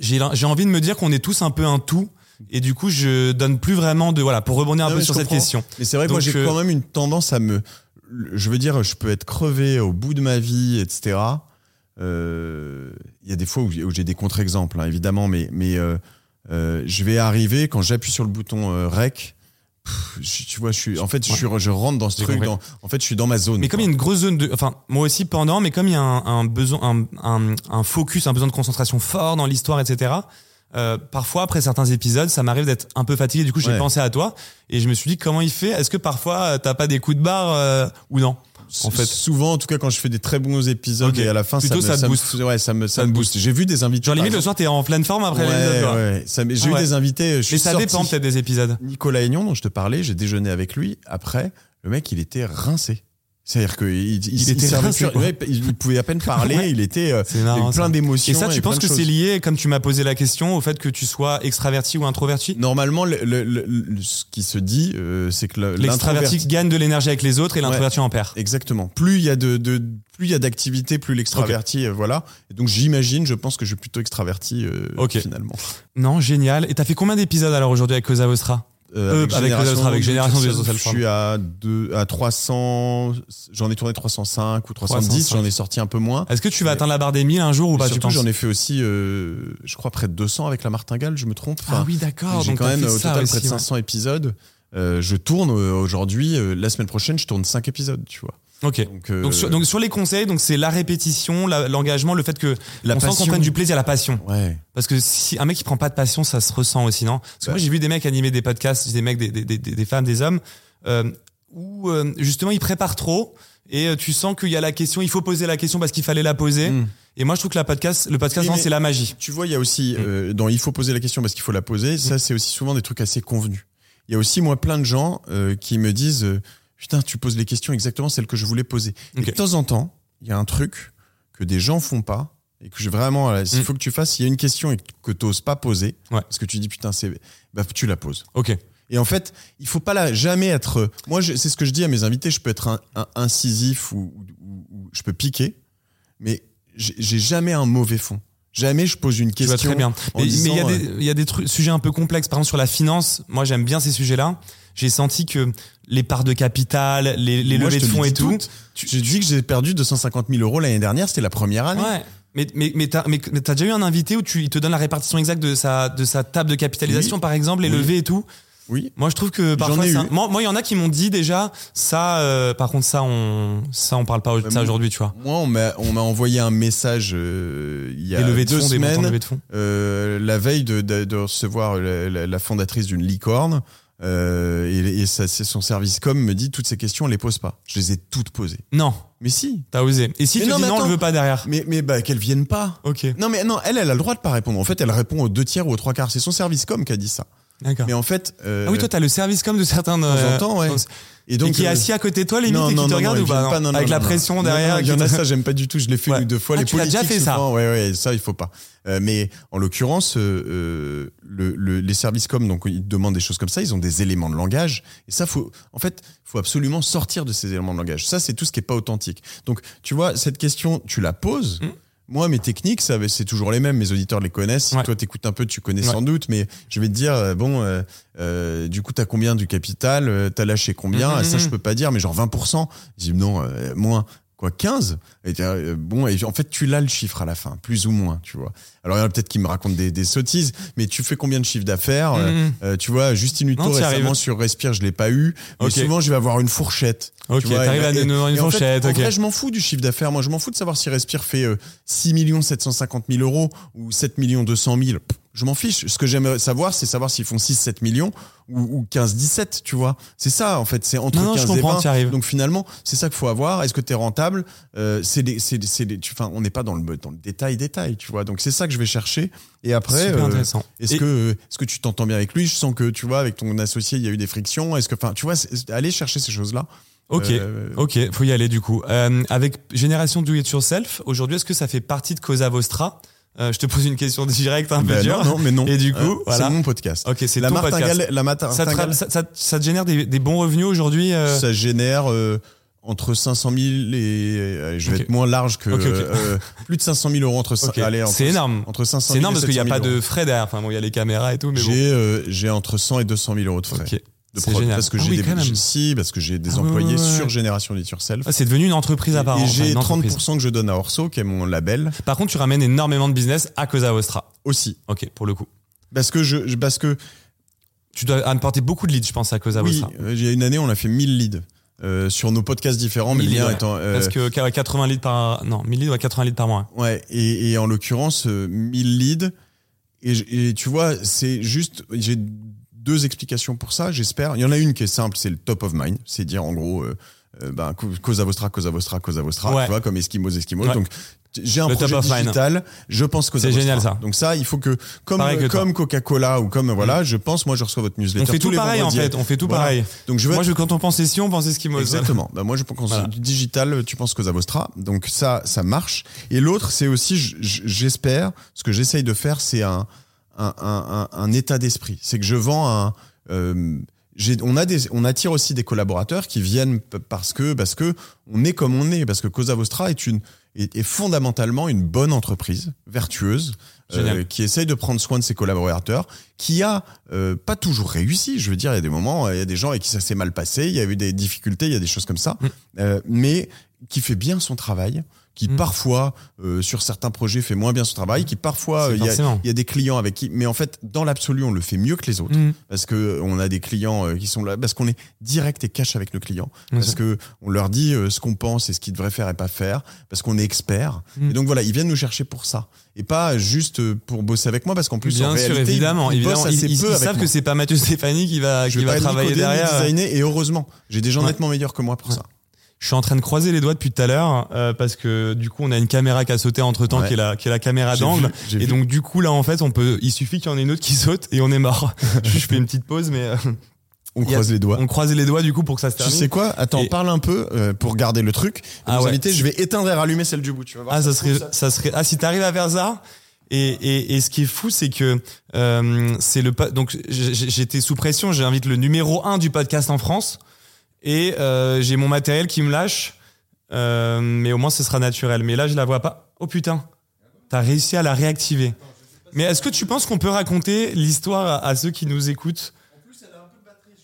j'ai j'ai envie de me dire qu'on est tous un peu un tout. Et du coup, je donne plus vraiment de voilà pour rebondir un Non, peu sur cette question. Mais c'est vrai que moi j'ai euh, quand même une tendance à me. Je veux dire, je peux être crevé au bout de ma vie, etc. Euh, Il y a des fois où j'ai où j'ai des contre-exemples, hein, évidemment, mais, mais euh, euh, je vais arriver quand j'appuie sur le bouton euh, rec. pff, je- tu vois, je suis. En fait, je, suis, je rentre dans ce truc. Dans, en fait, je suis dans ma zone. Mais comme il y a une grosse zone de, enfin moi aussi pendant, mais comme il y a un, un besoin, un, un, un focus, un besoin de concentration fort dans l'histoire, etc. Euh, parfois après certains épisodes, ça m'arrive d'être un peu fatigué. Du coup, j'ai Ouais. pensé à toi et je me suis dit comment il fait? Est-ce que parfois euh, t'as pas des coups de barre euh, ou non? En fait. Souvent, en tout cas, quand je fais des très bons épisodes et à la fin, Plutôt, ça, me, ça me- booste. ouais, ça me, ça Ça me te booste. J'ai vu des invités. Genre limite le soir t'es en pleine forme après Ouais, ouais, j'ai Ah ouais. eu des invités. Je suis Mais ça sorti. dépend peut-être des épisodes. Nicolas Aignan, dont je te parlais, j'ai déjeuné avec lui. Après, le mec, il était rincé. C'est-à-dire qu'il il, il, était quoi. ouais, il pouvait à peine parler. Ouais. Il était euh, il marrant, plein d'émotions. Et ça, tu penses que c'est lié, comme tu m'as posé la question, au fait que tu sois extraverti ou introverti? Normalement, le, le- le- ce qui se dit, euh, c'est que le- L'extraverti gagne de l'énergie avec les autres et l'introverti en perd. Exactement. Plus il y a de, de plus il y a d'activité, plus l'extraverti, euh, voilà. Et donc j'imagine, je pense que je suis plutôt extraverti euh, finalement. Non, génial. Et t'as fait combien d'épisodes alors aujourd'hui avec Cosa Vostra? Euh, avec les autres, avec Génération It Yourself, Yourself, Je suis à deux, à 300, j'en ai tourné 305 ou 310, 305. j'en ai sorti un peu moins. Est-ce que tu vas atteindre la barre des 1000 un jour ou pas surtout, j'en ai fait aussi, euh, je crois, près de 200 avec la martingale, je me trompe. Ah Enfin, oui, d'accord. J'ai quand même au total aussi, près de ouais. 500 épisodes. Euh, je tourne euh, aujourd'hui, euh, la semaine prochaine, je tourne 5 épisodes, tu vois. Ok. Donc, euh, Donc sur, donc sur les conseils, donc c'est la répétition, l'engagement, le fait que la on sent qu'on prenne du plaisir, la passion. Ouais. Parce que si un mec qui prend pas de passion, ça se ressent aussi, non? Parce que Bah. moi j'ai vu des mecs animer des podcasts, des mecs, des, des, des, des femmes, des hommes, euh, où euh, justement ils préparent trop et euh, tu sens qu'il y a la question, il faut poser la question parce qu'il fallait la poser. Mm. Et moi je trouve que la podcast, le podcast, c'est la magie. Tu vois, il y a aussi, Mm. euh, dans il faut poser la question parce qu'il faut la poser, ça c'est aussi souvent des trucs assez convenus. Il y a aussi, moi, plein de gens euh, qui me disent, euh, putain, tu poses les questions exactement celles que je voulais poser. Et de temps en temps, il y a un truc que des gens font pas et que je vraiment, euh, s'il Mm. faut que tu fasses, s'il y a une question que tu n'oses pas poser, Ouais. parce que tu dis, putain, c'est, bah, tu la poses. Ok. Et en fait, il faut pas là jamais être. Moi, c'est ce que je dis à mes invités. Je peux être un, un- incisif ou, ou- ou je peux piquer, mais j'ai jamais un mauvais fond. Jamais je pose une Tu question. très bien. en Mais il y a des, il trucs, sujets un peu complexes. Par exemple, sur la finance, moi j'aime bien ces sujets-là. J'ai senti que les parts de capital, les, les Moi, levées de fonds et tout. J'ai dit que j'ai perdu 250 000 euros l'année dernière. C'était la première année. Ouais. Mais, mais, mais t'as, déjà eu un invité où tu, il te donne la répartition exacte de sa, de sa table de capitalisation, Oui. par exemple, les Oui. levées et tout? Oui. Moi, je trouve que parfois, ça- moi, il y en a qui m'ont dit déjà, ça, euh, par contre, ça, on, ça, on parle pas de Mais ça aujourd'hui, tu vois. Moi, on m'a on m'a envoyé un message euh, il y a levées de deux fonds, de semaines. de fonds. euh, la veille de, de, de recevoir la, la- la fondatrice d'une licorne. Euh, et et ça, c'est son service com me dit toutes ces questions, on les pose pas. Je les ai toutes posées. Non, Mais si. t'as osé. Et si Mais tu non, dis non, on le veut pas derrière. Mais, mais bah, qu'elles viennent pas. Ok. Non, mais non, elle, elle a le droit de pas répondre. En fait, elle répond aux deux tiers ou aux trois quarts. C'est son service com qui a dit ça. D'accord. Mais en fait. euh, Ah oui, toi, t'as le service comme de certains. de temps en temps, ouais. Et Et donc. qui est euh, assis à côté de toi, limite, non, et qui non, te non, regarde non, ou ils pas viennent non non, non, Avec non, la pression Non, derrière. Il y en a ça, j'aime pas du tout. Je l'ai fait Ouais. une ou deux fois. Ah, les tu l'as déjà politiques, fait, ça souvent, Ouais, ouais, ça, il faut pas. Euh, mais en l'occurrence, euh, euh, le, le- les services com, donc ils demandent des choses comme ça. Ils ont des éléments de langage. Et ça, faut, en fait, faut absolument sortir de ces éléments de langage. Ça, c'est tout ce qui est pas authentique. Donc, tu vois, cette question, tu la poses. Mm. Moi, mes techniques, ça, c'est toujours les mêmes. Mes auditeurs les connaissent. Si Ouais. toi, t'écoutes un peu, tu connais Ouais. sans doute. Mais je vais te dire, euh, bon, euh, euh, du coup, t'as combien du capital T'as lâché combien? Mhm, Ça, mhm. je peux pas dire, mais genre 20%. Je dis non, euh, moins. Quoi, 15 et t'es, euh, Bon, et en fait, tu l'as le chiffre à la fin, plus ou moins, tu vois. Alors, il y en a peut-être qui me racontent des, des sottises, mais tu fais combien de chiffre d'affaires Euh, Mhm. euh, Tu vois, Justine Hutto récemment sur Respire, je l'ai pas eu. Mais souvent, je vais avoir une fourchette. Ok, t'arrives à nous donner une et en fait, fourchette, En vrai, je m'en fous du chiffre d'affaires. Moi, je m'en fous de savoir si Respire fait euh, 6 750 000 euros ou 7 200 000. Pff, Je m'en fiche. Ce que j'aimerais savoir, c'est savoir s'ils font 6-7 millions ou, ou 15-17, tu vois. C'est ça, en fait. C'est entre Non, non, je 15 et comprends, 20. t'y arrives. Donc finalement, c'est ça qu'il faut avoir. Est-ce que tu es rentable? Euh, C'est des, c'est, c'est des- tu- enfin, on n'est pas dans le, dans le détail, détail, tu vois. Donc c'est ça que je vais chercher. Et après, euh, est-ce Et- que, est-ce que tu t'entends bien avec lui? Je sens que, tu vois, avec ton associé, il y a eu des frictions. Est-ce que, enfin, tu vois, aller chercher ces choses-là. Ok, Euh, ok, faut y aller du coup. Euh, avec Génération Do It Yourself, aujourd'hui, est-ce que ça fait partie de Cosa Vostra? Euh, Je te pose une question directe un peu Ben dure. non, non, mais non. Et du coup, Euh, voilà. c'est mon podcast. Ok, c'est la ton martingale, podcast. la Ça te, martingale, ça, ça- ça te génère des, des bons revenus aujourd'hui euh, ça génère euh, entre 500 000 et euh, je vais être moins large que euh, plus de 500 000 euros entre, entre, C'est énorme. entre 500 000 C'est énorme parce qu'il n'y a 700 pas 000 de frais derrière. Enfin bon, il y a les caméras et tout, mais bon. J'ai euh, j'ai entre 100 et 200 000 euros de frais. De prod, génial. parce que Ah j'ai oui, des si, parce que j'ai des Ah employés ouais, ouais. sur Génération It Yourself. Ah, c'est devenu une entreprise à part et entière, j'ai une entreprise. 30% que je donne à Orso, qui est mon label, Par contre, tu ramènes énormément de business à Cosa Vostra. aussi. Ok, pour le coup. Parce que je, parce que Tu dois apporter beaucoup de leads, je pense, à Cosa oui, Vostra. euh, il y a une année, on a fait 1000 leads. euh, sur nos podcasts différents, mais 1000 le leads, mien ouais. étant euh, Parce que ouais, 80 leads par. Non, 1000 leads, ouais, 80 leads par mois. Ouais, et, et en l'occurrence, euh, 1000 leads. Et, et tu vois, c'est juste, j'ai deux explications pour ça, j'espère. Il y en a une qui est simple, c'est le top of mind. C'est dire, en gros, euh, euh, ben, Cosa Vostra, Cosa Vostra, Cosa Vostra, Ouais. tu vois, comme Eskimos, Eskimos. Ouais. Donc, j'ai un Le projet digital, je pense Cosa C'est génial, ça. Donc ça, il faut que, comme, que comme Coca-Cola ou comme, voilà, je pense, moi, je reçois votre newsletter On fait tous tout les pareil en fait, on fait tout Voilà. pareil. Donc je veux Moi, être- je, quand on pense Eskimo, on pense Eskimo. Exactement. Bah, moi, je pense Voilà. du digital, tu penses Cosa Vostra. Donc ça, ça marche. Et l'autre, c'est aussi, j'espère, ce que j'essaye de faire, c'est un, un, un, un- un état d'esprit. C'est que je vends un. euh, on a des, on attire aussi des collaborateurs qui viennent parce que, parce que on est comme on est, parce que Cosa Vostra est une, est, est fondamentalement une bonne entreprise, vertueuse, euh, qui essaye de prendre soin de ses collaborateurs, qui a euh, pas toujours réussi. Je veux dire, il y a des moments, il y a des gens avec qui ça s'est mal passé, il y a eu des difficultés, il y a des choses comme ça, Mm. Euh, mais qui fait bien son travail, qui Mm. parfois euh, sur certains projets fait moins bien son travail, qui parfois euh, il y, y a des clients avec qui, mais en fait dans l'absolu on le fait mieux que les autres Mhm. parce que on a des clients euh, qui sont là, parce qu'on est direct et cash avec nos clients, parce que on leur dit euh, ce qu'on pense et ce qu'ils devraient faire et pas faire, parce qu'on est expert. Mm. Et donc voilà, ils viennent nous chercher pour ça et pas juste pour bosser avec moi, parce qu'en plus Bien en sûr, réalité, évidemment, ils, évidemment. Ils, ils- savent moi. que c'est pas Mathieu Stéphanie qui va, Je qui va travailler derrière. et heureusement, j'ai des gens Ouais. nettement meilleurs que moi pour Ouais. ça. Je suis en train de croiser les doigts depuis tout à l'heure euh, parce que du coup on a une caméra qui a sauté entre temps Ouais. qui est la qui est la caméra d'angle et vu. donc du coup là en fait on peut il suffit qu'il y en ait une autre qui saute et on est mort. je fais une petite pause mais euh, On a- croise les doigts. on croise les doigts du coup pour que ça se Tu termine. sais quoi? Attends, Et- parle un peu euh, pour garder le truc. Ah ouais. je vais éteindre et rallumer celle du bout. Tu vas voir. Ah, ça se serait, ça serait. Ah, si t'arrives à faire ça. Et, et, et ce qui est fou, c'est que euh, c'est le donc j'étais sous pression. J'invite le numéro un du podcast en France et euh, j'ai mon matériel qui me lâche, euh, mais au moins ce sera naturel. Mais là, je la vois pas. Oh putain, t'as réussi à la réactiver. Mais est-ce que tu penses qu'on peut raconter l'histoire à, ceux qui nous écoutent?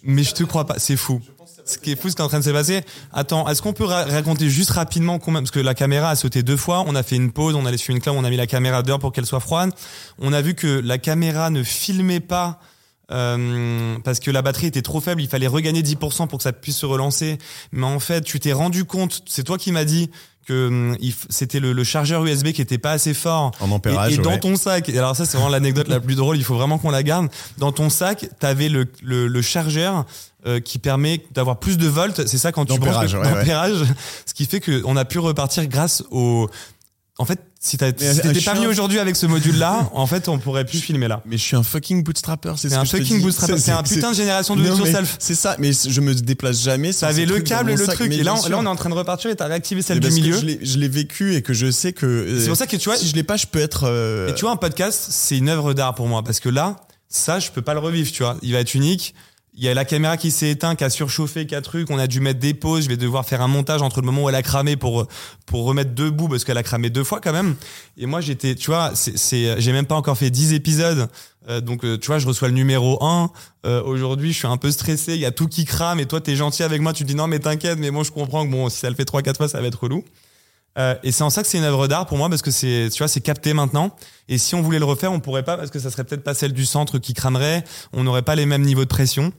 Mais je te crois pas. C'est fou. Ce qui est fou, ce qui est en train de se passer. Attends, est-ce qu'on peut ra- raconter juste rapidement combien Parce que la caméra a sauté deux fois. On a fait une pause, on allait sur une clé, on a mis la caméra dehors pour qu'elle soit froide. On a vu que la caméra ne filmait pas euh, parce que la batterie était trop faible. Il fallait regagner 10% pour que ça puisse se relancer. Mais en fait, tu t'es rendu compte. C'est toi qui m'as dit que hum, c'était le, le chargeur USB qui était pas assez fort. En ampérage. Et, et dans ouais. ton sac, et alors ça c'est vraiment l'anecdote la plus drôle, il faut vraiment qu'on la garde. Dans ton sac, t'avais le, le, le chargeur euh, qui permet d'avoir plus de volts. C'est ça quand tu branches ouais, ouais. ce qui fait que on a pu repartir grâce au. En fait, si t'as- si t'étais je pas venu un- aujourd'hui avec ce module-là, en fait, on pourrait plus filmer là. Mais je suis un fucking bootstrapper, c'est C'est ce un que fucking dis. bootstrap. C'est un putain de génération de yourself. C'est ça, mais je me déplace jamais. T'avais le câble et le sac, truc. Et là, on, sûr. là, on est en train de repartir et t'as réactivé celle Mais du milieu. Je l'ai- je l'ai vécu et que je sais que. euh, C'est pour ça que tu vois, si je l'ai pas, je peux être. euh, Et tu vois, un podcast, c'est une œuvre d'art pour moi. Parce que là, ça, je peux pas le revivre, tu vois. Il va être unique. Il y a la caméra qui s'est éteinte, qui a surchauffé, qui a truc. On a dû mettre des pauses. Je vais devoir faire un montage entre le moment où elle a cramé pour, pour remettre debout parce qu'elle a cramé deux fois quand même. Et moi, j'étais, tu vois, c'est, j'ai même pas encore fait 10 épisodes. Euh, donc, euh, tu vois, je reçois le numéro 1. Euh, aujourd'hui, je suis un peu stressé. Il y a tout qui crame. Et toi, t'es gentil avec moi. Tu dis non, mais t'inquiète. Mais moi, je comprends que bon, si ça le fait trois, quatre fois, ça va être relou. Euh, et c'est en ça que c'est une œuvre d'art pour moi parce que c'est, tu vois, c'est capté maintenant. Et si on voulait le refaire, on pourrait pas parce que ça serait peut-être pas celle du centre qui cramerait. On n'aurait pas les mêmes niveaux de pression.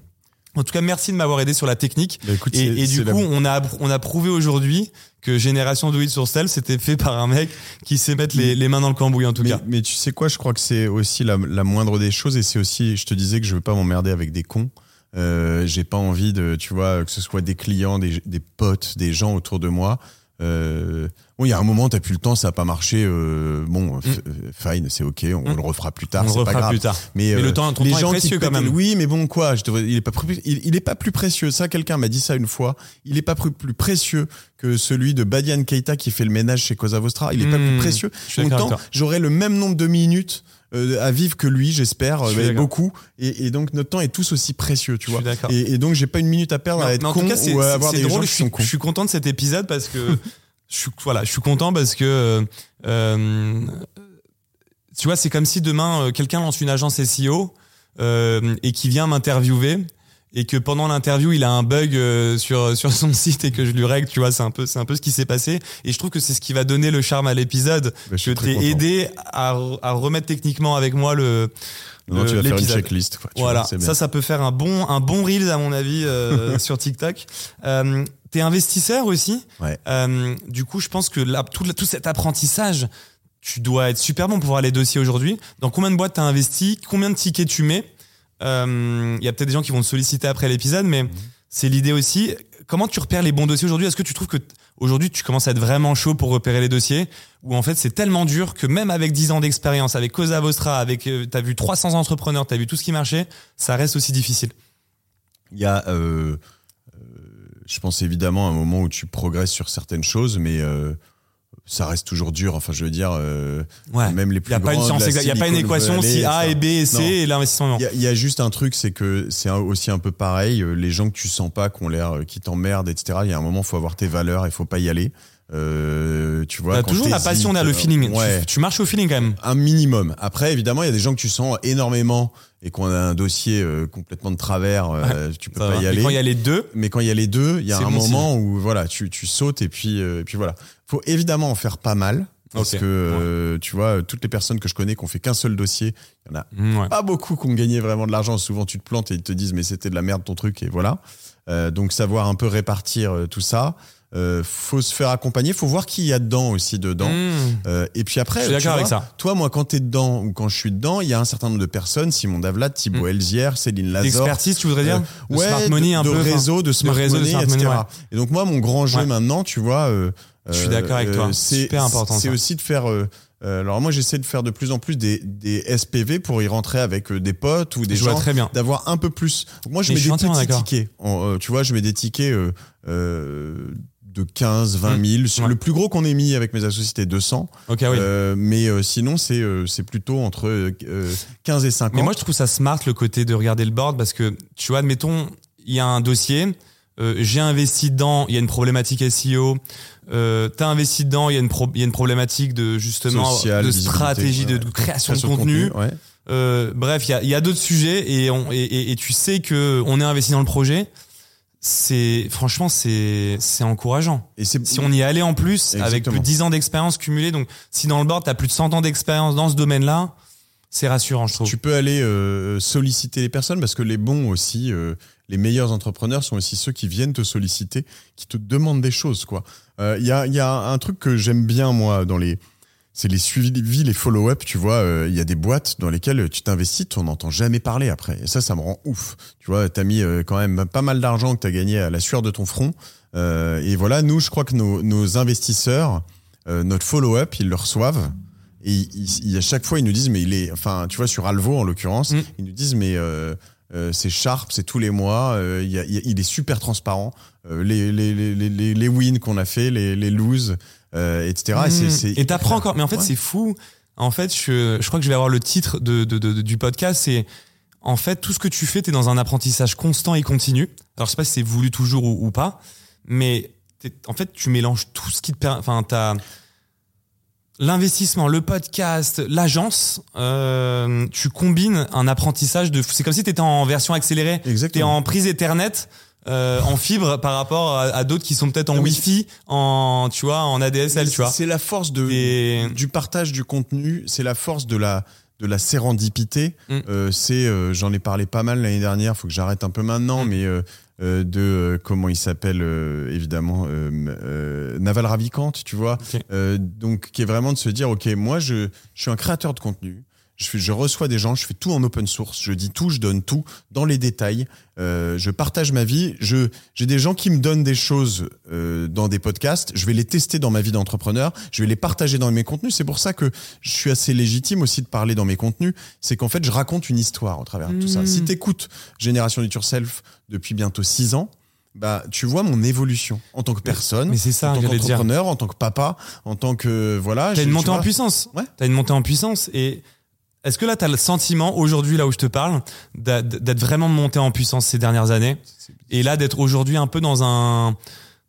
En tout cas, merci de m'avoir aidé sur la technique. bah, écoute, Et, et du la- coup, on a on a prouvé aujourd'hui que Génération Do It sur Cell, c'était fait par un mec qui sait mettre les, les mains dans le cambouis en tout mais, cas. mais tu sais quoi, je crois que c'est aussi la, la moindre des choses et c'est aussi, je te disais que je veux pas m'emmerder avec des cons. Euh, j'ai pas envie de, tu vois, que ce soit des clients, des, des potes, des gens autour de moi. Euh, bon, il y a un moment, t'as plus le temps, ça a pas marché. Euh, bon, f- euh, fine, c'est ok, on Mm. le refera plus tard, on le c'est pas refera grave. plus tard. Mais, Mais le euh, temps- ton les temps est gens qui précieux te quand même. Oui, mais bon, quoi, je devrais- il est pas plus, il, il est pas plus précieux. Ça, quelqu'un m'a dit ça une fois. Il est pas plus, plus précieux que celui de Badian Keita qui fait le ménage chez Cosa Vostra. Il est pas plus précieux. je suis Mon temps, j'aurai le même nombre de minutes euh, à vivre que lui, j'espère, Je euh, beaucoup. Et, et donc notre temps est tous aussi précieux, tu Je vois. Et, et donc j'ai pas une minute à perdre à être en con tout cas, c'est ou à c'est- avoir c'est des drôle. gens Je qui suis, sont cons. je suis content de cet épisode parce que je suis voilà, je suis content parce que euh, tu vois, c'est comme si demain quelqu'un lance une agence SEO euh, et qui vient m'interviewer et que pendant l'interview il a un bug euh, sur sur son site et que je lui règle. Tu vois, c'est un peu c'est un peu ce qui s'est passé et je trouve que c'est ce qui va donner le charme à l'épisode. Bah, je t'ai aidé à, à remettre techniquement avec moi le Non, le- tu vas faire une checklist. Quoi, tu Voilà, vois, ça, ça peut faire un bon, un bon reels à mon avis euh, sur TikTok. Euh, T'es investisseur aussi. Ouais. Euh, du coup, je pense que là, tout, tout cet apprentissage, tu dois être super bon pour voir les dossiers aujourd'hui. Dans combien de boîtes t'as investi? Combien de tickets tu mets? Euh, Il y a peut-être des gens qui vont te solliciter après l'épisode, mais Mhm. c'est l'idée aussi. comment tu repères les bons dossiers aujourd'hui? Est-ce que tu trouves que aujourd'hui tu commences à être vraiment chaud pour repérer les dossiers? Ou en fait c'est tellement dur que même avec 10 ans d'expérience, avec Cosa Vostra, avec euh, t'as vu 300 entrepreneurs, t'as vu tout ce qui marchait, ça reste aussi difficile. Il y a, euh, euh, je pense évidemment un moment où tu progresses sur certaines choses, mais euh, ça reste toujours dur. Enfin, je veux dire, euh, Ouais. même les Il plus y a pas une il y a pas une équation si A et B et C Non. et l'investissement. non. Il y, a, il y a juste un truc, c'est que c'est aussi un peu pareil. euh, Les gens que tu sens pas, qui ont l'air, euh, qui t'emmerdent, etc. Il y a un moment, faut avoir tes valeurs, il faut pas y aller. Euh, tu vois. T'as quand toujours la passion derrière le euh, feeling. Ouais. Tu, tu marches au feeling quand même. un minimum. Après, évidemment, il y a des gens que tu sens énormément et qu'on a un dossier euh, complètement de travers. euh, tu peux Ça pas va. y Mais aller. quand il y a les deux, mais quand il y a les deux, il y a un bon moment où voilà, tu, tu sautes et puis euh, et puis voilà. Faut évidemment en faire pas mal parce que euh, tu vois toutes les personnes que je connais qui ont fait qu'un seul dossier, il y en a Mm, ouais. pas beaucoup qui ont gagné vraiment de l'argent. Souvent tu te plantes et ils te disent mais c'était de la merde ton truc et voilà. Euh, donc savoir un peu répartir tout ça. Euh, faut se faire accompagner, faut voir qui y a dedans aussi dedans. Mm. Euh, et puis après, Je suis d'accord avec ça. Toi, moi, quand t'es dedans ou quand je suis dedans, il y a un certain nombre de personnes, Simon Davlat, Thibaut Mm. Elzière, Céline Lazor, D'expertise, tu voudrais dire euh, De ouais, smart money de, un de peu. réseau, de smart réseau de money, smart etc. money, ouais. Et donc moi, mon grand jeu Ouais. maintenant, tu vois, euh, Je suis d'accord avec toi. c'est Super important, C'est aussi de faire. alors moi, j'essaie de faire de plus en plus des, des SPV pour y rentrer avec des potes ou des Je gens, très bien. d'avoir un peu plus. Moi, je Mais mets je des petits tickets. En, euh, tu vois, je mets des tickets. Euh, euh, de 15, 20 000. Mm. Ouais. Le plus gros qu'on ait mis avec mes associés, c'était 200. Ok, oui. Euh, mais euh, sinon, c'est euh, c'est plutôt entre euh, euh, 15 et 50. Mais moi, je trouve ça smart le côté de regarder le board parce que, tu vois, admettons, il y a un dossier, euh, j'ai investi dedans, il y a une problématique SEO, euh, t'as investi dedans, il y, a une pro- il y a une problématique de justement Social, de stratégie, de, ouais. de création de Création contenu. ouais. Euh, bref, il y a, il y a d'autres sujets et, on, et, et, et tu sais que on est investi dans le projet. C'est franchement c'est c'est encourageant. Et c'est Si on y allait en plus avec plus de 10 ans d'expérience cumulée, donc si dans le board t'as plus de 100 ans d'expérience dans ce domaine-là, c'est rassurant, je trouve. Tu peux aller euh, solliciter les personnes parce que les bons aussi, euh, les meilleurs entrepreneurs sont aussi ceux qui viennent te solliciter, qui te demandent des choses. quoi. Euh, Il y, a, il y a un truc que j'aime bien moi dans les, c'est les suivis, les follow-up. Tu vois, euh, il y a des boîtes dans lesquelles tu t'investis, tu n'entends jamais parler après. Et ça, ça me rend ouf. Tu vois, t'as mis euh, quand même pas mal d'argent que t'as gagné à la sueur de ton front. Euh, et voilà, nous, je crois que nos, nos investisseurs, notre follow-up, ils le reçoivent. Et ils- ils- à chaque fois, ils nous disent, mais il est, enfin, tu vois, sur Alvo en l'occurrence, Mm. ils nous disent, mais c'est sharp, c'est tous les mois, il, y a- il est super transparent. Les, les, les, les, les- les wins qu'on a fait, les, les loses, euh, etc. Et, c'est- Mmh. c'est Et t'apprends encore. Mais en fait, Ouais. c'est fou. En fait, je, je crois que je vais avoir le titre de, de, de- du podcast. C'est en fait tout ce que tu fais, t'es dans un apprentissage constant et continu. Alors je sais pas si c'est voulu toujours ou, ou pas, mais t'es- en fait, tu mélanges tout ce qui te permet. Enfin, t'as l'investissement, le podcast, l'agence. euh, tu combines un apprentissage de. C'est comme si t'étais en version accélérée. T'es Exactement. en prise Ethernet. Euh, en fibre par rapport à, à d'autres qui sont peut-être en Ah. Wi-Fi, en tu vois, en ADSL, tu vois. C'est la force de, Et- du partage du contenu, c'est la force de la de la sérendipité. Mm. Euh, c'est, euh, j'en ai parlé pas mal l'année dernière. Faut que j'arrête un peu maintenant, Mm. mais euh, de euh, comment il s'appelle euh, évidemment Naval Ravikant, tu vois. Donc qui est vraiment de se dire, ok, moi je je suis un créateur de contenu. Je, fais- je reçois des gens, je fais tout en open source, je dis tout, je donne tout dans les détails. Euh, je partage ma vie. Je j'ai des gens qui me donnent des choses euh, dans des podcasts. Je vais les tester dans ma vie d'entrepreneur. Je vais les partager dans mes contenus. C'est pour ça que je suis assez légitime aussi de parler dans mes contenus. C'est qu'en fait, je raconte une histoire au travers de tout ça. Si t'écoutes Génération It Yourself depuis bientôt six ans, bah tu vois mon évolution en tant que personne, Mais c'est ça, en tant qu'entrepreneur, en tant que papa, en tant que voilà. T'as une montée en puissance. Ouais. T'as une montée en puissance. Et est-ce que là, t'as le sentiment, aujourd'hui, là où je te parle, d'être vraiment monté en puissance ces dernières années et là d'être aujourd'hui un peu dans un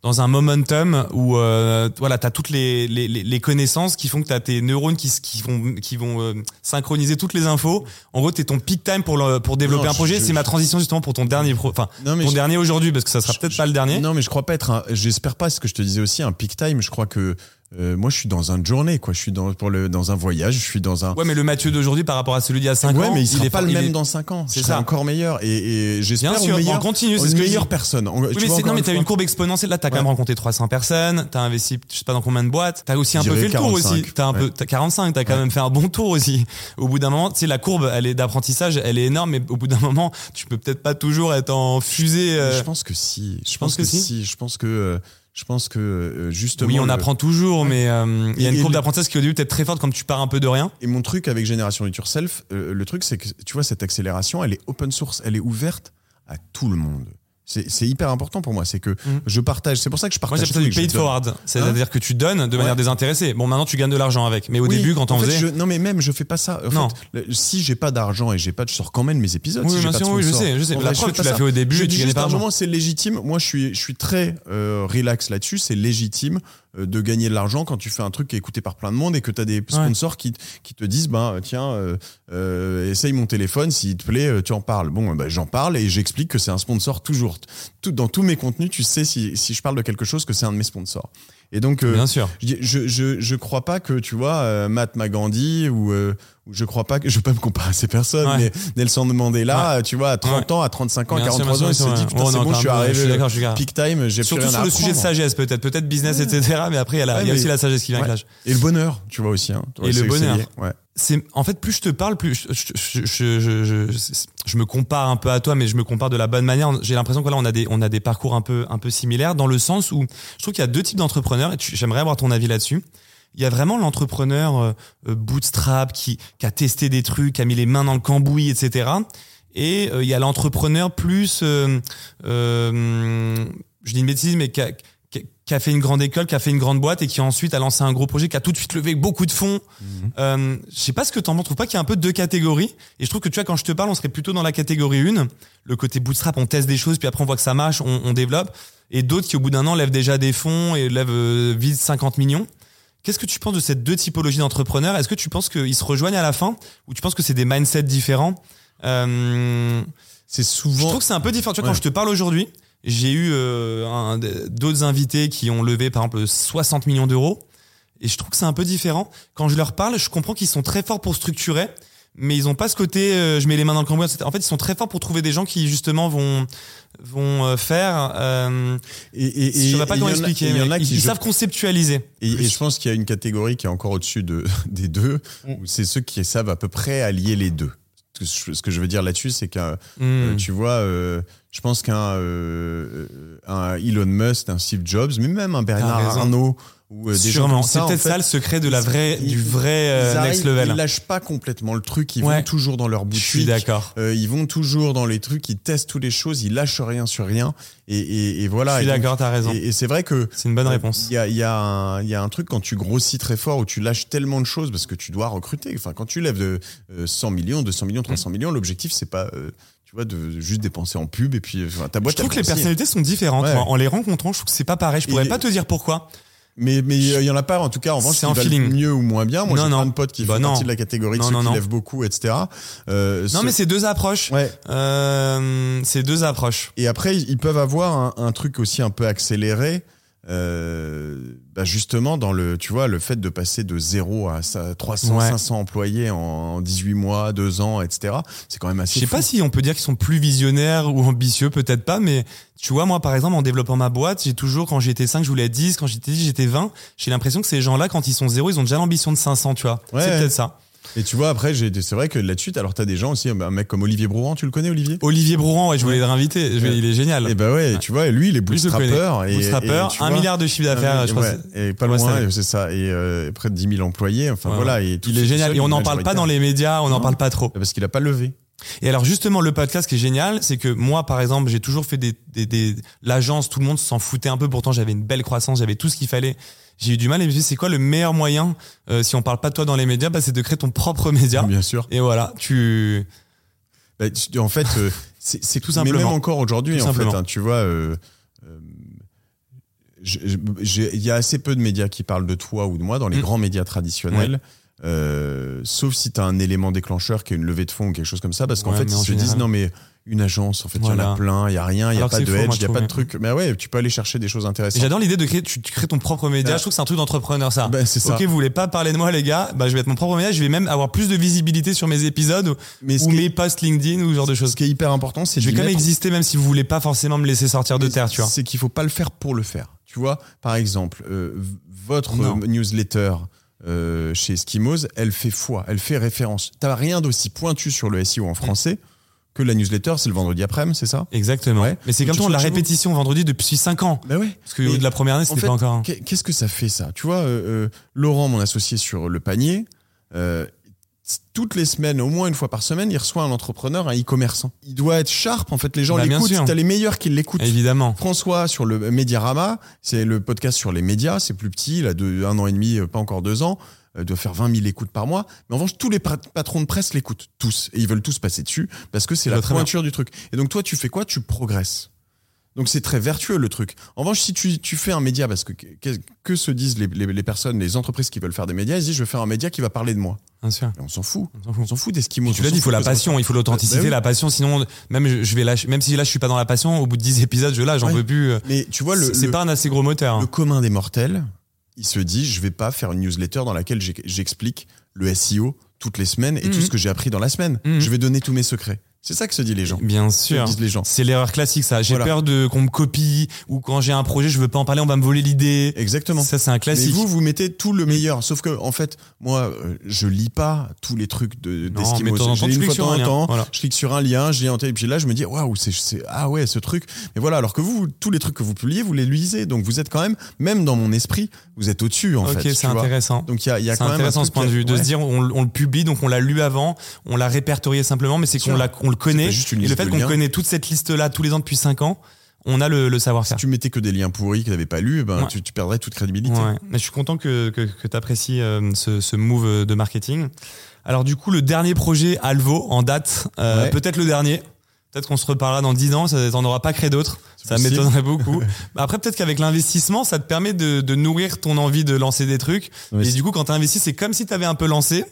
dans un momentum où euh, voilà t'as toutes les, les, les connaissances qui font que t'as tes neurones qui qui vont qui vont euh, synchroniser toutes les infos en gros t'es ton peak time pour le, pour développer Non, un projet je- c'est ma transition justement pour ton dernier pro enfin ton je- dernier aujourd'hui parce que ça sera peut-être pas le dernier Non, mais je crois pas être un. J'espère pas ce que je te disais aussi un peak time. Je crois que euh, moi, je suis dans une journée, quoi. Je suis dans, pour le, dans un voyage, je suis dans un. Ouais, mais le Mathieu d'aujourd'hui par rapport à celui d'il y a 5 ouais, ans, mais il sera est pas le même est- dans 5 ans. C'est ça. encore meilleur. Et, et j'espère Bien sûr, meilleur, on continue, c'est une ce que meilleure personne. Tu mais, vois, non, mais t'as une courbe exponentielle. Là, t'as quand Ouais. même rencontré 300 personnes. T'as investi, je sais pas dans combien de boîtes. T'as aussi un peu fait le tour 45, aussi. T'as un peu, ouais. t'as 45. T'as quand même fait un bon tour aussi. Au bout d'un moment, tu sais, la courbe, elle est d'apprentissage, elle est énorme, mais au bout d'un moment, tu peux peut-être pas toujours être en fusée. euh, Je pense que si. Je pense que si. Je pense que, euh, je pense que euh, justement. Oui, on apprend toujours, mais euh, il y a une courbe d'apprentissage qui au début peut être très forte quand tu pars un peu de rien. Et mon truc avec Génération It Yourself, euh, le truc, c'est que tu vois, cette accélération, elle est open source, elle est ouverte à tout le monde. C'est c'est hyper important pour moi. C'est que Mhm. je partage. C'est pour ça que je Moi, partage. j'appelle ça du paid forward. C'est-à-dire que tu donnes de manière Ouais. désintéressée. Bon, maintenant, tu gagnes de l'argent avec. Mais au Oui, début, quand on en fait, faisait. je- non, mais même, je fais pas ça. En Non. fait, si j'ai pas d'argent et j'ai pas, je sors quand même mes épisodes. Oui, si bien pas de sûr, oui, je sais, je sais. La je preuve, tu l'as fait au début Je et dis tu juste pas un moment, c'est légitime. Moi, je suis, je suis très euh, relax là-dessus. C'est légitime de gagner de l'argent quand tu fais un truc qui est écouté par plein de monde et que tu as des sponsors qui, qui te disent, ben tiens, euh, euh, essaye mon téléphone, s'il te plaît, euh, tu en parles. Bon, ben, j'en parle et j'explique que c'est un sponsor toujours. Tout, dans tous mes contenus, tu sais si, si je parle de quelque chose que c'est un de mes sponsors. Et donc, euh, Bien sûr. je, je, je, crois pas que, tu vois, euh, ou, euh, ou je crois pas que, je veux pas me comparer à ces personnes, Ouais. mais Nelson Mandela, tu vois, à 30 ans, à 35 ans, à Bien sûr, 43 ans, bien il s'est ouais. dit, putain, Oh, c'est bon, je suis arrivé, je suis d'accord, je suis d'accord. peak time, j'ai plus Surtout rien sur à le sujet de sagesse, peut-être. Peut-être business, etc. Mais après, il y a, la- il y a Ouais, aussi la sagesse qui vient avec Ouais. l'âge. Et le bonheur, tu vois aussi. Hein. Et le bonheur. Ouais. c'est en fait plus je te parle plus je, je, je, je, je- je me compare un peu à toi mais je me compare de la bonne manière j'ai l'impression que là on a des on a des parcours un peu un peu similaires dans le sens où je trouve qu'il y a deux types d'entrepreneurs et tu- j'aimerais avoir ton avis là-dessus il y a vraiment l'entrepreneur euh, euh, bootstrap qui, qui a testé des trucs qui a mis les mains dans le cambouis etc et euh, il y a l'entrepreneur plus euh, euh, je dis une bêtise mais qui a, qui a- qui a fait une grande école, qui a fait une grande boîte et qui ensuite a lancé un gros projet, qui a tout de suite levé beaucoup de fonds. Euh, je sais pas ce que t'en penses. Trouve pas qu'il y a un peu deux catégories. Et je trouve que tu vois, quand je te parle, on serait plutôt dans la catégorie 1. Le côté bootstrap, on teste des choses, puis après on voit que ça marche, on, on développe. Et d'autres qui, au bout d'un an, lèvent déjà des fonds et lèvent, euh, visent 50 millions. Qu'est-ce que tu penses de ces deux typologies d'entrepreneurs? Est-ce que tu penses qu'ils se rejoignent à la fin? Ou tu penses que c'est des mindsets différents? Euh, C'est je souvent. trouve que c'est un peu différent. Tu vois, quand je te parle aujourd'hui, j'ai eu euh, d'autres invités qui ont levé, par exemple, 60 millions d'euros. Et je trouve que c'est un peu différent. Quand je leur parle, je comprends qu'ils sont très forts pour structurer, mais ils ont pas ce côté euh, je mets les mains dans le cambouis. etc. En fait, ils sont très forts pour trouver des gens qui, justement, vont vont euh, faire. Euh, Et, et, je sais pas comment expliquer. et Il y en mais a ils, je- savent conceptualiser. Et, je pense qu'il y a une catégorie qui est encore au-dessus de, des deux, Mm. c'est ceux qui savent à peu près allier les deux. Ce que je, que veux dire là-dessus, c'est qu'un, Hmm. euh, tu vois, euh, je pense qu'un euh, Elon Musk, un Steve Jobs, mais même un Bernard. Arnault ou euh, des Sûrement. C'est en peut-être fait, ça le secret de la vraie, ils- du vrai euh, next level. Ils lâchent pas complètement le truc, ils Ouais. vont toujours dans leur Je boutique. suis d'accord. Euh, ils vont toujours dans les trucs, ils testent toutes les choses, ils lâchent rien sur rien. Et, et, et voilà. je suis d'accord, t'as raison. Et, et c'est vrai que C'est une bonne réponse. il y a, il y, a un- il y a un truc quand tu grossis très fort où tu lâches tellement de choses parce que tu dois recruter. Enfin, quand tu lèves de euh, 100 millions, 200 millions, 300 millions, l'objectif c'est pas, euh, tu vois, de juste dépenser en pub et puis enfin, ta Je boîte. trouve elle que les personnalités sont différentes. Ouais. moi. En les rencontrant, je trouve que c'est pas pareil. Je pourrais Et- pas te dire pourquoi. Mais mais il y en a pas en tout cas en revanche C'est un feeling. mieux ou moins bien. Moi j'ai plein de potes qui Bah font non. partie de la catégorie de Non, ceux non, qui lèvent beaucoup, etc. Euh, Non, ceux- mais c'est deux approches. ouais. Euh, c'est deux approches. Et après, ils peuvent avoir un, un truc aussi un peu accéléré. Euh, bah justement dans le tu vois le fait de passer de 0 à ça- 300 Ouais. 500 employés en 18 mois 2 ans etc c'est quand même Je assez sais fou. pas si on peut dire qu'ils sont plus visionnaires ou ambitieux, peut-être pas, mais tu vois, moi, par exemple, en développant ma boîte, j'ai toujours, quand j'étais 5, je voulais être 10, quand j'étais 10, j'étais 20. J'ai l'impression que ces gens-là, quand ils sont 0, ils ont déjà l'ambition de 500, tu vois. Ouais. c'est peut-être ça. Et tu vois après j'ai c'est vrai que là-dessus alors t'as des gens aussi un mec comme Olivier Brouran tu le connais Olivier? Olivier Brouran, ouais, je voulais le réinviter. Ouais. Il est génial. et bah ouais tu vois lui il est bootstrapper et, Bootstrapper, un milliard de chiffre d'affaires, un- je crois. ouais, et pas Ouais, loin c'est- ça et euh, près de 10 000 employés enfin Ouais, voilà ouais. et tout- Il est génial. seul, Et on n'en parle pas dans les médias, on n'en parle pas trop. parce qu'il a pas levé Et alors justement le podcast qui est génial, c'est que moi par exemple j'ai toujours fait des, des, des l'agence, tout le monde s'en foutait un peu. Pourtant j'avais une belle croissance, j'avais tout ce qu'il fallait. J'ai eu du mal et je me suis dit, c'est quoi le meilleur moyen euh, si on parle pas de toi dans les médias, bah, c'est de créer ton propre média. bien sûr Et voilà, tu Bah, en fait, euh, c'est Tout Mais même simplement. encore aujourd'hui, en fait, simplement. hein, tu vois, euh, il y a assez peu de médias qui parlent de toi ou de moi dans les Mm. grands médias traditionnels. Euh, sauf si tu as un élément déclencheur qui est une levée de fonds ou quelque chose comme ça, parce qu'en Ouais, fait, ils se disent général- non, mais une agence, en fait, il y en a plein, il y a rien, il y a pas de faux, edge, il y a pas de truc. Mais ouais, tu peux aller chercher des choses intéressantes. J'adore l'idée de créer, tu, tu crées ton propre média. Je trouve que c'est un truc d'entrepreneur, ça. Ben, c'est ça. Ok, vous voulez pas parler de moi, les gars? Bah, je vais être mon propre média. Je vais même avoir plus de visibilité sur mes épisodes ou- Mais ou mes posts LinkedIn ou ce genre de choses. Ce qui est hyper important, c'est Je vais quand même mettre- exister même si vous voulez pas forcément me laisser sortir de terre, tu vois. C'est qu'il faut pas le faire pour le faire. Tu vois, par exemple, euh, votre Non. euh, newsletter euh, chez Eskimos, elle fait foi, elle fait référence. T'as rien d'aussi pointu sur le SEO en français que la newsletter, c'est le vendredi après-midi, c'est ça? Exactement. Ouais. Mais c'est comme toi, la répétition vendredi depuis 5 ans. Bah ouais. Parce que Mais de la première année, en c'était fait, pas encore. Qu'est-ce que ça fait ça? Tu vois, euh, euh, Laurent, mon associé sur le panier, euh, toutes les semaines, au moins une fois par semaine, il reçoit un entrepreneur, un e-commerçant. Il doit être sharp, en fait, les gens Bah, l'écoutent. T'as les meilleurs qui l'écoutent. Évidemment. François sur le Mediarama, c'est le podcast sur les médias, c'est plus petit, il a deux, un an et demi, euh, pas encore deux ans, doit faire 20 000 écoutes par mois. Mais en revanche, tous les pa- patrons de presse l'écoutent, tous. Et ils veulent tous passer dessus parce que c'est la pointure du truc. Et donc toi, tu fais quoi? Tu progresses. Donc c'est très vertueux le truc. En revanche, si tu, tu fais un média, parce que que, que se disent les, les, les personnes, les entreprises qui veulent faire des médias, ils se disent je vais faire un média qui va parler de moi. Bien sûr. Et on s'en fout. On s'en fout. Fout d'Eskimo. Tu l'as dit, il faut la passion, il faut l'authenticité, Bah oui. la passion. Sinon, même je, je vais lâcher, même si là je suis pas dans la passion, au bout de 10 épisodes, je lâche, j'en Ouais. peux plus. euh, Mais tu vois, le, C'est le- pas un assez gros moteur. le hein. commun des mortels, il se dit je vais pas faire une newsletter dans laquelle j'explique le SEO toutes les semaines et Mhm. tout ce que j'ai appris dans la semaine. Mhm. Je vais donner tous mes secrets. C'est ça que se disent les gens. Bien C'est sûr. disent les gens. C'est l'erreur classique, ça. J'ai Voilà. peur de qu'on me copie ou quand j'ai un projet, je veux pas en parler, on va me voler l'idée. Exactement. Ça, c'est un Mais classique. vous, vous mettez tout le meilleur. Sauf que, en fait, moi, euh, je lis pas tous les trucs de mais Je lis une fois de temps un en lien. temps. Voilà. Je clique sur un lien, je lis en tête, et puis là, je me dis, waouh, c'est, c'est, ah ouais, ce truc. Mais voilà, alors que vous, tous les trucs que vous publiez, vous les lisez. Donc vous êtes quand même, même dans mon esprit, vous êtes au-dessus, en ok, fait. c'est tu vois. intéressant. Donc il y a, il y a C'est quand même. un intéressant ce point de vue, de se dire on, on le publie, donc on l'a lu avant, on l'a répertorié simplement, mais c'est qu'on l'a, le connaît. Et le fait qu'on connaît toute cette liste-là tous les ans depuis 5 ans, on a le, le Si savoir-faire. tu mettais que des liens pourris que tu n'avais pas lus, ben, Ouais. tu, tu perdrais toute crédibilité. Ouais. Mais je suis content que, que, que tu apprécies ce, ce move de marketing. Alors du coup, le dernier projet Alvo en date, euh, Ouais. peut-être le dernier. Peut-être qu'on se reparlera dans 10 ans, ça n'en aura pas créé d'autres. Ça m'étonnerait beaucoup. Après, peut-être qu'avec l'investissement, ça te permet de, de nourrir ton envie de lancer des trucs. Ouais, et du coup, quand tu investis, c'est comme si tu avais un peu lancé.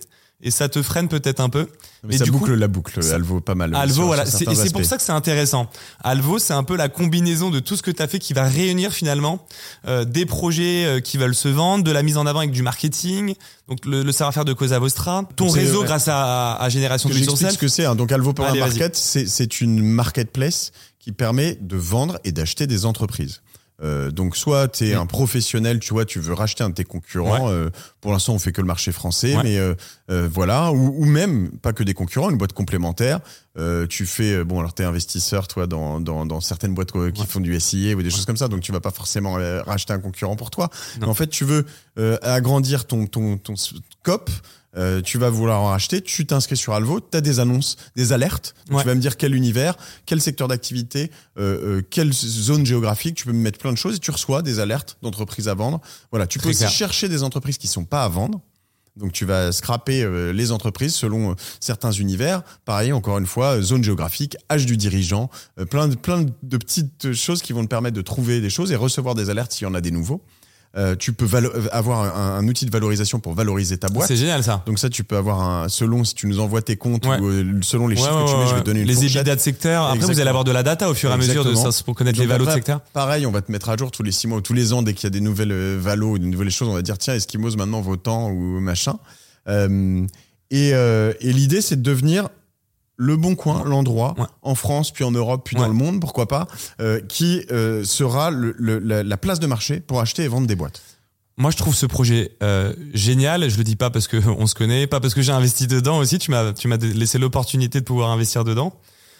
Et ça te freine peut-être un peu. Mais ça du boucle coup- la boucle. Alvo, pas mal. Alvo, sur- voilà. sur Et c'est pour ça que c'est intéressant. Alvo, c'est un peu la combinaison de tout ce que tu as fait qui va réunir finalement euh, des projets euh, qui veulent se vendre, de la mise en avant avec du marketing, donc le, le savoir-faire de Cosa Vostra, ton réseau ouais. grâce à, à Génération de J'explique ce que c'est. hein. Donc Alvo Power Allez. Market, c'est c'est une marketplace qui permet de vendre et d'acheter des entreprises. Euh, donc soit tu es un professionnel, tu vois, tu veux racheter un de tes concurrents. euh, pour l'instant, on fait que le marché français, Ouais. mais euh, voilà, ou, ou même pas que des concurrents, une boîte complémentaire. Tu fais bon, alors t'es investisseur, toi, dans, dans, dans certaines boîtes qui Ouais. font du SIA ou des choses comme ça, donc tu vas pas forcément racheter un concurrent pour toi. Non. Mais en fait, tu veux agrandir ton ton ton scope. Euh, tu vas vouloir en racheter, tu t'inscris sur Alvo, tu as des annonces, des alertes. Ouais. Tu vas me dire quel univers, quel secteur d'activité, euh, euh, quelle zone géographique, tu peux me mettre plein de choses et tu reçois des alertes d'entreprises à vendre. Voilà, tu peux aussi chercher des entreprises qui sont pas à vendre. Donc tu vas scraper euh, les entreprises selon euh, certains univers. Pareil, encore une fois, euh, zone géographique, âge du dirigeant, plein de plein de petites choses qui vont te permettre de trouver des choses et recevoir des alertes s'il y en a des nouveaux. Euh, tu peux valo- avoir un, un outil de valorisation pour valoriser ta boîte. C'est génial ça. Donc ça, tu peux avoir un selon si tu nous envoies tes comptes Ouais. ou euh, selon les Ouais, chiffres ouais, que tu mets, je vais te donner une les. EBITDA de secteur. Après, vous allez avoir de la data au fur et à mesure de ça pour connaître Donc les valos de secteur. Pareil, on va te mettre à jour tous les six mois ou tous les ans dès qu'il y a des nouvelles euh, valos ou des nouvelles choses. On va dire tiens, Eskimos maintenant vaut tant ou machin. Euh, et euh, et l'idée, c'est de devenir le bon coin, l'endroit Ouais. en France, puis en Europe, puis Ouais. dans le monde, pourquoi pas, euh, qui euh, sera le- le- la, la place de marché pour acheter et vendre des boîtes. Moi, je trouve ce projet euh, génial. Je le dis pas parce que on se connaît, pas parce que j'ai investi dedans aussi. Tu m'as, tu m'as laissé l'opportunité de pouvoir investir dedans.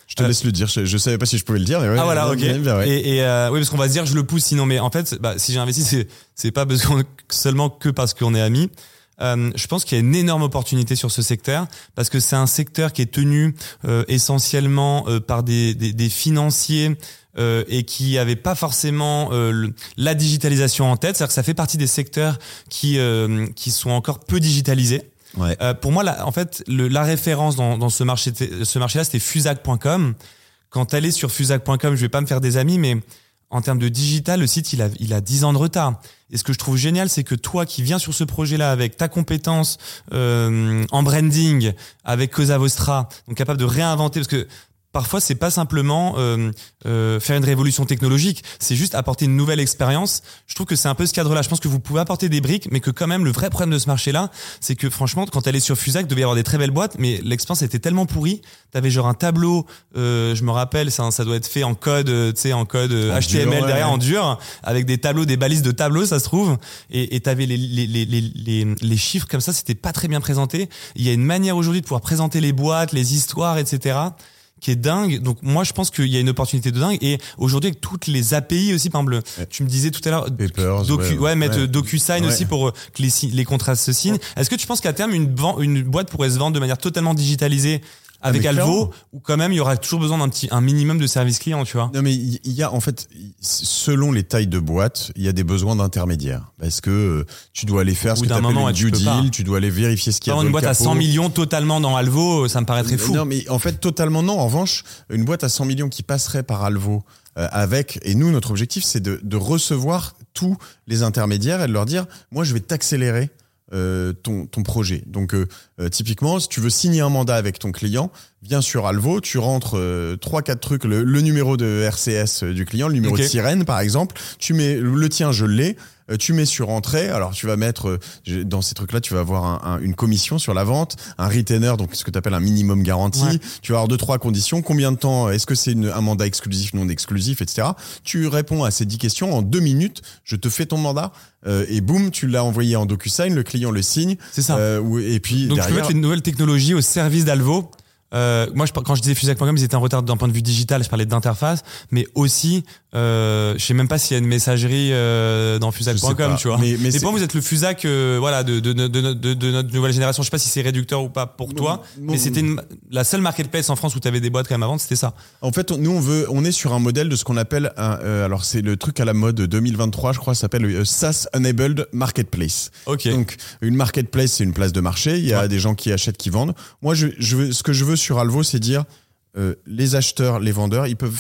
Je te Euh, laisse le dire. Je, je savais pas si je pouvais le dire. Mais ouais, ah voilà, ok. bien. Et, et euh, oui, parce qu'on va se dire, je le pousse sinon. Mais en fait, bah, si j'ai investi, c'est c'est pas parce qu'on seulement que parce qu'on est amis. Euh, je pense qu'il y a une énorme opportunité sur ce secteur parce que c'est un secteur qui est tenu euh, essentiellement euh, par des, des, des financiers euh, et qui avait pas forcément euh, le- la digitalisation en tête. C'est-à-dire que ça fait partie des secteurs qui euh, qui sont encore peu digitalisés. Ouais. Euh, pour moi, la, en fait, le, la référence dans, dans ce marché, ce marché-là, c'était Fusac.com. Quand elle est sur Fusac.com, je vais pas me faire des amis, mais en termes de digital, le site, il a, il a 10 ans de retard. Et ce que je trouve génial, c'est que toi qui viens sur ce projet-là avec ta compétence euh, en branding, avec Cosa Vostra, donc capable de réinventer, parce que parfois c'est pas simplement euh, euh, faire une révolution technologique, c'est juste apporter une nouvelle expérience. Je trouve que c'est un peu ce cadre-là. Je pense que vous pouvez apporter des briques, mais que quand même le vrai problème de ce marché-là, c'est que franchement, quand elle est sur Fusac, devait y avoir des très belles boîtes, mais l'expérience était tellement pourrie. T'avais genre un tableau, euh, je me rappelle, ça, ça doit être fait en code, tu sais, en code En HTML dur, ouais, derrière en dur, avec des tableaux, des balises de tableaux, ça se trouve. Et t'avais les, les, les, les, les, les chiffres comme ça, c'était pas très bien présenté. Il y a une manière aujourd'hui de pouvoir présenter les boîtes, les histoires, etc qui est dingue. Donc moi je pense qu'il y a une opportunité de dingue et aujourd'hui avec toutes les API aussi par exemple Ouais. tu me disais tout à l'heure Papers, docu ouais, ouais, mettre. DocuSign aussi pour euh, que les les contrats se signent. Est-ce que tu penses qu'à terme une une boîte pourrait se vendre de manière totalement digitalisée avec Alvo ou quand même il y aura toujours besoin d'un petit un minimum de service client, tu vois Non mais il y a en fait selon les tailles de boîtes, il y a des besoins d'intermédiaires parce que tu dois aller faire ce que appelles moment, une tu due pas. deal, tu dois aller vérifier ce qu'il y a dans une boîte à capot. 100 millions totalement dans Alvo, ça me paraîtrait fou. Non, mais en fait, totalement non. En revanche, une boîte à 100 millions qui passerait par Alvo euh, avec, et nous, notre objectif, c'est de, de recevoir tous les intermédiaires et de leur dire, moi, je vais t'accélérer ton, ton projet. Donc, euh, euh, typiquement, si tu veux signer un mandat avec ton client, viens sur Alvo, tu rentres euh, trois, quatre trucs, le, le numéro de RCS du client, le numéro de sirène, par exemple. Tu mets le tien, je l'ai. Euh, tu mets sur entrée, alors tu vas mettre euh, dans ces trucs-là, tu vas avoir un- un- une commission sur la vente, un retainer, donc ce que tu appelles un minimum garanti. Ouais. Tu vas avoir deux trois conditions. Combien de temps Est-ce que c'est une- un mandat exclusif, non exclusif, etc. Tu réponds à ces dix questions en deux minutes. Je te fais ton mandat euh, et boum, tu l'as envoyé en DocuSign. Le client le signe. C'est ça. Euh, et puis Donc tu peux mettre les nouvelles technologies au service d'Alvo. Euh, moi, je, quand je disais Fusac.com, ils étaient en retard d'un point de vue digital. Je parlais d'interface, mais aussi, euh, je sais même pas s'il y a une messagerie euh, dans Fusac.com, tu vois. Mais- mais pour moi, vous êtes le Fusac, euh, voilà, de, de, de, de, de- de notre nouvelle génération. Je sais pas si c'est réducteur ou pas pour toi, non, mais c'était la seule marketplace en France où tu avais des boîtes quand même à vendre, c'était ça. En fait, on- nous, on veut, on est sur un modèle de ce qu'on appelle un, alors c'est le truc à la mode 2023, je crois, ça s'appelle SaaS Enabled Marketplace. Ok. Donc, une marketplace, c'est une place de marché. Il y a Ouais. des gens qui achètent, qui vendent. Moi, je, je veux, ce que je veux sur Alvo, c'est dire, euh, les acheteurs, les vendeurs, ils peuvent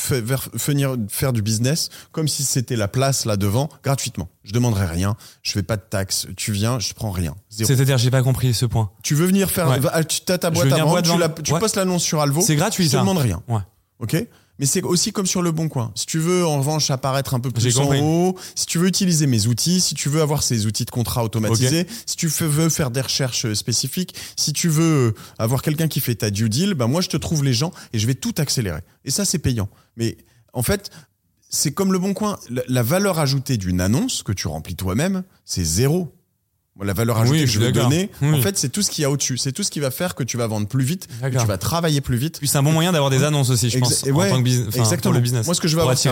venir faire du business comme si c'était la place là devant, gratuitement. Je demanderai rien, je fais pas de taxes. Tu viens, je prends rien. C'est-à-dire, j'ai pas compris ce point. Tu veux venir faire, Ouais. tu as ta boîte à vendre, tu, vendre. la- tu Ouais. postes l'annonce sur Alvo. C'est gratuit, je ça. demande rien. Ouais. Ok? Mais c'est aussi comme sur le bon coin. Si tu veux en revanche apparaître un peu plus en haut, si tu veux utiliser mes outils, si tu veux avoir ces outils de contrat automatisés, si tu veux faire des recherches euh, spécifiques, si tu veux euh, avoir quelqu'un qui fait ta due deal, ben moi je te trouve les gens et je vais tout accélérer. Et ça c'est payant. Mais en fait, c'est comme le bon coin. La valeur ajoutée d'une annonce que tu remplis toi-même, c'est zéro. La valeur ajoutée que je d'accord. donner, Oui. en fait, c'est tout ce qu'il y a au-dessus. C'est tout ce qui va faire que tu vas vendre plus vite, que tu vas travailler plus vite. Puis c'est un bon moyen d'avoir des annonces aussi, je Exa- pense, et ouais, en tant que business, enfin, exactement. pour le business. Moi, ce que je veux Pour avoir, c'est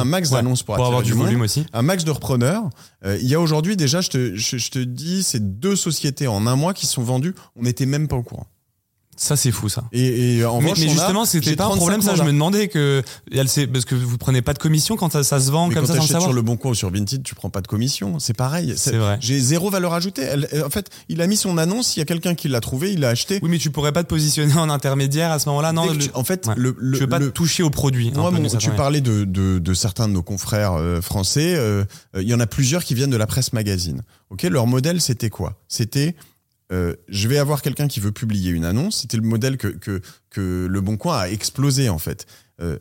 un max d'annonces pour attirer avoir du du monde. volume aussi. un max de repreneurs. Euh, il y a aujourd'hui déjà, je te, je, je te dis, c'est deux sociétés en un mois qui sont vendues. On n'était même pas au courant. Ça, c'est fou, ça. Et, et en mais, revanche, mais justement, c'était pas un 35 problème, ça. Je me demandais que, elle sait, parce que vous prenez pas de commission quand ça, ça se vend Mais comme quand ça sans savoir. sur le bon coin ou sur Vinted, tu prends pas de commission. C'est pareil. C'est vrai. J'ai zéro valeur ajoutée. Elle- en fait, il a mis son annonce. Il y a quelqu'un qui l'a trouvé. Il l'a acheté. Oui, mais tu pourrais pas te positionner en intermédiaire à ce moment-là, non? Le- tu- en fait, Ouais. le, le, tu veux pas le- toucher au produit. Moi, d'une tu parlais de, de, de certains de nos confrères euh, français. euh, euh, Il y en a plusieurs qui viennent de la presse magazine. Ok, leur modèle c'était quoi? C'était euh, je vais avoir quelqu'un qui veut publier une annonce. C'était le modèle que, que, que Le Bon Coin a explosé en fait. Euh,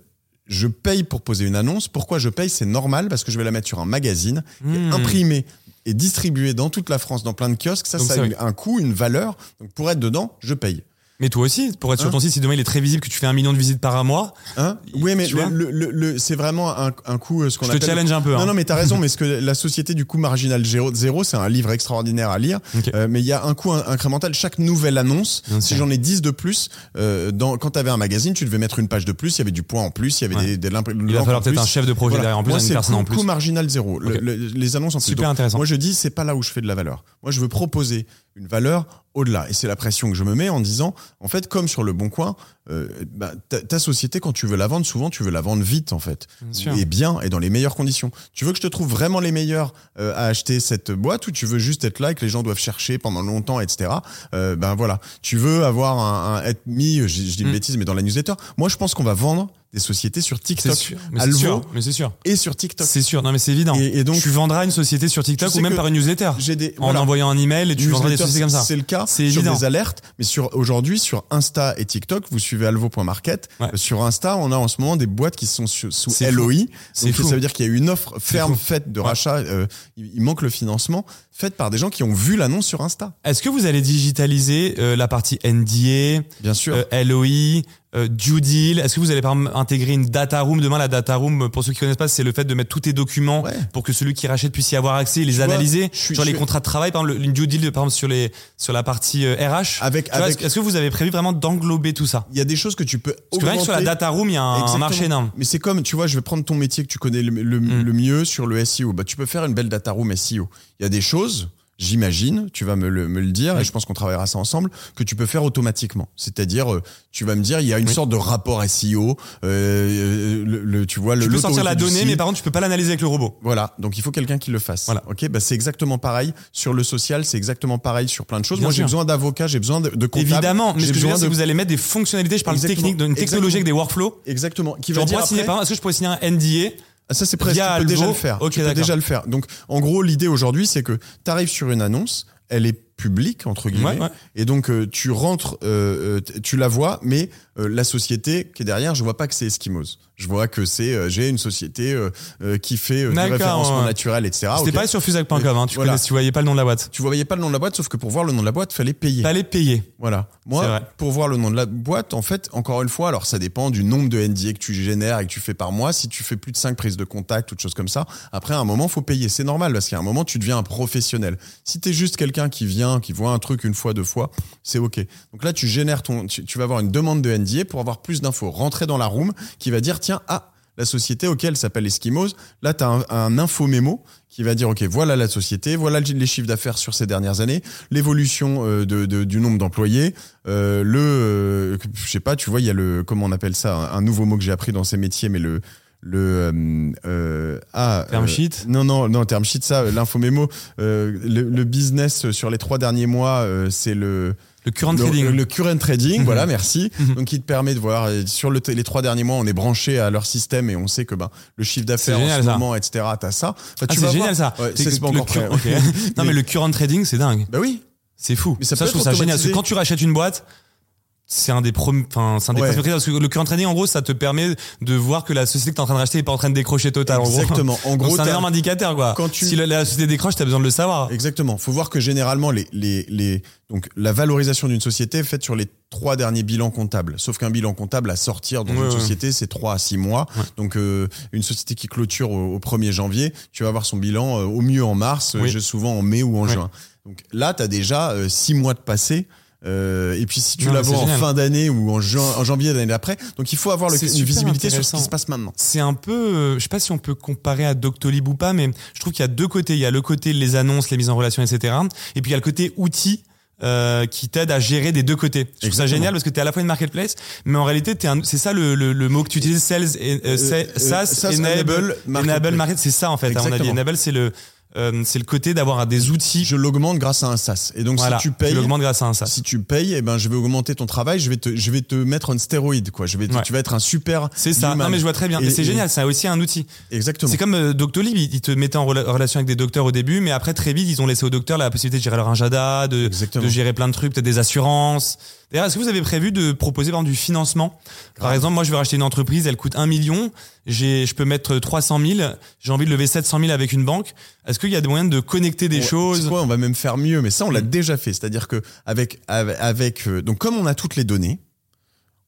je paye pour poser une annonce. Pourquoi je paye? C'est normal parce que je vais la mettre sur un magazine, imprimée et distribuée dans toute la France, dans plein de kiosques. Ça, Donc ça a un coût, une valeur. Donc pour être dedans, je paye. Mais toi aussi, pour être sur Hein ton site, si demain il est très visible que tu fais un million de visites par mois, Hein oui, mais le, le, le- c'est vraiment un, un coût, euh, ce qu'on je te appelle challenge un peu. Non, hein. non, mais t'as raison, mais ce que la société du coût marginal zéro, zéro, c'est un livre extraordinaire à lire. Ok. Euh, mais il y a un coût in- incrémental. Chaque nouvelle annonce, Bien si j'en ai 10 de plus, euh, dans, quand t'avais un magazine, tu devais mettre une page de plus, il y avait du poids en plus, il y avait Ouais. des, des Il va falloir peut-être un chef de projet Voilà. derrière en plus, Moi, une personne en plus. coût marginal zéro. Le- Ok. le- les annonces en plus. Super Donc, intéressant. Moi, je dis, c'est pas là où je fais de la valeur. Moi, je veux proposer une valeur au-delà. Et c'est la pression que je me mets en disant, en fait, comme sur le bon coin, euh, bah, ta, ta société, quand tu veux la vendre, souvent, tu veux la vendre vite, en fait. Bien. Et bien, et dans les meilleures conditions. Tu veux que je te trouve vraiment les meilleurs euh, à acheter cette boîte ou tu veux juste être là et que les gens doivent chercher pendant longtemps, etc. Euh, ben voilà. Tu veux avoir un, un être mis, je, je dis une Mm. bêtise, mais dans la newsletter. Moi, je pense qu'on va vendre des sociétés sur C'est TikTok. sûr. Mais c'est sûr. Mais c'est sûr. et sur TikTok. C'est sûr. Non, mais c'est évident. Et- et donc- tu vendras une société sur TikTok ou même par une newsletter. J'ai des En voilà. envoyant un email et tu vendras des sociétés comme ça. C'est le cas C'est sur évident. des alertes, mais sur aujourd'hui sur Insta et TikTok, vous suivez alvo.market. Ouais. Sur Insta, on a en ce moment des boîtes qui sont sous. LOI. C'est ça veut dire qu'il y a eu une offre ferme faite de rachat. euh, il manque le financement faite par des gens qui ont vu l'annonce sur Insta. Est-ce que vous allez digitaliser euh, la partie NDA, Bien sûr. euh, LOI, euh, due deal? Est-ce que vous allez par exemple intégrer une data room? Demain, la data room, pour ceux qui connaissent pas, c'est le fait de mettre tous tes documents Ouais. pour que celui qui rachète puisse y avoir accès, et les vois, analyser. je suis- Genre je les suis- contrats de travail, par exemple, une due deal, par exemple sur les sur la partie euh, RH. Avec- vois, avec- Est-ce que vous avez prévu vraiment d'englober tout ça? Il y a des choses que tu peux Parce rien que sur la augmenter. data room, il y a un, un Exactement. marché énorme. Mais c'est comme, tu vois, je vais prendre ton métier que tu connais le, le- Mm. le mieux sur le SEO. Bah, tu peux faire une belle data room SEO. Il y a des choses, j'imagine, tu vas me le, me le dire, Oui. et je pense qu'on travaillera ça ensemble, que tu peux faire automatiquement. C'est-à-dire, euh, tu vas me dire, il y a une Oui. sorte de rapport SEO, euh, le, le- tu vois, le Tu peux sortir la donnée, mais par contre, tu peux pas l'analyser avec le robot. Voilà, donc il faut quelqu'un qui le fasse. Voilà. Ok, bah c'est exactement pareil sur le social, c'est exactement pareil sur plein de choses. Bien Moi, j'ai besoin d'avocats, j'ai besoin de, de comptables. Évidemment, mais ce que je veux dire, c'est que vous allez mettre des fonctionnalités, je parle de Exactement. technique, d'une technologie avec des workflows. exactement qui va dire signer, après- par exemple, est-ce que je pourrais signer un NDA Ah, ça c'est presque, tu peux déjà le faire. Tu peux déjà le faire. Donc en gros l'idée aujourd'hui c'est que tu arrives sur une annonce, elle est publique entre guillemets, Ouais, ouais. et donc euh, tu rentres, euh, euh, tu la vois, mais euh, la société qui est derrière, je vois pas que c'est Eskimos. Je vois que c'est euh, j'ai une société euh, qui fait du référencement ouais. naturel, etc. C'était Ok. pareil sur fusac.com, hein, tu, Voilà. tu voyais pas le nom de la boîte. Tu voyais pas le nom de la boîte, sauf que pour voir le nom de la boîte, fallait payer. T'allais payer. Voilà. Moi, pour voir le nom de la boîte, en fait, encore une fois, alors ça dépend du nombre de NDA que tu génères et que tu fais par mois. Si tu fais plus de 5 prises de contact, toutes choses comme ça, après, à un moment, faut payer. C'est normal parce qu'à un moment, tu deviens un professionnel. Si t'es juste quelqu'un qui vient, qui voit un truc une fois, deux fois, c'est OK. Donc là, tu génères ton, tu, tu vas avoir une demande de NDA pour avoir plus d'infos. Rentrer dans la room qui va dire, tiens, ah, la société auquel s'appelle Eskimos. Là, tu as un, un info mémo qui va dire, OK, voilà la société, voilà les chiffres d'affaires sur ces dernières années, l'évolution euh, de, de- du nombre d'employés, euh, le, euh, je sais pas, tu vois, il y a le, comment on appelle ça, un, un nouveau mot que j'ai appris dans ces métiers, mais le, le, euh, ah, Term sheet? non, non, non, term sheet, ça, l'info mémo, le, le business sur les trois derniers mois, c'est le, Le current trading. le- le current trading, voilà, merci. Mhm. Donc, qui te permet de voir sur le, les trois derniers mois, on est branché à leur système et on sait que ben le chiffre d'affaires en ce ça. moment, etc. T'as ça. Enfin, Ah, tu c'est génial ça. Ouais, C'est pas encore prêt. non Mais- mais le current trading c'est dingue. Bah oui. C'est fou. Mais ça ça, peut je trouve ça génial. Parce que quand tu rachètes une boîte, c'est un des premiers, enfin, c'est un des Ouais. parce que le current trading, en gros, ça te permet de voir que la société que t'es en train de racheter est pas en train de décrocher total. Exactement. En gros, c'est un t'as- énorme indicateur, quoi. quand tu- Si la, la société décroche, t'as besoin de le savoir. Exactement. Faut voir que généralement les les les donc la valorisation d'une société est faite sur les trois derniers bilans comptables. Sauf qu'un bilan comptable à sortir dans Ouais, une ouais. société, c'est trois à six mois. Donc euh, une société qui clôture au, au 1er janvier, tu vas avoir son bilan euh, au mieux en mars, Oui. euh, souvent en mai ou en juin. Donc là, tu as déjà six mois de passé. Euh, et puis si tu la vois en fin d'année ou en, juin, en janvier l'année d'après, donc il faut avoir le- une visibilité sur ce qui se passe maintenant. C'est un peu, euh, je sais pas si on peut comparer à Doctolib ou pas, mais je trouve qu'il y a deux côtés. Il y a le côté les annonces, les mises en relation, etc. Et puis il y a le côté outils. euh, qui t'aide à gérer des deux côtés. Je trouve ça Exactement. génial parce que tu es à la fois une marketplace, mais en réalité, t'es un- c'est ça le, le, le mot que tu utilises, sales, et, euh, euh, SaaS, SaaS, enable, market, c'est ça en fait, à mon avis. Exactement. Enable, c'est le, euh, c'est le côté d'avoir des outils. Je l'augmente grâce à un SaaS. Et donc voilà, si tu payes, l'augmentes grâce à un SaaS. si tu payes, eh ben je vais augmenter ton travail, je vais te, je vais te mettre un stéroïde quoi. Je vais, te- Ouais. tu vas être un super. C'est ça. human. Non mais je vois très bien. Et- Et, c'est et- génial. C'est aussi un outil. Exactement. C'est comme euh, Doctolib, ils te mettaient en rela- relation avec des docteurs au début, mais après très vite ils ont laissé aux docteurs la possibilité de gérer leur agenda, de, de gérer plein de trucs, peut-être des assurances. D'ailleurs, est-ce que vous avez prévu de proposer par exemple du financement? Par exemple, moi je vais racheter une entreprise, elle coûte 1 million, j'ai, je peux mettre 300 000, j'ai envie de lever 700 000 avec une banque. Est-ce qu'il y a des moyens de connecter des Ouais, choses? quoi, on va même faire mieux, mais ça on l'a Mm. déjà fait. C'est-à-dire que avec avec, avec, euh, donc comme on a toutes les données,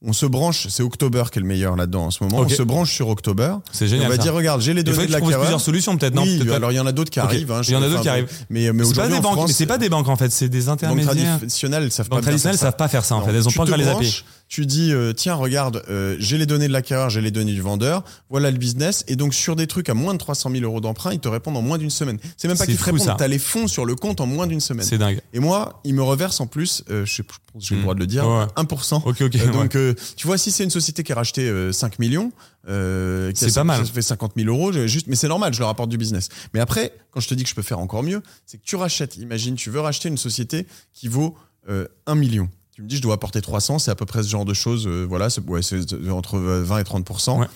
on se branche. C'est October qui est le meilleur là-dedans en ce moment. On se branche sur October. C'est génial. on va ça. dire regarde, j'ai les données de proposes l'acquéreur. plusieurs solutions peut-être, non Oui, alors il y en a d'autres qui Ok. arrivent. hein, Il y en a d'autres qui arrivent. Mais, mais c'est pas aujourd'hui c'est pas des banques en fait, c'est des intermédiaires. traditionnelles, savent pas bien traditionnelles ça. savent pas faire ça en Non, fait, elles ont pas encore les API. Tu dis euh, tiens regarde euh, j'ai les données de l'acquéreur j'ai les données du vendeur voilà le business et donc sur des trucs à moins de 300 000 euros d'emprunt ils te répondent en moins d'une semaine c'est même pas qu'ils te répondent t'as les fonds sur le compte en moins d'une semaine C'est dingue. et moi ils me reversent en plus euh, je sais j'ai le droit de le dire Ouais. 1% Ok, ok. Euh, ouais. donc euh, tu vois si c'est une société qui a racheté euh, 5 millions euh, C'est pas mal. ça fait 50 000 euros juste mais c'est normal je leur apporte du business mais après quand je te dis que je peux faire encore mieux c'est que tu rachètes imagine tu veux racheter une société qui vaut euh, 1 million Tu me dis, je dois apporter 300, c'est à peu près ce genre de choses. euh, voilà, c'est ouais, entre 20 et 30 Ouais.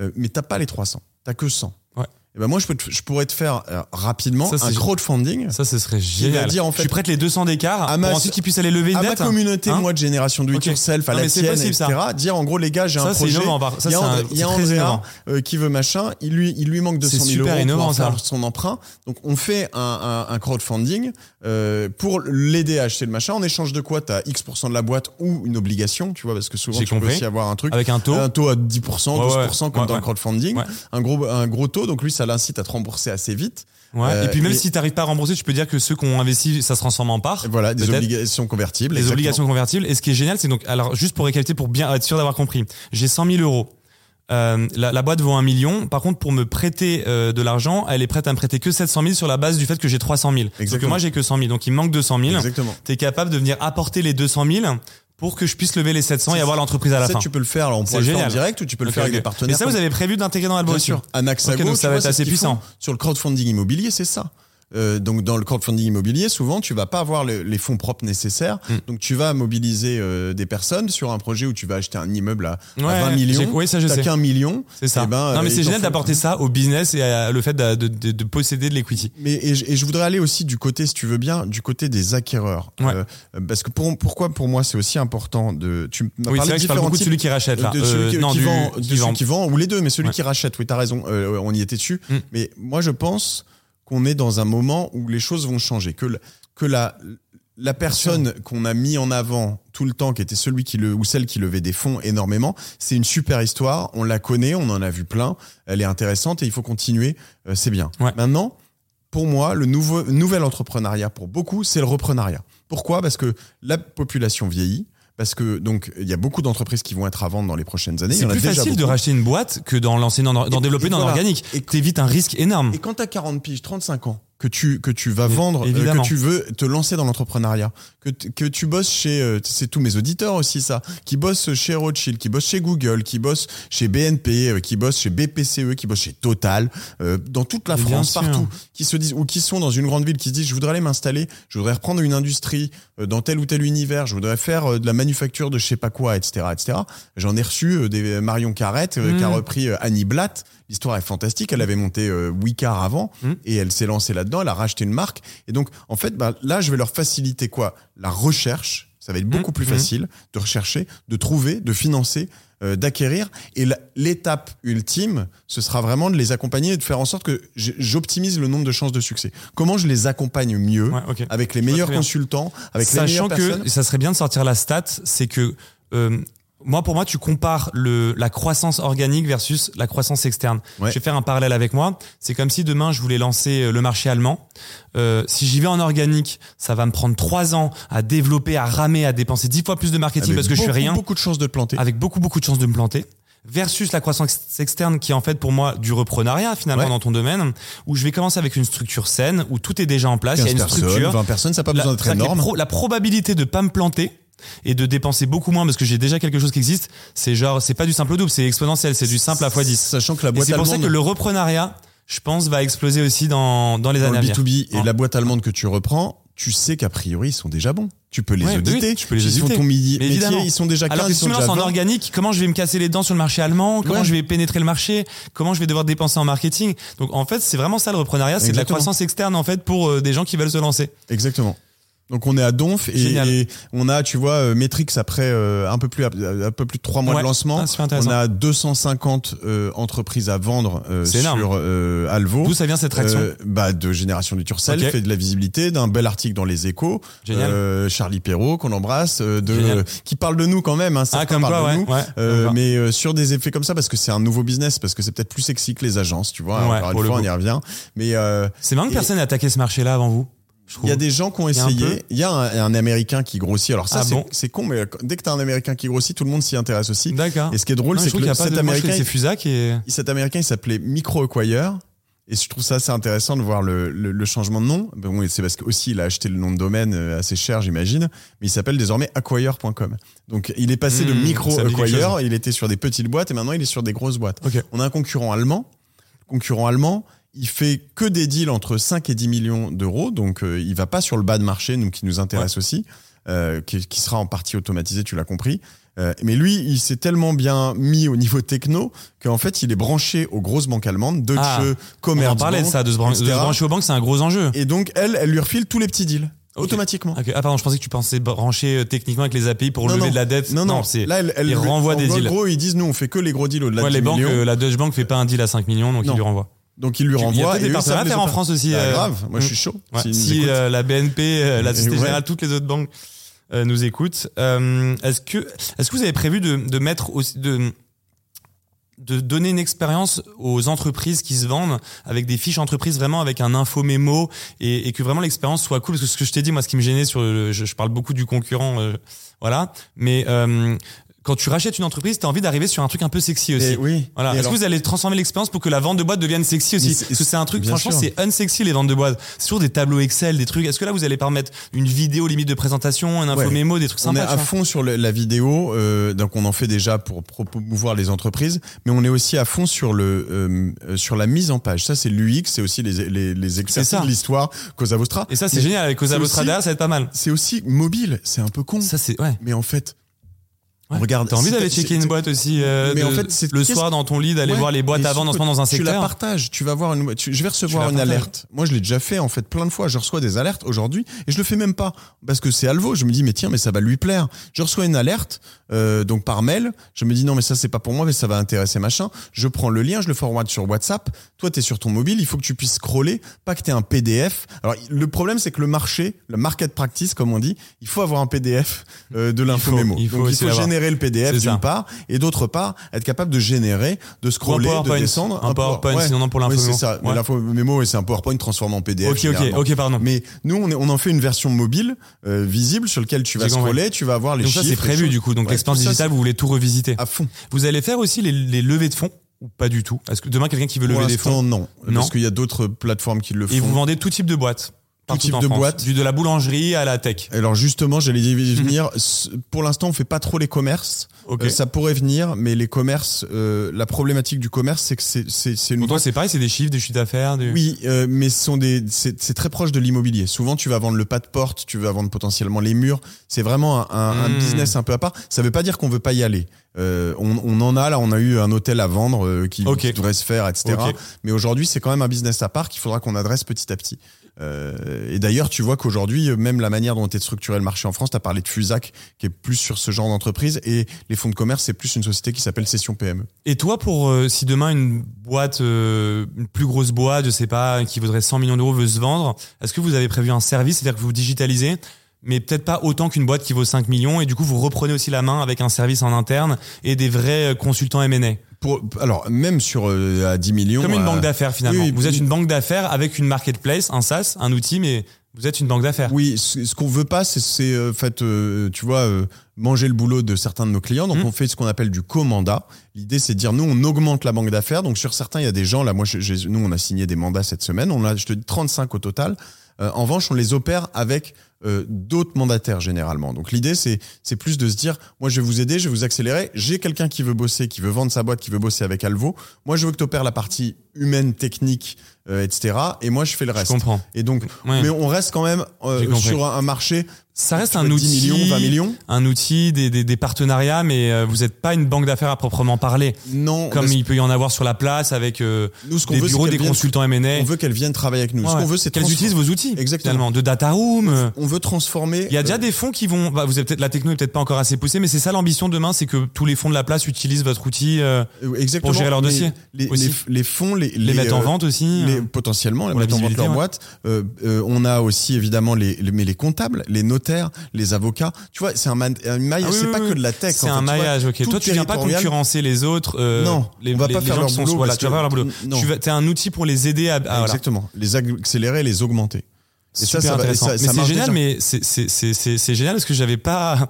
Euh, Mais t'as pas les 300, t'as que 100. Ouais. Et ben moi, je, peux te- je pourrais te faire euh, rapidement Ça, un crowdfunding Ça, ce serait génial. dire, en fait, je prête les 200 d'écart à pour ma- ensuite qu'ils puissent aller lever une à ma dette. communauté, Hein moi, de génération do it Ok. yourself, à Non, la tienne, possible, ça. etc. Dire, en gros, les gars, j'ai un projet. Ça, il y a, un- il y a Andrea euh, qui veut machin, il lui, il lui manque 200 000 C'est super euros innovant, pour faire son emprunt. Donc on fait un, un, un crowdfunding euh, pour l'aider à acheter le machin. En échange de quoi, tu as X% de la boîte ou une obligation, tu vois, parce que souvent tu peux aussi avoir un truc. Avec un taux. Un taux à 10%, Ouais, 12% comme dans le crowdfunding. Ouais. Un, gros, un gros taux, donc lui, ça l'incite à te rembourser assez vite. Ouais. Euh, et puis même et- si t'arrives pas à rembourser, tu peux dire que ceux qui ont investi, ça se transforme en part. Et voilà, des obligations convertibles. Les exactement. obligations convertibles. Et ce qui est génial, c'est donc, alors juste pour récapituler, pour bien être sûr d'avoir compris, j'ai 100 000 euros. Euh, la, la boîte vaut un million. Par contre, pour me prêter euh, de l'argent, elle est prête à me prêter que 700 000 sur la base du fait que j'ai 300 000. Sauf que Exactement. moi, j'ai que 100 000. Donc, il me manque 200 000. Exactement. T'es capable de venir apporter les 200 000 pour que je puisse lever les 700 et avoir l'entreprise à la Ça, fin. tu peux le faire. Alors, on C'est pourrait le faire en direct ou tu peux le faire avec des partenaires. Mais ça, vous avez prévu d'intégrer dans la Bien sûr. Anaxago, Ok, donc ça va être assez puissant. Sur le crowdfunding immobilier, c'est ça. Euh, donc dans le crowdfunding immobilier, souvent tu vas pas avoir le- les fonds propres nécessaires. Mm. Donc tu vas mobiliser euh, des personnes sur un projet où tu vas acheter un immeuble à, à Ouais, 20 j'ai- millions. oui, ça, je sais. qu'un million. C'est ça. Eh ben, non, mais euh, c'est génial d'apporter ça au business et à le fait de, de, de- de posséder de l'equity. Mais et je, et je voudrais aller aussi du côté, si tu veux bien, du côté des acquéreurs. Ouais. Euh, parce que pour, pourquoi pour moi c'est aussi important de. Tu m'as Oui, c'est parlé vrai de que je parle beaucoup de celui qui rachète là. de celui qui, non, qui du- vend, qui vend. qui vend, ou les deux, mais celui Ouais. qui rachète, oui, t'as raison, on y était dessus. Mm. Mais moi, je pense qu'on est dans un moment où les choses vont changer, que, le- que la, la personne qu'on a mis en avant tout le temps, qui était celui qui le, ou celle qui levait des fonds énormément, c'est une super histoire, on la connaît, on en a vu plein, elle est intéressante et il faut continuer, euh, c'est bien. Ouais. Maintenant, pour moi, le nouveau, nouvel entrepreneuriat, pour beaucoup, c'est le reprenariat. Pourquoi? Parce que la population vieillit, parce que donc il y a beaucoup d'entreprises qui vont être à vendre dans les prochaines années. C'est plus facile de racheter une boîte que d'en lancer, d'en développer dans voilà. l'organique. Et- T'évites un risque énorme. Et quand tu as 40 piges, 35 ans, que tu, que tu vas vendre, euh, que tu veux te lancer dans l'entrepreneuriat, que, que tu bosses chez, euh, c'est tous mes auditeurs aussi ça, qui bossent chez Rothschild, qui bossent chez Google, qui bossent chez BNP, euh, qui bossent chez BPCE, qui bossent chez Total, euh, dans toute la France, partout, qui se disent, ou qui sont dans une grande ville, qui se disent, je voudrais aller m'installer, je voudrais reprendre une industrie euh, dans tel ou tel univers, je voudrais faire euh, de la manufacture de je sais pas quoi, etc., etc. J'en ai reçu des Marion Carrette, euh, Mm. qui a repris euh, Annie Blatt. L'histoire est fantastique. Elle avait monté euh, Wicard avant Mm. et elle s'est lancée là-dedans. Elle a racheté une marque. Et donc, en fait, bah, là, je vais leur faciliter quoi? La recherche. Ça va être beaucoup Mm. plus Mm. facile de rechercher, de trouver, de financer, euh, d'acquérir. Et l'étape ultime, ce sera vraiment de les accompagner et de faire en sorte que j'optimise le nombre de chances de succès. Comment je les accompagne mieux Ouais, avec les meilleurs consultants, avec les Sachant meilleures personnes? que ça serait bien de sortir la stat, c'est que euh, moi pour moi tu compares le la croissance organique versus la croissance externe. Ouais. Je vais faire un parallèle avec moi. C'est comme si demain je voulais lancer euh, le marché allemand. Euh, si j'y vais en organique, ça va me prendre trois ans à développer, à ramer, à dépenser dix fois plus de marketing avec parce que je fais beaucoup, rien, Beaucoup de chances de te planter. avec beaucoup beaucoup de chances de me planter. Versus la croissance ex- externe qui est en fait pour moi du reprenariat finalement Ouais. dans ton domaine où je vais commencer avec une structure saine où tout est déjà en place, il y 15 a une personnes, structure, 20 personnes, ça n'a pas la, besoin d'être énorme. pro- la probabilité de pas me planter et de dépenser beaucoup moins parce que j'ai déjà quelque chose qui existe, c'est genre, c'est pas du simple au double, c'est exponentiel, c'est du simple à x10. Sachant que la boîte c'est pour ça que le reprenariat, je pense, va exploser aussi dans, dans les dans années le à venir. B2B et Ouais. la boîte allemande que tu reprends, tu sais qu'a priori, ils sont déjà bons. Tu peux les Ouais, auditer. oui, tu peux les S'ils font auditer. ton midi- métier, évidemment. ils sont déjà 15, Alors que ils si sont tu me lances en 20. organique, comment je vais me casser les dents sur le marché allemand? Comment Ouais. je vais pénétrer le marché? Comment je vais devoir dépenser en marketing? Donc en fait, c'est vraiment ça le reprenariat, c'est de la croissance externe en fait pour euh, des gens qui veulent se lancer. Exactement. Donc on est à Donf et, on a, tu vois, euh, Metrix après euh, un peu plus un peu plus de trois mois Ouais. de lancement. Ah, on a 250 euh, entreprises à vendre euh, sur euh, Alvo. D'où ça vient cette traction Euh, bah, de Génération du Turcel, Ok. fait de la visibilité, d'un bel article dans les échos. Euh, Charlie Perrault, qu'on embrasse, euh, de, qui parle de nous quand même. Hein, Ah, comme quoi, ouais. nous. ouais. Euh, mais euh, sur des effets comme ça parce que c'est un nouveau business parce que c'est peut-être plus sexy que les agences tu vois une fois on coup. y revient mais euh, C'est marrant que personne n'ait attaqué ce marché-là avant vous. Il y a des gens qui ont Il y a un peu. essayé il y a un, un américain qui grossit alors ça Ah c'est bon con mais dès que t'as un américain qui grossit tout le monde s'y intéresse aussi D'accord. et ce qui est drôle c'est que y le- cet de américain Fusac et cet américain il s'appelait Micro Acquire et je trouve ça assez intéressant de voir le, le, le changement de nom. Bon, c'est parce qu'aussi il a acheté le nom de domaine euh, assez cher, j'imagine, mais il s'appelle désormais acquire.com. Donc il est passé de Mmh, Micro Acquire, il était sur des petites boîtes et maintenant il est sur des grosses boîtes. On a un concurrent allemand. Concurrent allemand, il fait que des deals entre 5 et 10 millions d'euros, donc euh, il va pas sur le bas de marché, nous qui nous intéresse aussi, euh, qui, qui sera en partie automatisé, tu l'as compris. Euh, mais lui, il s'est tellement bien mis au niveau techno qu'en fait, il est branché aux grosses banques allemandes, Deutsche, Ah, On en Commerzbank, parlait de ça, de se, bran- de se brancher aux banques, c'est un gros enjeu. Et donc, elle, elle lui refile tous les petits deals, automatiquement. Ok. Ah pardon, je pensais que tu pensais brancher euh, techniquement avec les API pour Non, lever non. de la dette. Non, non, c'est là, elle, elle ils lui- renvoient en des deals. gros, ils disent, nous, on fait que les gros deals au-delà Ouais, de 10 les banques, millions. euh, la Deutsche Bank fait pas un deal à 5 millions, donc ils lui renvoient. Donc, il lui Il y a renvoie. des partenariats à faire en France aussi. Euh, grave, moi, je mm. suis chaud. Ouais. S'ils nous Si euh, la BNP, euh, la Société Ouais. Générale, toutes les autres banques euh, nous écoutent, est-ce que est-ce que vous avez prévu de, de mettre aussi de de donner une expérience aux entreprises qui se vendent avec des fiches entreprises vraiment avec un info mémo et, et que vraiment l'expérience soit cool? Parce que ce que je t'ai dit moi ce qui me gênait sur le, je, je parle beaucoup du concurrent euh, voilà mais euh, quand tu rachètes une entreprise t'as envie d'arriver sur un truc un peu sexy aussi Et oui. voilà. Est-ce que vous allez transformer l'expérience pour que la vente de boîte devienne sexy aussi? Parce que c'est un truc, franchement, c'est unsexy les ventes de boîte. C'est toujours des tableaux Excel, des trucs. Est-ce que là, vous allez permettre une vidéo limite de présentation, un info Ouais. mémo, des trucs On est sympas tu à fond sur le- la vidéo, euh, donc on en fait déjà pour promouvoir les entreprises, mais on est aussi à fond sur le euh, euh, sur la mise en page. Ça c'est l'UX, c'est aussi les les, les de l'histoire Cosa Vostra. Et ça, c'est génial. Avec Cosa Vostra derrière, ça va être pas mal. C'est aussi mobile, c'est un peu con, Ça, c'est, ouais. mais en fait, Ouais. regarde. T'as envie d'aller checker une boîte aussi, euh, Mais de- en fait, c'est- le soir dans ton lit, d'aller Ouais. voir les boîtes avant surtout, dans un Tu la secteur. partages, tu vas voir une, tu- je vais recevoir une alerte. Moi, je l'ai déjà fait en fait plein de fois. Je reçois des alertes aujourd'hui et je le fais même pas parce que c'est Alvo. Je me dis mais tiens mais ça va lui plaire. Je reçois une alerte euh, donc par mail. Je me dis non mais ça c'est pas pour moi mais ça va intéresser machin. Je prends le lien, je le forward sur WhatsApp. Toi t'es sur ton mobile, il faut que tu puisses scroller, pas que t'aies un PDF. Alors le problème c'est que le marché, le market practice comme on dit, il faut avoir un PDF euh, de l'info mémo. il faut donc il faut l'avoir. Générer le PDF d'une part et d'autre part être capable de générer, de Ou un scroller, de descendre Un PowerPoint, ouais. sinon non pour l'info Oui, c'est ça. Mais Ouais. l'info mémo, c'est un PowerPoint transformé en PDF. Ok, ok, ok, pardon. Mais nous, on, est, on en fait une version mobile, euh, visible, sur lequel tu vas scroller, tu vas voir les Donc chiffres. ça, c'est prévu du coup. Donc Ouais, l'expérience digitale, vous voulez tout revisiter. À fond. Vous allez faire aussi les, les levées de fonds ou pas du tout? Est-ce que demain, quelqu'un qui veut lever des fonds? non. Non. Parce qu'il y a d'autres plateformes qui le font. et vous vendez tout type de boîtes? Partout type de France. boîte? Du de la boulangerie à la tech. Alors justement, j'allais y Mhm. venir. Pour l'instant, on fait pas trop les commerces. Ok. Euh, ça pourrait venir, mais les commerces, euh, la problématique du commerce, c'est que c'est c'est c'est une Pour toi, c'est pareil, c'est des chiffres, des chiffres d'affaires. Des... Oui, euh, mais ce sont des, c'est c'est très proche de l'immobilier. Souvent, tu vas vendre le pas de porte, tu vas vendre potentiellement les murs. C'est vraiment un, un- un Hmm. business un peu à part. Ça veut pas dire qu'on veut pas y aller. Euh, on, on en a là, on a eu un hôtel à vendre euh, qui, Ok. qui devrait se faire, etc. Mais aujourd'hui, c'est quand même un business à part qu'il faudra qu'on adresse petit à petit. Euh, et d'ailleurs, tu vois qu'aujourd'hui, euh, même la manière dont est structuré le marché en France, tu as parlé de Fusac, qui est plus sur ce genre d'entreprise, et les fonds de commerce, c'est plus une société qui s'appelle Session PME. Et toi, pour euh, si demain une boîte, une plus grosse boîte, je sais pas, qui vaudrait 100 millions d'euros veut se vendre, est-ce que vous avez prévu un service, c'est-à-dire que vous digitalisez, mais peut-être pas autant qu'une boîte qui vaut 5 millions, et du coup vous reprenez aussi la main avec un service en interne et des vrais consultants M&A, Pour, alors, même sur euh, à 10 millions. comme une euh, banque d'affaires finalement. oui, vous êtes une banque d'affaires avec une marketplace, un SaaS, un outil, mais vous êtes une banque d'affaires. Oui, ce qu'on veut pas, c'est, c'est euh, fait, euh, tu vois, euh, manger le boulot de certains de nos clients. Donc, Mhm. on fait ce qu'on appelle du comandat. L'idée, c'est de dire, nous, on augmente la banque d'affaires. Donc, sur certains, il y a des gens, là, moi, nous, on a signé des mandats cette semaine. On a, je te dis, 35 au total. Euh, en revanche, on les opère avec euh, d'autres mandataires généralement. Donc l'idée c'est c'est plus de se dire moi je vais vous aider, je vais vous accélérer. J'ai quelqu'un qui veut bosser, qui veut vendre sa boîte, qui veut bosser avec Alvo. Moi je veux que tu opères la partie humaine, technique, euh, etc. Et moi je fais le Je reste. comprends. Et donc Ouais. mais on reste quand même euh, sur un marché. Ça reste un outil, 10 millions, 20 millions. un outil, des, des, des partenariats, mais euh, vous n'êtes pas une banque d'affaires à proprement parler, Non, comme il peut y en avoir sur la place avec euh, nous ce des veut, bureaux, des consultants M&A. On veut qu'elles viennent travailler avec nous. Ouais, ce qu'on veut, c'est qu'elles utilisent vos outils. Exactement. Finalement, de data room. On veut transformer. Il y a déjà euh, des fonds qui vont. Bah, vous avez peut-être la techno est peut-être pas encore assez poussée, mais c'est ça l'ambition demain, c'est que tous les fonds de la place utilisent votre outil, euh, euh, exactement, pour gérer leur mais dossier Les, les, les fonds, les, les, mettre en vente aussi. potentiellement les mettre en vente leur boîte. On a aussi évidemment les, les- mais les comptables, les notaires, les avocats. Tu vois, c'est un, man- un maillage. Ah oui, c'est oui, pas oui. que de la tech. C'est un fait, tu vois. maillage, ok. Toi, tu viens pas concurrencer les autres. euh, Non, les, on va les- pas les faire gens leur qui sont boulot voilà, tu vas pas leur boulot. Tu vas, t'es un outil pour les aider à. à- voilà. Exactement. Les accélérer, les augmenter. Et Super ça intéressant. ça- ça mais c'est génial, déjà. mais c'est génial parce que j'avais pas.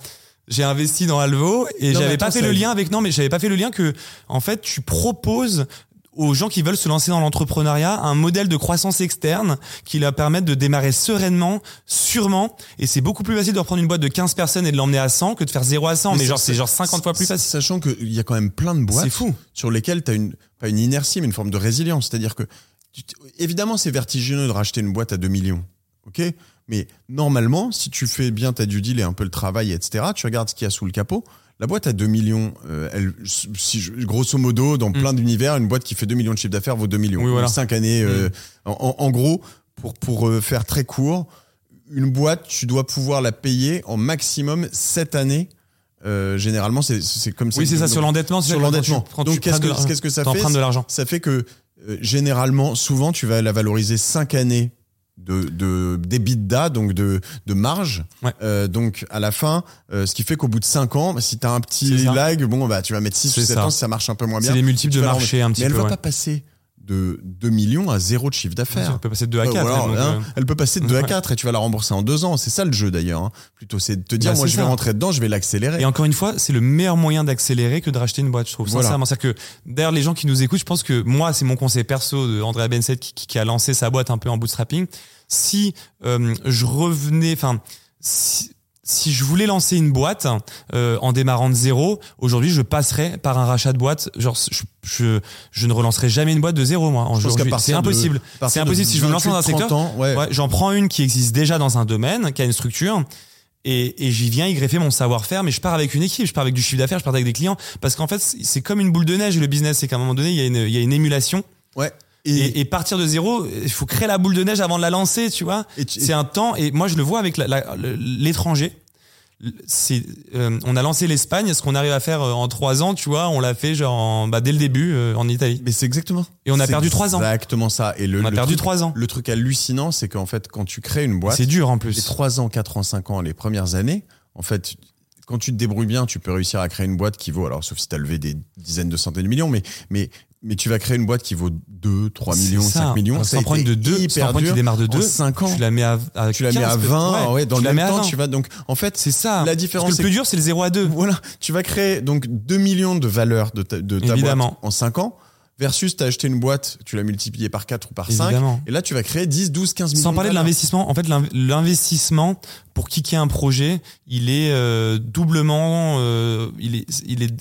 J'ai investi dans Alvo et j'avais pas fait le lien avec non mais j'avais pas fait le lien que en fait tu proposes aux gens qui veulent se lancer dans l'entrepreneuriat un modèle de croissance externe qui leur permette de démarrer sereinement, sûrement et c'est beaucoup plus facile de reprendre une boîte de 15 personnes et de l'emmener à 100 que de faire 0 à 100 mais, Mais genre c'est- genre 50 fois plus facile. Sachant qu'il y a quand même plein de boîtes fou. sur lesquelles tu as une, pas une inertie, mais une forme de résilience. C'est-à-dire que évidemment, c'est vertigineux de racheter une boîte à 2 millions. OK? Mais normalement, si tu fais bien ta due deal et un peu le travail, etc., tu regardes ce qu'il y a sous le capot. La boîte à 2 millions, euh, elle, si je- grosso modo, dans plein d'univers, une boîte qui fait 2 millions de chiffre d'affaires vaut 2 millions. Oui, voilà. Mm. 5 années. euh, en, en- en gros, pour, pour euh, faire très court, une boîte, tu dois pouvoir la payer en maximum 7 années. Euh, généralement, c'est comme ça. Oui, c'est ça, sur l'endettement. Sur l'endettement. Donc, qu'est-ce que, qu'est-ce que ça fait? t'empruntes de l'argent. Ça fait que euh, généralement, souvent, tu vas la valoriser 5 années de, de d'EBITDA, donc de, de marge. Ouais. Euh, donc à la fin, euh, ce qui fait qu'au bout de 5 ans, si tu as un petit lag, bon bah tu vas mettre 6 ou C'est 7 ça. ans si ça marche un peu moins bien. C'est les multiples de marché un Mais petit elle peu. va ouais. pas passer de 2 millions à 0 de chiffre d'affaires. On peut passer de 2 à Ouais, 4. ou alors, donc, hein, euh, elle peut passer de 2 à ouais. 4 et tu vas la rembourser en 2 ans. C'est ça le jeu d'ailleurs. hein. Plutôt c'est de te dire, Bah, moi je vais rentrer dedans, je vais l'accélérer. Et encore une fois, c'est le meilleur moyen d'accélérer que de racheter une boîte, je trouve. Voilà. Sincèrement, c'est-à-dire que d'ailleurs les gens qui nous écoutent, je pense que moi, c'est mon conseil perso de Andrea Benset qui a lancé sa boîte un peu en bootstrapping. Si euh, je revenais, enfin, si, si je voulais lancer une boîte euh, en démarrant de zéro, aujourd'hui, je passerais par un rachat de boîte. Genre, je, je, je ne relancerai jamais une boîte de zéro, moi. C'est impossible. C'est impossible. Si je veux me lancer dans un 28, secteur, 30 ans, ouais. Ouais, j'en prends une qui existe déjà dans un domaine, qui a une structure. Et, et j'y viens y greffer mon savoir-faire, mais je pars avec une équipe, je pars avec du chiffre d'affaires, je pars avec des clients, parce qu'en fait c'est c'est comme une boule de neige le business, c'est qu'à un moment donné il y a une, il y a une émulation, Ouais. Et, et partir de zéro, il faut créer la boule de neige avant de la lancer, tu vois. C'est un temps, et moi je le vois avec l'étranger. Euh, on a lancé l'Espagne, ce qu'on arrive à faire euh, en trois ans, tu vois, on l'a fait genre en- bah, dès le début euh, en Italie. Mais c'est exactement. Et on a perdu trois ans. Exactement ça. Et le, On a le perdu trois ans. Le truc hallucinant, c'est qu'en fait, quand tu crées une boîte, C'est dur en les plus. 3 ans, 4 ans, 5 ans, les premières années, en fait, quand tu te débrouilles bien, tu peux réussir à créer une boîte qui vaut, alors sauf si tu as levé des dizaines de centaines de millions, mais, mais, mais tu vas créer une boîte qui vaut 2, 3 C'est millions, ça. 5 millions. Ça été de deux, sans hyper prendre qui dur. démarre de En deux, 5 ans. Tu la mets à, à Tu la mets 15, à peut-être. 20, ouais, dans tu le la même temps, 20. tu vas donc, en fait, C'est ça. La différence, Parce que le plus dur, c'est le 0 à 2. voilà, tu vas créer donc 2 millions de valeur de ta, de ta boîte en 5 ans, versus tu as acheté une boîte, tu l'as multipliée par 4 ou par 5, Évidemment. et là tu vas créer 10, 12, 15 millions. Sans parler de l'investissement, en fait, l'in- l'investissement pour kicker un projet, il est euh, doublement, euh, il est, il est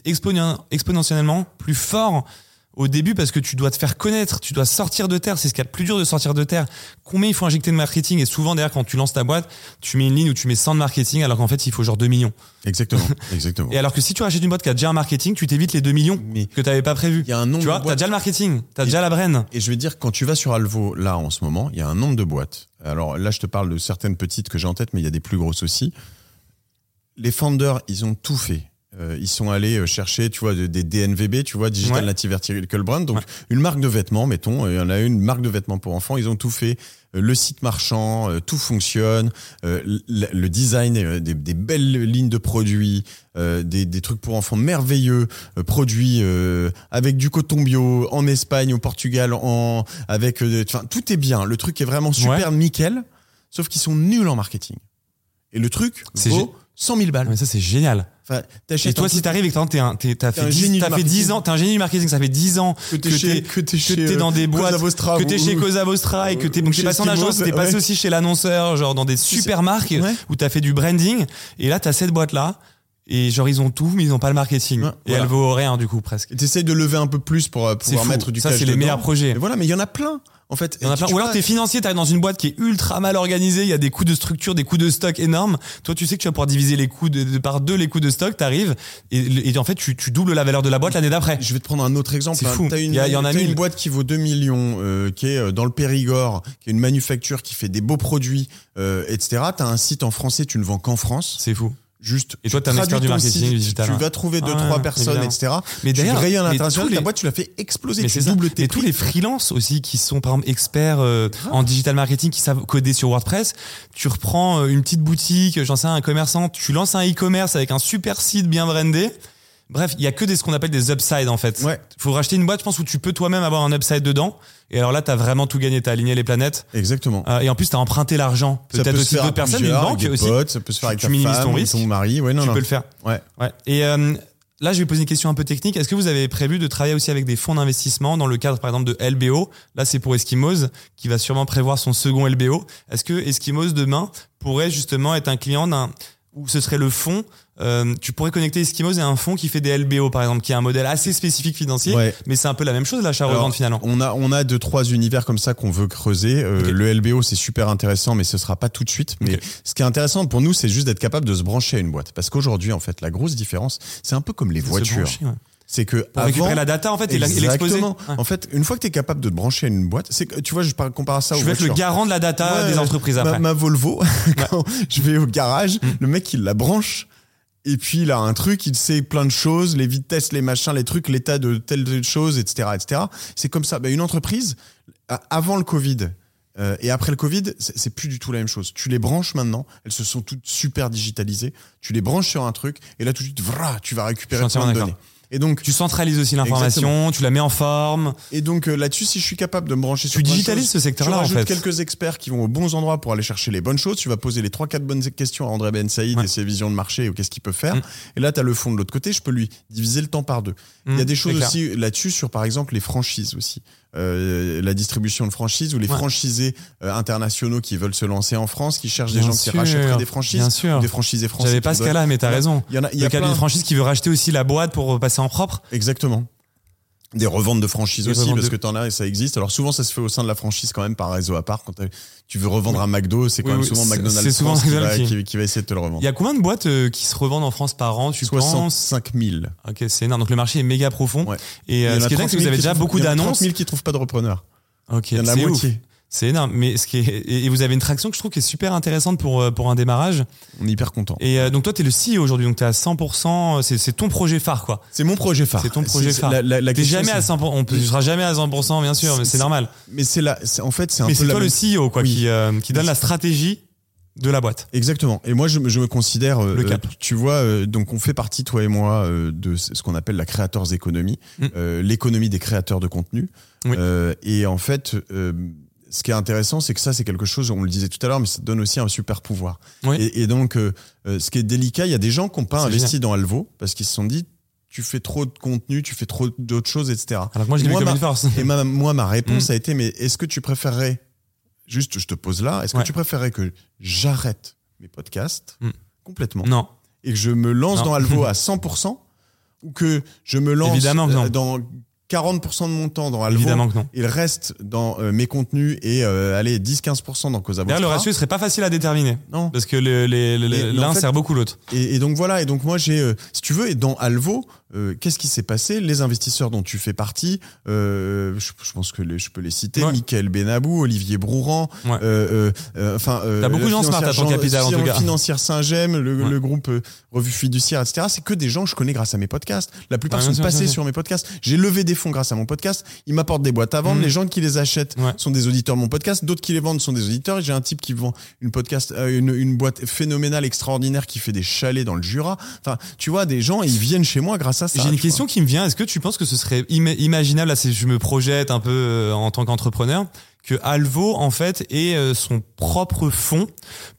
exponentiellement plus fort au début parce que tu dois te faire connaître, tu dois sortir de terre. C'est ce qu'il y a de plus dur de sortir de terre. Combien il faut injecter de marketing Et souvent, d'ailleurs, quand tu lances ta boîte, tu mets une ligne où tu mets 100 de marketing alors qu'en fait, il faut genre 2 millions. Exactement, exactement. Et alors que si tu rachètes une boîte qui a déjà un marketing, tu t'évites les 2 millions Mais que tu n'avais pas prévu. y a un nombre Tu vois, t'as boîtes déjà le marketing, t'as Et- déjà la brain. Et je vais dire, quand tu vas sur Alvo, là, en ce moment, il y a un nombre de boîtes. Alors là, je te parle de certaines petites que j'ai en tête, mais il y a des plus grosses aussi. Les founders, ils ont tout fait. Euh, ils sont allés euh, chercher, tu vois, de- des DNVB, tu vois, Digital Ouais. Native Vertical Brand. Donc, Ouais. une marque de vêtements, mettons, euh, il y en a une marque de vêtements pour enfants. Ils ont tout fait. Euh, le site marchand, euh, tout fonctionne. Euh, le, design, euh, des, des belles lignes de produits, euh, des, des trucs pour enfants merveilleux, euh, produits euh, avec du coton bio en Espagne, au Portugal, en avec, euh, enfin, tout est bien. Le truc est vraiment super nickel, sauf qu'ils sont nuls en marketing. Et le truc C'est vaut 100 000 balles. Mais ça, c'est génial. Enfin, Et toi, si t'arrives et que t'as- t'es un- t'es- t'as T'es un fait, 10, génie du t'as fait marketing. 10 ans, t'es un génie du marketing, ça fait 10 ans que t'es que chez, t'es- que t'es chez, t'es euh, dans des boîtes, que t'es chez Cosa Vostra et que t'es, donc t'es passé en agence, t'es passé aussi chez l'annonceur, genre dans des super marques où t'as fait du branding. Et là, t'as cette boîte-là. Et genre, ils ont tout, mais ils ont pas le marketing. Ouais, et voilà. elle vaut rien, du coup, presque. T'essayes de lever un peu plus pour euh, pouvoir mettre du Ça, cash c'est les meilleurs projets. Et voilà, mais il y en a plein. En fait, en plein. Ou alors t'es financier, t'arrives dans une boîte qui est ultra mal organisée, il y a des coûts de structure, des coûts de stock énormes. Toi, tu sais que tu vas pouvoir diviser les coûts de, de par deux les coûts de stock, t'arrives et, et en fait tu, tu doubles la valeur de la boîte l'année d'après. Je vais te prendre un autre exemple. C'est hein. fou. T'as une, Il y a- il y en a une boîte qui vaut 2 millions, euh, qui est euh, dans le Périgord, qui est une manufacture qui fait des beaux produits, euh, etc. T'as un site en français, tu ne vends qu'en France. C'est fou. Juste. Et toi, tu un expert du marketing site, digital, Tu ouais. vas trouver deux, Ouais, trois personnes, évidemment. etc. Mais tu d'ailleurs, rayonnes à l'international, tous ta les- boîte, tu la fais exploser. Mais tu doubles tes Et tous les freelances aussi qui sont par exemple experts euh, en digital marketing, qui savent coder sur WordPress. Tu reprends euh, une petite boutique, j'en sais un commerçant, tu lances un e-commerce avec un super site bien brandé. Bref, il y a que des ce qu'on appelle des upsides en fait. Ouais. Faut racheter une boîte, je pense, où tu peux toi-même avoir un upside dedans. Et alors là, t'as vraiment tout gagné, t'as aligné les planètes. Exactement. Euh, et en plus, t'as emprunté l'argent. Peut-être peut aussi d'autres personnes, une banque aussi. potes, ça peut se faire avec tu ta minimises femme, ton risque. ton mari. Ouais, non, tu non. peux le faire. Ouais. Ouais. Et euh, là, je vais poser une question un peu technique. Est-ce que vous avez prévu de travailler aussi avec des fonds d'investissement dans le cadre, par exemple, de LBO Là, c'est pour Eskimos, qui va sûrement prévoir son second LBO. Est-ce que Eskimos, demain, pourrait justement être un client d'un où ce serait le fond. euh, tu pourrais connecter Eskimos et un fond qui fait des LBO par exemple, qui est un modèle assez spécifique financier, Ouais. mais c'est un peu la même chose l'achat revente Alors, finalement. On a, on a deux, trois univers comme ça qu'on veut creuser. Euh. Le LBO, c'est super intéressant, mais ce sera pas tout de suite. Mais ce qui est intéressant pour nous, c'est juste d'être capable de se brancher à une boîte. Parce qu'aujourd'hui, en fait, la grosse différence, c'est un peu comme les voitures. brancher, ouais. C'est que Pour avant, récupérer la data en fait et l'exposer. Exactement. Ouais. En fait, une fois que tu es capable de te brancher à une boîte, c'est que, tu vois, je par- compare ça Je vais être le garant de la data Ouais, des entreprises après. ma Volvo, quand je vais au garage, Mm. le mec il la branche. Et puis il a un truc, il sait plein de choses, les vitesses, les machins, les trucs, l'état de telle chose, etc., etc. C'est comme ça. Ben, une entreprise, avant le Covid euh, et après le Covid, c'est plus du tout la même chose. Tu les branches maintenant, elles se sont toutes super digitalisées. Tu les branches sur un truc et là tout de suite, vra, tu vas récupérer plein de données. Et donc, Tu centralises aussi l'information, tu la mets en forme. et donc euh, là-dessus, si je suis capable de me brancher sur Tu digitalises ce secteur-là, tu en fait. quelques experts qui vont aux bons endroits pour aller chercher les bonnes choses. Tu vas poser les trois quatre bonnes questions à André Ben Saïd Ouais. et ses visions de marché ou qu'est-ce qu'il peut faire. Mm. Et là, tu as le fond de l'autre côté. Je peux lui diviser le temps par deux. Il y a Mm, des choses aussi là-dessus sur, par exemple, les franchises aussi. Euh, la distribution de franchises ou les Ouais. franchisés euh, internationaux qui veulent se lancer en France, qui cherchent des gens qui rachèteraient des franchises, bien sûr. ou des franchisés français. J'avais pas ce cas-là, mais t'as raison. Il y en a, il y Le a cas plein. d'une franchise qui veut racheter aussi la boîte pour passer en propre. Exactement. Des reventes de franchise aussi, parce de- que t'en as et ça existe. Alors souvent, ça se fait au sein de la franchise quand même par réseau à part. Quand tu veux revendre un McDo, c'est quand Oui, même oui, souvent McDonald's c'est souvent France qui va, McDonald's qui- qui- qui va essayer de te le revendre. Il y a combien de boîtes euh, qui se revendent en France par an, tu penses? 65 000. Ok, c'est énorme. Donc le marché est méga profond. Ouais. Et euh, ce qui est dingue, 30 c'est que vous 000 avez déjà beaucoup a 30 d'annonces. 000 qui trouvent pas de repreneur. Ok, Il y en a la moitié. C'est énorme. Mais ce qui est, et vous avez une traction que je trouve qui est super intéressante pour, euh, pour un démarrage. On est hyper content. Et euh, donc toi, t'es le CEO aujourd'hui, donc t'es à 100%, c'est, c'est ton projet phare, quoi. C'est mon projet phare. C'est ton projet phare. La, la, la T'es question, jamais à c'est- 100%, on ne sera jamais à 100%, bien sûr, mais c'est normal. Mais c'est là, c'est- en fait, c'est un Mais peu c'est toi le CEO, quoi, Oui. qui, euh, qui donne la stratégie de la boîte. Exactement. Et moi, je, me- je me considère, euh, Le cap. euh, tu vois, euh, donc on fait partie, toi et moi, euh, de ce qu'on appelle la creators economy, Mm. euh, l'économie des créateurs de contenu. Oui. Euh, et en fait, euh, ce qui est intéressant, c'est que ça, c'est quelque chose, on le disait tout à l'heure, mais ça donne aussi un super pouvoir. Oui. Et, et donc, euh, euh, ce qui est délicat, il y a des gens qui n'ont pas investi dans Alvo parce qu'ils se sont dit, tu fais trop de contenu, tu fais trop d'autres choses, etc. Alors que moi, je l'ai vu comme ma- une force. Et ma, moi, ma réponse Mm. a été, mais est-ce que tu préférerais, juste je te pose là, est-ce Ouais. que tu préférerais que j'arrête mes podcasts Mm. complètement Non. et que je me lance Non. dans Alvo à 100% ou que je me lance Évidemment euh, dans 40% de mon temps dans Alvo Évidemment que non. le reste dans euh, mes contenus et euh, allez 10-15% dans Causa D'ailleurs, le ratio serait pas facile à déterminer. Non. Parce que le- l'un en fait- sert beaucoup l'autre. Et, et donc voilà, et donc moi j'ai, euh, si tu veux, et dans Alvo, euh, qu'est-ce qui s'est passé? Les investisseurs dont tu fais partie, euh, je, je pense que les- je peux les citer, Ouais. Michael Benabou, Olivier Brouran, Ouais. euh, euh, enfin, euh, T'as beaucoup de gens smart à ton financière capital, en Jean- tout cas. Financière Saint-Gem, le, Ouais. le groupe Revue Fiduciaire, etc. C'est que des gens que je connais grâce à mes podcasts. La plupart sont passés sur mes podcasts. J'ai levé des fonds grâce à mon podcast. Ils m'apportent des boîtes à vendre. Mhm. Les gens qui les achètent sont des auditeurs de mon podcast. D'autres qui les vendent sont des auditeurs. J'ai un type qui vend une podcast, une, une boîte phénoménale, extraordinaire, qui fait des chalets dans le Jura. Enfin, tu vois, des gens, ils viennent chez moi grâce à ça. J'ai une question qui me vient. Est-ce que tu penses que ce serait ima- imaginable, là, c'est- je me projette un peu euh, en tant qu'entrepreneur, que Alvo, en fait, ait euh, son propre fonds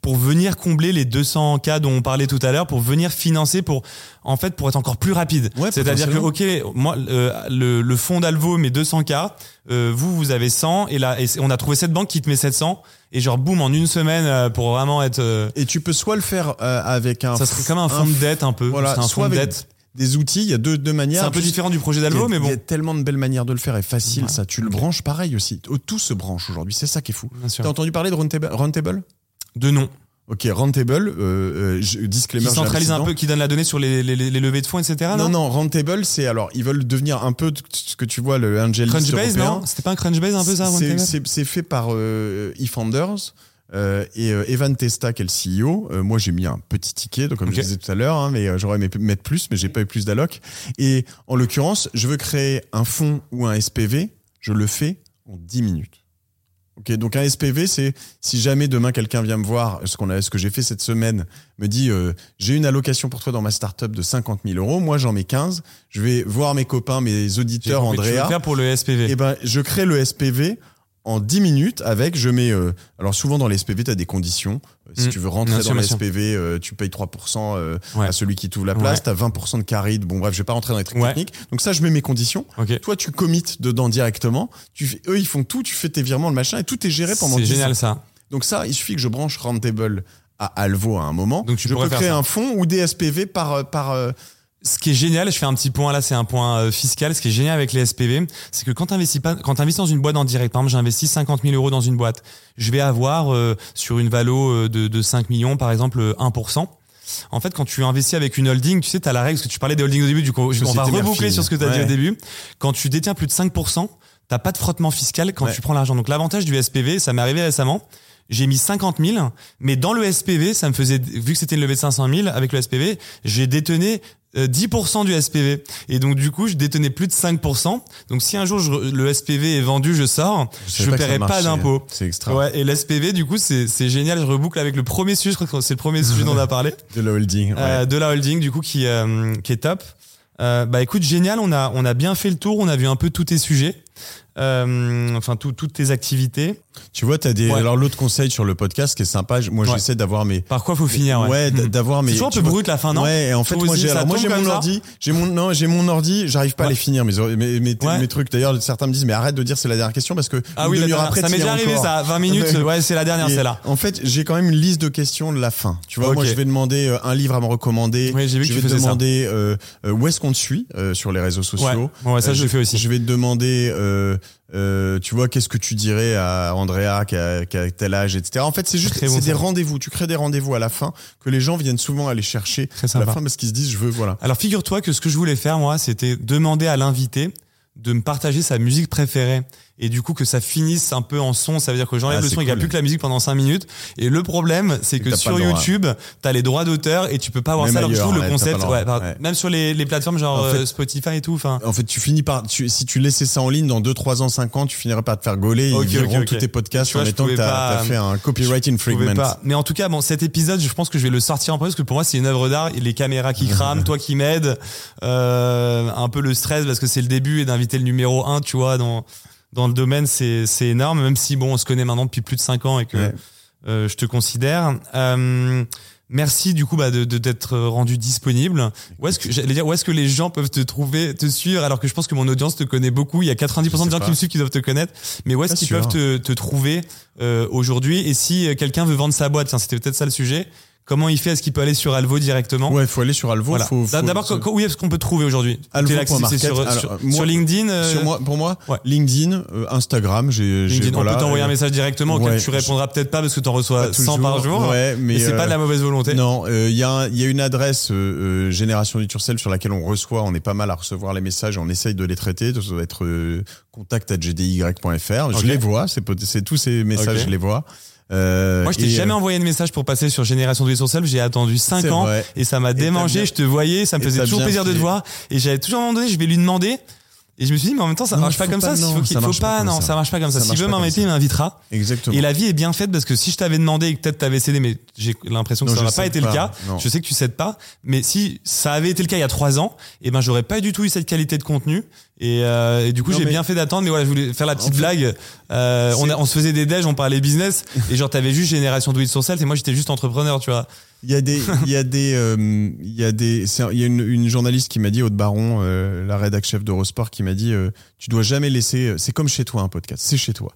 pour venir combler les 200 cas dont on parlait tout à l'heure, pour venir financer, pour, en fait, pour être encore plus rapide? Ouais, C'est-à-dire que, ok, moi, euh, le, le fonds d'Alvo met 200 cas, euh, vous, vous avez 100, et là, et on a trouvé cette banque qui te met 700, et genre, boum, en une semaine, euh, pour vraiment être, euh. Et tu peux soit le faire avec un. ça serait comme un fonds de dette un peu. Voilà, c'est un soit fonds de dette. Des outils. Il y a deux, deux manières. C'est un peu différent du projet d'Alvo, a, mais il y bon. a tellement de belles manières de le faire et facile, Ouais. ça. Tu le branches pareil aussi. Oh, Tout se branche aujourd'hui. C'est ça qui est fou. T'as entendu parler de Roundtable De nom. Ok, Roundtable, euh, euh, disclaimer. qui centralise un peu, qui donne la donnée sur les, les, levées de fonds, etc. Non, Non, non, Roundtable, c'est alors, ils veulent devenir un peu ce que tu vois, le Angel Crunchbase, non? C'était pas un Crunchbase un peu ça, c'est fait par euh, eFounders. Euh, et euh, Evan Testa, qui est le CEO, euh, moi j'ai mis un petit ticket, donc comme je disais tout à l'heure, hein, mais euh, j'aurais aimé mettre plus, mais j'ai pas eu plus d'alloc. Et en l'occurrence, je veux créer un fonds ou un SPV, je le fais en 10 minutes. Ok, donc un SPV, c'est si jamais demain quelqu'un vient me voir, ce qu'on a, ce que j'ai fait cette semaine, me dit euh, j'ai une allocation pour toi dans ma startup de 50 000 euros, moi j'en mets 15, je vais voir mes copains, mes auditeurs, compris. Tu veux Andrea, faire pour le SPV. et ben, je crée le SPV en 10 minutes avec, je mets, euh, alors souvent dans les SPV, tu as des conditions. Euh, Si Mm. tu veux rentrer dans sûr, le bien sûr. SPV, euh, tu payes 3% euh, Ouais. à celui qui t'ouvre la place, Ouais. tu as 20% de caride. Bon, bref, je vais pas rentrer dans les trucs Ouais. techniques. Donc ça, je mets mes conditions. Ok. Toi, tu commites dedans directement. Tu fais, eux, ils font tout, tu fais tes virements, le machin, et tout est géré pendant C'est 10 génial ans. ça. Donc ça, il suffit que je branche Roundtable à Alvo à un moment, Donc tu je peux créer ça. un fonds ou des SPV par euh, par euh, Ce qui est génial, je fais un petit point là, c'est un point euh, fiscal. Ce qui est génial avec les SPV, c'est que quand tu investis pas, quand investis dans une boîte en direct, par exemple, j'investis 50 000 euros dans une boîte, je vais avoir euh, sur une valo euh, de, de 5 millions, par exemple, euh, 1%. En fait, quand tu investis avec une holding, tu sais, tu as la règle, parce que tu parlais des holdings au début, du coup, on va reboucler sur ce que tu as dit au début. Quand tu détiens plus de 5%, t'as pas de frottement fiscal quand Ouais. tu prends l'argent. Donc l'avantage du SPV, ça m'est arrivé récemment, j'ai mis 50 000, mais dans le SPV, ça me faisait, vu que c'était une levée de 500 000 avec le SPV, j'ai détenu euh, 10% du SPV. Et donc, du coup, je détenais plus de 5%. Donc, si un jour je- le SPV est vendu, je sors, je, ça paierai pas marchait. d'impôt. C'est extra. Ouais, et l'SPV, du coup, c'est c'est génial. Je reboucle avec le premier sujet, je crois que c'est le premier sujet dont on a parlé, De la holding. ouais. euh, de la holding, du coup, qui, euh, qui est top. Euh, bah écoute, génial, on a, on a bien fait le tour, on a vu un peu tous tes sujets, euh, enfin tout- toutes tes activités. Tu vois, t'as des. Ouais. Alors l'autre conseil sur le podcast qui est sympa, moi Ouais. j'essaie d'avoir mes. Par quoi faut finir Ouais, d'avoir mes. C'est toujours un peu brut la fin, non Ouais, et en fait moi j'ai moi j'ai mon ordi, j'ai mon non, j'ai mon ordi, j'arrive pas à les finir mes mes mes, Ouais. mes trucs. D'ailleurs certains me disent mais arrête de dire c'est la dernière question parce que Ah oui, demi-heure après ça m'est déjà arrivé encore. ça, 20 minutes, ouais, c'est la dernière, Et c'est là. En fait, j'ai quand même une liste de questions de la fin. Tu vois, moi je vais demander euh, un livre à me recommander. Oui, j'ai vu que je tu vais te demander euh, où est-ce qu'on te suit sur les réseaux sociaux. Ouais, ça, je le fais aussi. Je vais te demander, euh, euh, tu vois, qu'est-ce que tu dirais à Andrea qui a, qui a tel âge, etc. En fait, c'est juste, bon, c'est des rendez-vous. Tu crées des rendez-vous à la fin que les gens viennent souvent aller chercher à la fin parce qu'ils se disent, je veux, voilà. Alors figure-toi que ce que je voulais faire moi, c'était demander à l'invité de me partager sa musique préférée et du coup que ça finisse un peu en son, ça veut dire que j'enlève Ah, le son, il n'y a cool. plus que la musique pendant 5 minutes. Et le problème, c'est que sur. YouTube, t'as les droits d'auteur et tu peux pas avoir Même ça. Alors ailleurs, le concept, le ouais, par- Ouais. même sur les, les plateformes genre En fait- euh, Spotify et tout. Enfin, En fait, tu finis par, tu, si tu laissais ça en ligne dans 2, 3 ans, 5 ans, tu finirais par te faire gauler. Ok, ils vireront ok, ok. tous tes podcasts vois, en mettant que t'as fait un copyright infringement. pas. Mais en tout cas, bon, cet épisode, je pense que je vais le sortir en premier parce que pour moi, c'est une œuvre d'art. Les caméras qui crament, toi qui m'aides, euh, un peu le stress parce que c'est le début et d'inviter le numéro 1, tu vois, dans, dans le domaine, c'est, c'est énorme, même si bon, on se connaît maintenant depuis plus de 5 ans et que Ouais. euh, je te considère. Euh, merci du coup bah, de, de d'être rendu disponible. Où est-ce que j'allais dire où est-ce que les gens peuvent te trouver, te suivre alors que je pense que mon audience te connaît beaucoup. Il y a 90% Je de gens pas. qui me suivent qui doivent te connaître. Mais où est-ce qu'ils peuvent te, te trouver euh, aujourd'hui? Et si euh, quelqu'un veut vendre sa boîte, tiens, c'était peut-être ça le sujet. Comment il fait? Est-ce qu'il peut aller sur Alvo directement? Ouais, faut aller sur Alvo. Voilà. Faut, faut- D'abord, faut- où est-ce qu'on peut trouver aujourd'hui? C'est- sur, market. sur, moi- sur LinkedIn. euh, sur moi, pour moi, ouais. LinkedIn, euh, Instagram, j'ai, j'ai- LinkedIn. voilà, on peut t'envoyer euh, un message directement auquel ouais, tu répondras peut-être pas parce que t'en pas reçois 100 par jour. Ouais, mais et c'est euh, pas de la mauvaise volonté. Non, il y, y a une adresse euh, euh, Génération du Turcel sur laquelle on reçoit, on est pas mal à recevoir les messages, on essaye de les traiter. Ça doit être euh, contact@gdy.fr. Ok. Je les vois, c'est tous ces messages, je les vois. Euh, Moi, je t'ai jamais euh, envoyé de message pour passer sur Génération de Self. J'ai attendu 5 C'est ans vrai. et ça m'a démangé. Je te voyais, ça me et faisait toujours plaisir de te voir. Et j'avais toujours un moment donné, je vais lui demander. Et je me suis dit, mais en même temps, ça Non, marche pas comme pas, ça. Non, faut ça faut pas non, ça. marche pas comme ça. S'il veut m'inviter, il m'invitera. Exactement. Et la vie est bien faite parce que si je t'avais demandé et que peut-être t'avais cédé, mais j'ai l'impression que Non, ça n'aurait pas été pas, le cas. non. Je sais que tu cèdes pas. Mais si ça avait été le cas il y a trois ans, et ben j'aurais pas du tout eu cette qualité de contenu. Et, euh, et du coup, j'ai mais- bien fait d'attendre. Mais voilà, je voulais faire la petite En fait, blague. Euh, on, c'est- a- on se faisait des déj, on parlait business. et genre, t'avais juste Génération Do It Yourself et moi, j'étais juste entrepreneur, tu vois. Il y a des, il y a des, euh, il y a des, il y a une, une journaliste qui m'a dit, Aude Baron, euh, la rédac chef d'Eurosport, qui m'a dit, euh, tu dois jamais laisser, c'est comme chez toi un podcast, c'est chez toi.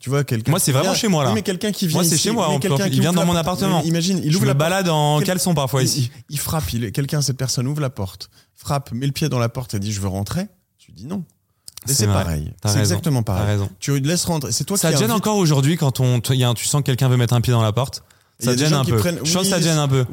Tu vois quelqu'un. Moi, c'est vraiment vient- chez moi, là. Oui, mais quelqu'un qui vient. Moi, c'est chez moi, en qui Il vient dans mon appartement. Imagine, il je ouvre me la balade en Quel- caleçon parfois il, ici. il- il frappe, il, quelqu'un, cette personne ouvre la porte, frappe, met le pied dans la porte et dit, je veux rentrer. Tu dis non. C'est pareil. C'est exactement pareil. Tu laisses rentrer. C'est toi Ça qui te gêne encore aujourd'hui quand on, il y a un- tu sens que quelqu'un veut mettre un pied dans la porte? Ça gêne un peu. prennent- Je sens que ça gêne un peu.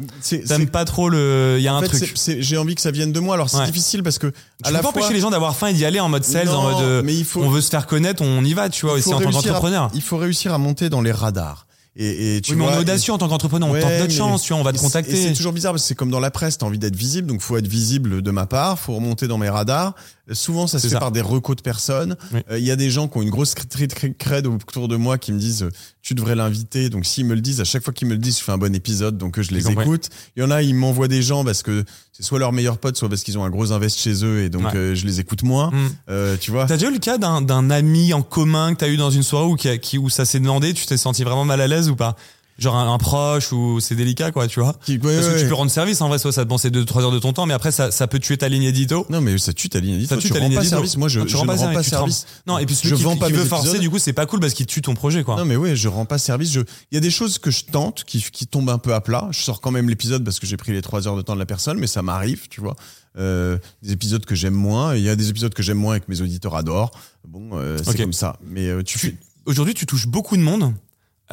T'aimes pas trop le, il y a un fait, truc. j'ai envie que ça vienne de moi. Alors c'est Ouais. difficile parce que à peux la pas fois, empêcher les gens d'avoir faim et d'y aller en mode sales, Non, en mode euh, mais il faut- on veut se faire connaître, on y va, tu vois, il aussi en tant à- qu'entrepreneur. il faut réussir à monter dans les radars. Et, et tu Oui, mais on vois, est audacieux en tant qu'entrepreneur, on Ouais, tente notre mais- chance, tu vois, on va te contacter. c'est toujours bizarre parce que c'est comme dans la presse, t'as envie d'être visible, donc faut être visible de ma part, faut remonter dans mes radars. Souvent, ça se fait ça. par des recos de personnes. Euh, Oui. Il y a des gens qui ont une grosse cred autour de moi qui me disent tu devrais l'inviter. Donc s'ils me le disent, à chaque fois qu'ils me le disent, je fais un bon épisode, donc euh, je les écoute. Il y en a, ils m'envoient des gens parce que c'est soit leur meilleur pote, soit parce qu'ils ont un gros invest chez eux et donc Ouais. euh, je les écoute moins. Hmm. Euh, tu vois T'as déjà eu le cas d'un, d'un ami en commun que t'as eu dans une soirée où, qui- où ça s'est demandé, tu t'es senti vraiment mal à l'aise ou pas? Genre un, un proche ou c'est délicat quoi tu vois ouais, parce que ouais. tu peux rendre service en vrai soit ça te penser 2 3 heures de ton temps mais après ça, ça peut tuer ta ligne édito Non, mais ça tue ta ligne ça édito. tue Tu ta ligne pas édito. service. Moi, je, Non, je rends ne pas rends service, pas non et puis celui Je qui, vends pas veut forcer du coup c'est pas cool parce qu'il tue ton projet quoi Non, mais ouais, je rends pas service. Je... Il y a des choses que je tente qui, qui tombent un peu à plat. Je sors quand même l'épisode parce que j'ai pris les trois heures de temps de la personne, mais ça m'arrive, tu vois. Euh, des épisodes que j'aime moins. Il y a des épisodes que j'aime moins et que mes auditeurs adorent. Bon, euh, c'est comme ça. Mais euh, tu, fais. tu, aujourd'hui tu touches beaucoup de monde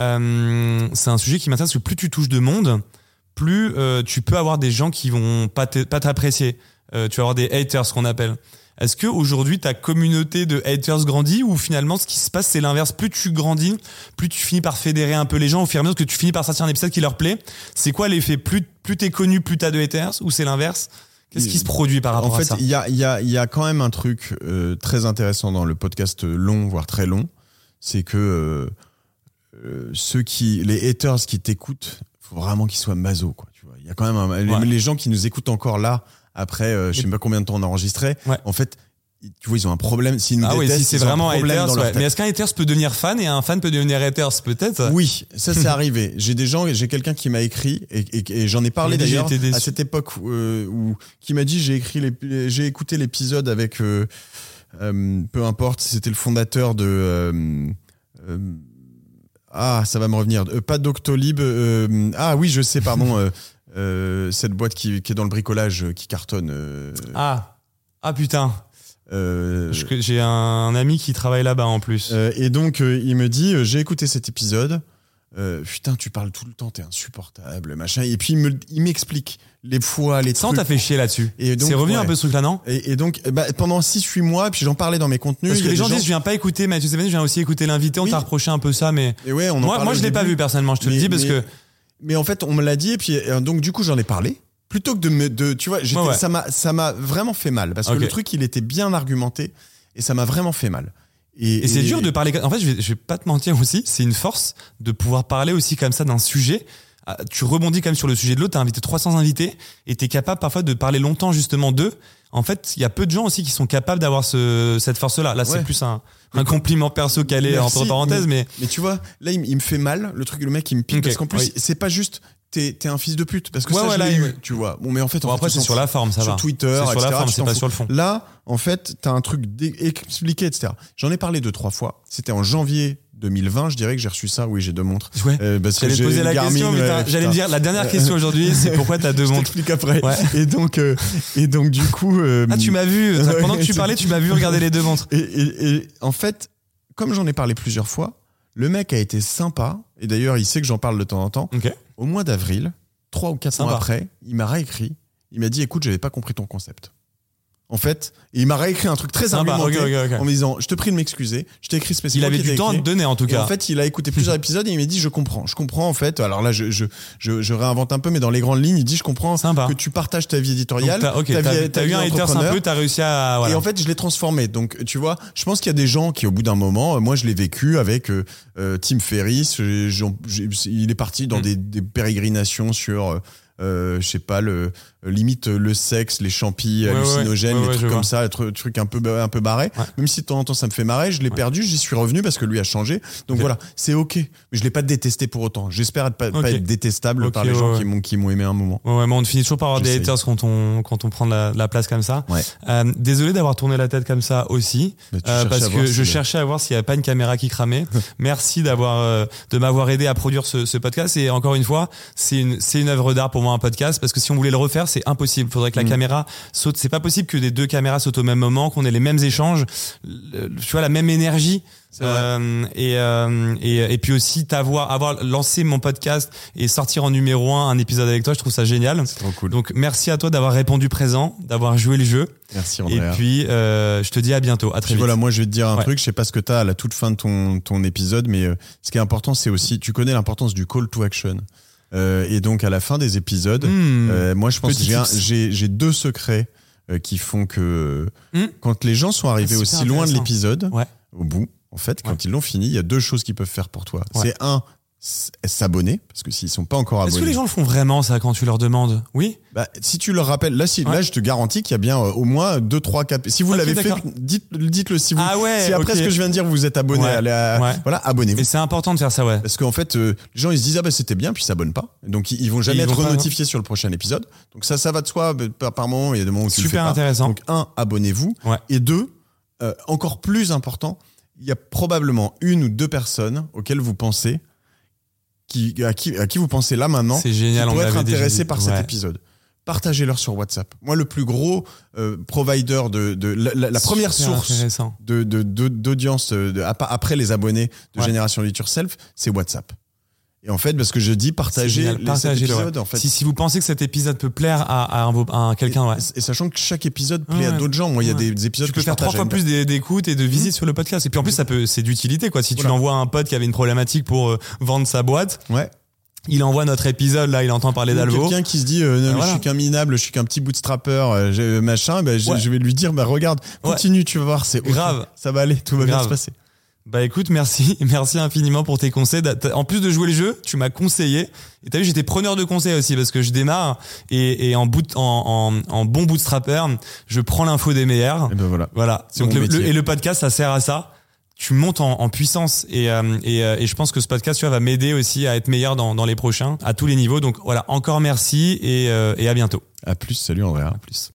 Euh, c'est un sujet qui m'intéresse parce que plus tu touches de monde plus euh, tu peux avoir des gens qui vont pas t'apprécier. Euh, tu vas avoir des haters ce qu'on appelle. Est-ce que aujourd'hui ta communauté de haters grandit ou finalement ce qui se passe c'est l'inverse? Plus tu grandis plus tu finis par fédérer un peu les gens au fur et à mesure que tu finis par sortir un épisode qui leur plaît. C'est quoi l'effet? Plus plus t'es connu plus t'as de haters ou c'est l'inverse? Qu'est-ce qui se produit par rapport En à fait, ça? il y a, il y, a, y a quand même un truc euh, très intéressant dans le podcast long, voire très long. C'est que euh, ceux qui, les haters qui t'écoutent, faut vraiment qu'ils soient maso, quoi. Tu vois, il y a quand même un- les- Ouais. les, gens qui nous écoutent encore là, après, euh, je sais pas combien de temps on a enregistré. Ouais. En fait, tu vois, ils ont un problème. S'ils nous ah oui, si c'est un vraiment problème haters, ouais. mais est-ce qu'un haters peut devenir fan et un fan peut devenir haters peut-être? Oui, ça c'est arrivé. J'ai des gens, j'ai quelqu'un qui m'a écrit et, et- et j'en ai parlé d'ailleurs à cette époque où, euh, où- qui m'a dit j'ai écrit j'ai écouté l'épisode avec euh, euh, peu importe, c'était le fondateur de euh, euh, ah ça va me revenir Euh, pas Doctolib euh, ah oui je sais pardon euh, euh, cette boîte qui, qui est dans le bricolage euh, qui cartonne euh, Ah, ah putain, euh, j'ai un ami qui travaille là-bas en plus. Euh, et donc, euh, il me dit, euh, j'ai écouté cet épisode. Euh, putain, tu parles tout le temps, t'es insupportable, machin. Et puis, il me- il m'explique les fois, les Ça, trucs. t'a fait chier là-dessus. C'est revenu ouais. un peu ce truc-là, non Et, et donc, eh ben, pendant 6-8 mois, puis j'en parlais dans mes contenus. Parce que les gens disent, je viens pas écouter Mathieu Stéphane, je viens aussi écouter l'invité. On Oui. t'a reproché un peu ça, mais Et ouais, on en moi, parlait moi, je l'ai pas vu personnellement. Je te le dis parce mais- que Mais en fait, on me l'a dit, et puis donc du coup, j'en ai parlé. Plutôt que de me, de, tu vois, j'étais- Ouais, ouais. ça m'a, ça m'a vraiment fait mal parce que le truc, il était bien argumenté et ça m'a vraiment fait mal. Et c'est dur de parler. En fait, je vais, je vais pas te mentir aussi. C'est une force de pouvoir parler aussi comme ça d'un sujet. Ah, Tu rebondis quand même sur le sujet de l'autre. T'as invité 300 invités et t'es capable parfois de parler longtemps justement d'eux. En fait, il y a peu de gens aussi qui sont capables d'avoir ce, cette force-là. Là, c'est Ouais. plus un, un compliment perso calé Merci, entre parenthèses, mais Mais tu vois, là, il, me fait mal, le truc, le mec, il me pique, parce qu'en plus, oui. c'est pas juste, t'es t'es un fils de pute, parce que Ouais, ça, ouais, je là, l'ai eu, ouais. tu vois. Bon, mais en fait, bon, après c'est sur la forme, ça sur va. Twitter, C'est sur la forme, c'est pas fous. sur le fond. Là, en fait, t'as un truc dé- expliqué, etc. J'en ai parlé deux, trois fois. C'était en janvier 2020, je dirais que j'ai reçu ça. Oui, j'ai deux montres. Ouais. Euh, parce que J'allais te poser la Garmin, question, mais j'allais me dire la dernière question aujourd'hui, c'est pourquoi t'as deux Je montres. t'explique après. Ouais. Et donc, euh, et donc du coup. euh, Ah, tu m'as vu. Pendant que tu parlais, tu m'as vu regarder les deux montres. Et, et- et en fait, comme j'en ai parlé plusieurs fois, le mec a été sympa. Et d'ailleurs, il sait que j'en parle de temps en temps. Au mois d'avril, trois ou quatre mois après, il m'a réécrit. Il m'a dit, écoute, j'avais pas compris ton concept. En fait, et il m'a réécrit un truc très argumenté ok. en me disant, je te prie de m'excuser. Je t'ai écrit Il spécialement. avait du temps à te donner en tout Et cas. en fait, il a écouté plusieurs épisodes et il m'a dit, je comprends, je comprends en fait. Alors là, je, je, je, je réinvente un peu, mais dans les grandes lignes, il dit, je comprends Sympa. que tu partages ta vie éditoriale, t'as, ta t'as, vie, ta t'as eu un haters un peu, t'as réussi à. Voilà. Et en fait, je l'ai transformé. Donc, tu vois, je pense qu'il y a des gens qui, au bout d'un moment, euh, moi, je l'ai vécu avec euh, euh, Tim Ferriss. j'ai- j'ai- il est parti dans Mm. des, des pérégrinations sur, euh, euh, je sais pas, le euh, limite euh, le sexe, les champis Ouais, hallucinogènes, ouais, les ouais, trucs comme ça, tru- trucs un peu un peu barrés. Ouais. Même si de temps en temps ça me fait marrer, je l'ai perdu, j'y suis revenu parce que lui a changé. Donc voilà, c'est ok. Mais je l'ai pas détesté pour autant. J'espère pas, pas être détestable par les gens qui m'ont qui m'ont aimé un moment. Ouais, mais on finit toujours par avoir des haters quand on, quand on prend de la, de la place comme ça. Ouais. Euh, désolé d'avoir tourné la tête comme ça aussi, tu euh, parce que je le- cherchais à voir s'il n'y avait pas une caméra qui cramait. Merci d'avoir, euh, de m'avoir aidé à produire ce, ce podcast. Et encore une fois, c'est une, c'est une œuvre d'art pour moi un podcast parce que si on voulait le refaire, c'est impossible. Il faudrait que la Mm. caméra saute. C'est pas possible que des deux caméras sautent au même moment, qu'on ait les mêmes échanges, le- tu vois, la même énergie. Euh, et, euh, et, et puis aussi t'avoir avoir lancé mon podcast et sortir en numéro un un épisode avec toi, je trouve ça génial. C'est trop cool. Donc merci à toi d'avoir répondu présent, d'avoir joué le jeu. Merci Et Andrea. puis euh, je te dis à bientôt, à très Puis vite. voilà, moi je vais te dire un Ouais. truc, je sais pas ce que tu as à la toute fin de ton, ton épisode, mais ce qui est important, c'est aussi, tu connais l'importance du call to action. Euh, et donc à la fin des épisodes, Hmm. euh, moi je pense que j'ai deux secrets euh, qui font que Hmm. quand les gens sont arrivés aussi loin de l'épisode, Ouais. au bout, en fait, quand Ouais. ils l'ont fini, il y a deux choses qu'ils peuvent faire pour toi. Ouais. C'est un, s'abonner parce que s'ils sont pas encore Est-ce abonnés. que les gens le font vraiment ça quand tu leur demandes? Oui? Bah, si tu leur rappelles, là, si, Ouais. là, je te garantis qu'il y a bien euh, au moins 2, 3, 4. Si vous Ok, l'avez fait, d'accord. dites, dites-le. Si, vous, Ah ouais, si après ce que je viens de dire, vous êtes abonné, Ouais, allez à- ouais. voilà, abonnez-vous. Et c'est important de faire ça, ouais. Parce qu'en fait, euh, les gens ils se disent ah bah c'était bien puis ils s'abonnent pas. Donc ils, ils vont jamais ils être notifiés sur le prochain épisode. Donc ça ça va de soi euh, par, par moment, il y a des moments où tu le fais Super pas. intéressant. Donc un, abonnez-vous Ouais. et deux, euh, encore plus important, il y a probablement une ou deux personnes auxquelles vous pensez qui à qui à qui vous pensez là maintenant C'est génial, qui on pourraient être déjà dit. par cet Ouais. épisode. Partagez-leur sur WhatsApp. Moi, le plus gros euh, provider de, de la, la- la première source intéressant. de de- de- d'audience euh, de- ap- après les abonnés de Ouais. Génération It Yourself, c'est WhatsApp. Et en fait, parce que je dis partager Génial, les ouais. en fait. si, si vous pensez que cet épisode peut plaire à, à, un- à un- quelqu'un, ouais. Et, et sachant que chaque épisode plaît à d'autres gens. Moi, il y a des, des épisodes Tu que peux je faire trois fois plus d'é- d'écoutes et de visites sur le podcast. Et puis en plus, ça peut, c'est d'utilité, quoi. Si tu l'envoies à un pote qui avait une problématique pour euh, vendre sa boîte, Ouais. il envoie notre épisode, là, il entend parler d'Alvo. Quelqu'un qui se dit, euh, non, mais Voilà. je suis qu'un minable, je suis qu'un petit bootstrapper, euh, machin, bah, je, vais lui dire, bah, regarde, continue, tu vas voir, c'est. Grave. Ça va aller, tout va bien se passer. Bah écoute, merci, merci infiniment pour tes conseils. En plus de jouer le jeu, tu m'as conseillé. Et t'as vu, j'étais preneur de conseils aussi parce que je démarre et, et en, boot, en, en, en bon bootstrapper, je prends l'info des meilleurs. Et ben voilà. Voilà. Donc le, et le podcast, ça sert à ça. Tu montes en, en puissance et, euh, et, euh, et je pense que ce podcast, tu vois, va m'aider aussi à être meilleur dans, dans les prochains, à tous les niveaux. Donc voilà, encore merci et, euh, et à bientôt. À plus, salut Andrea. À plus.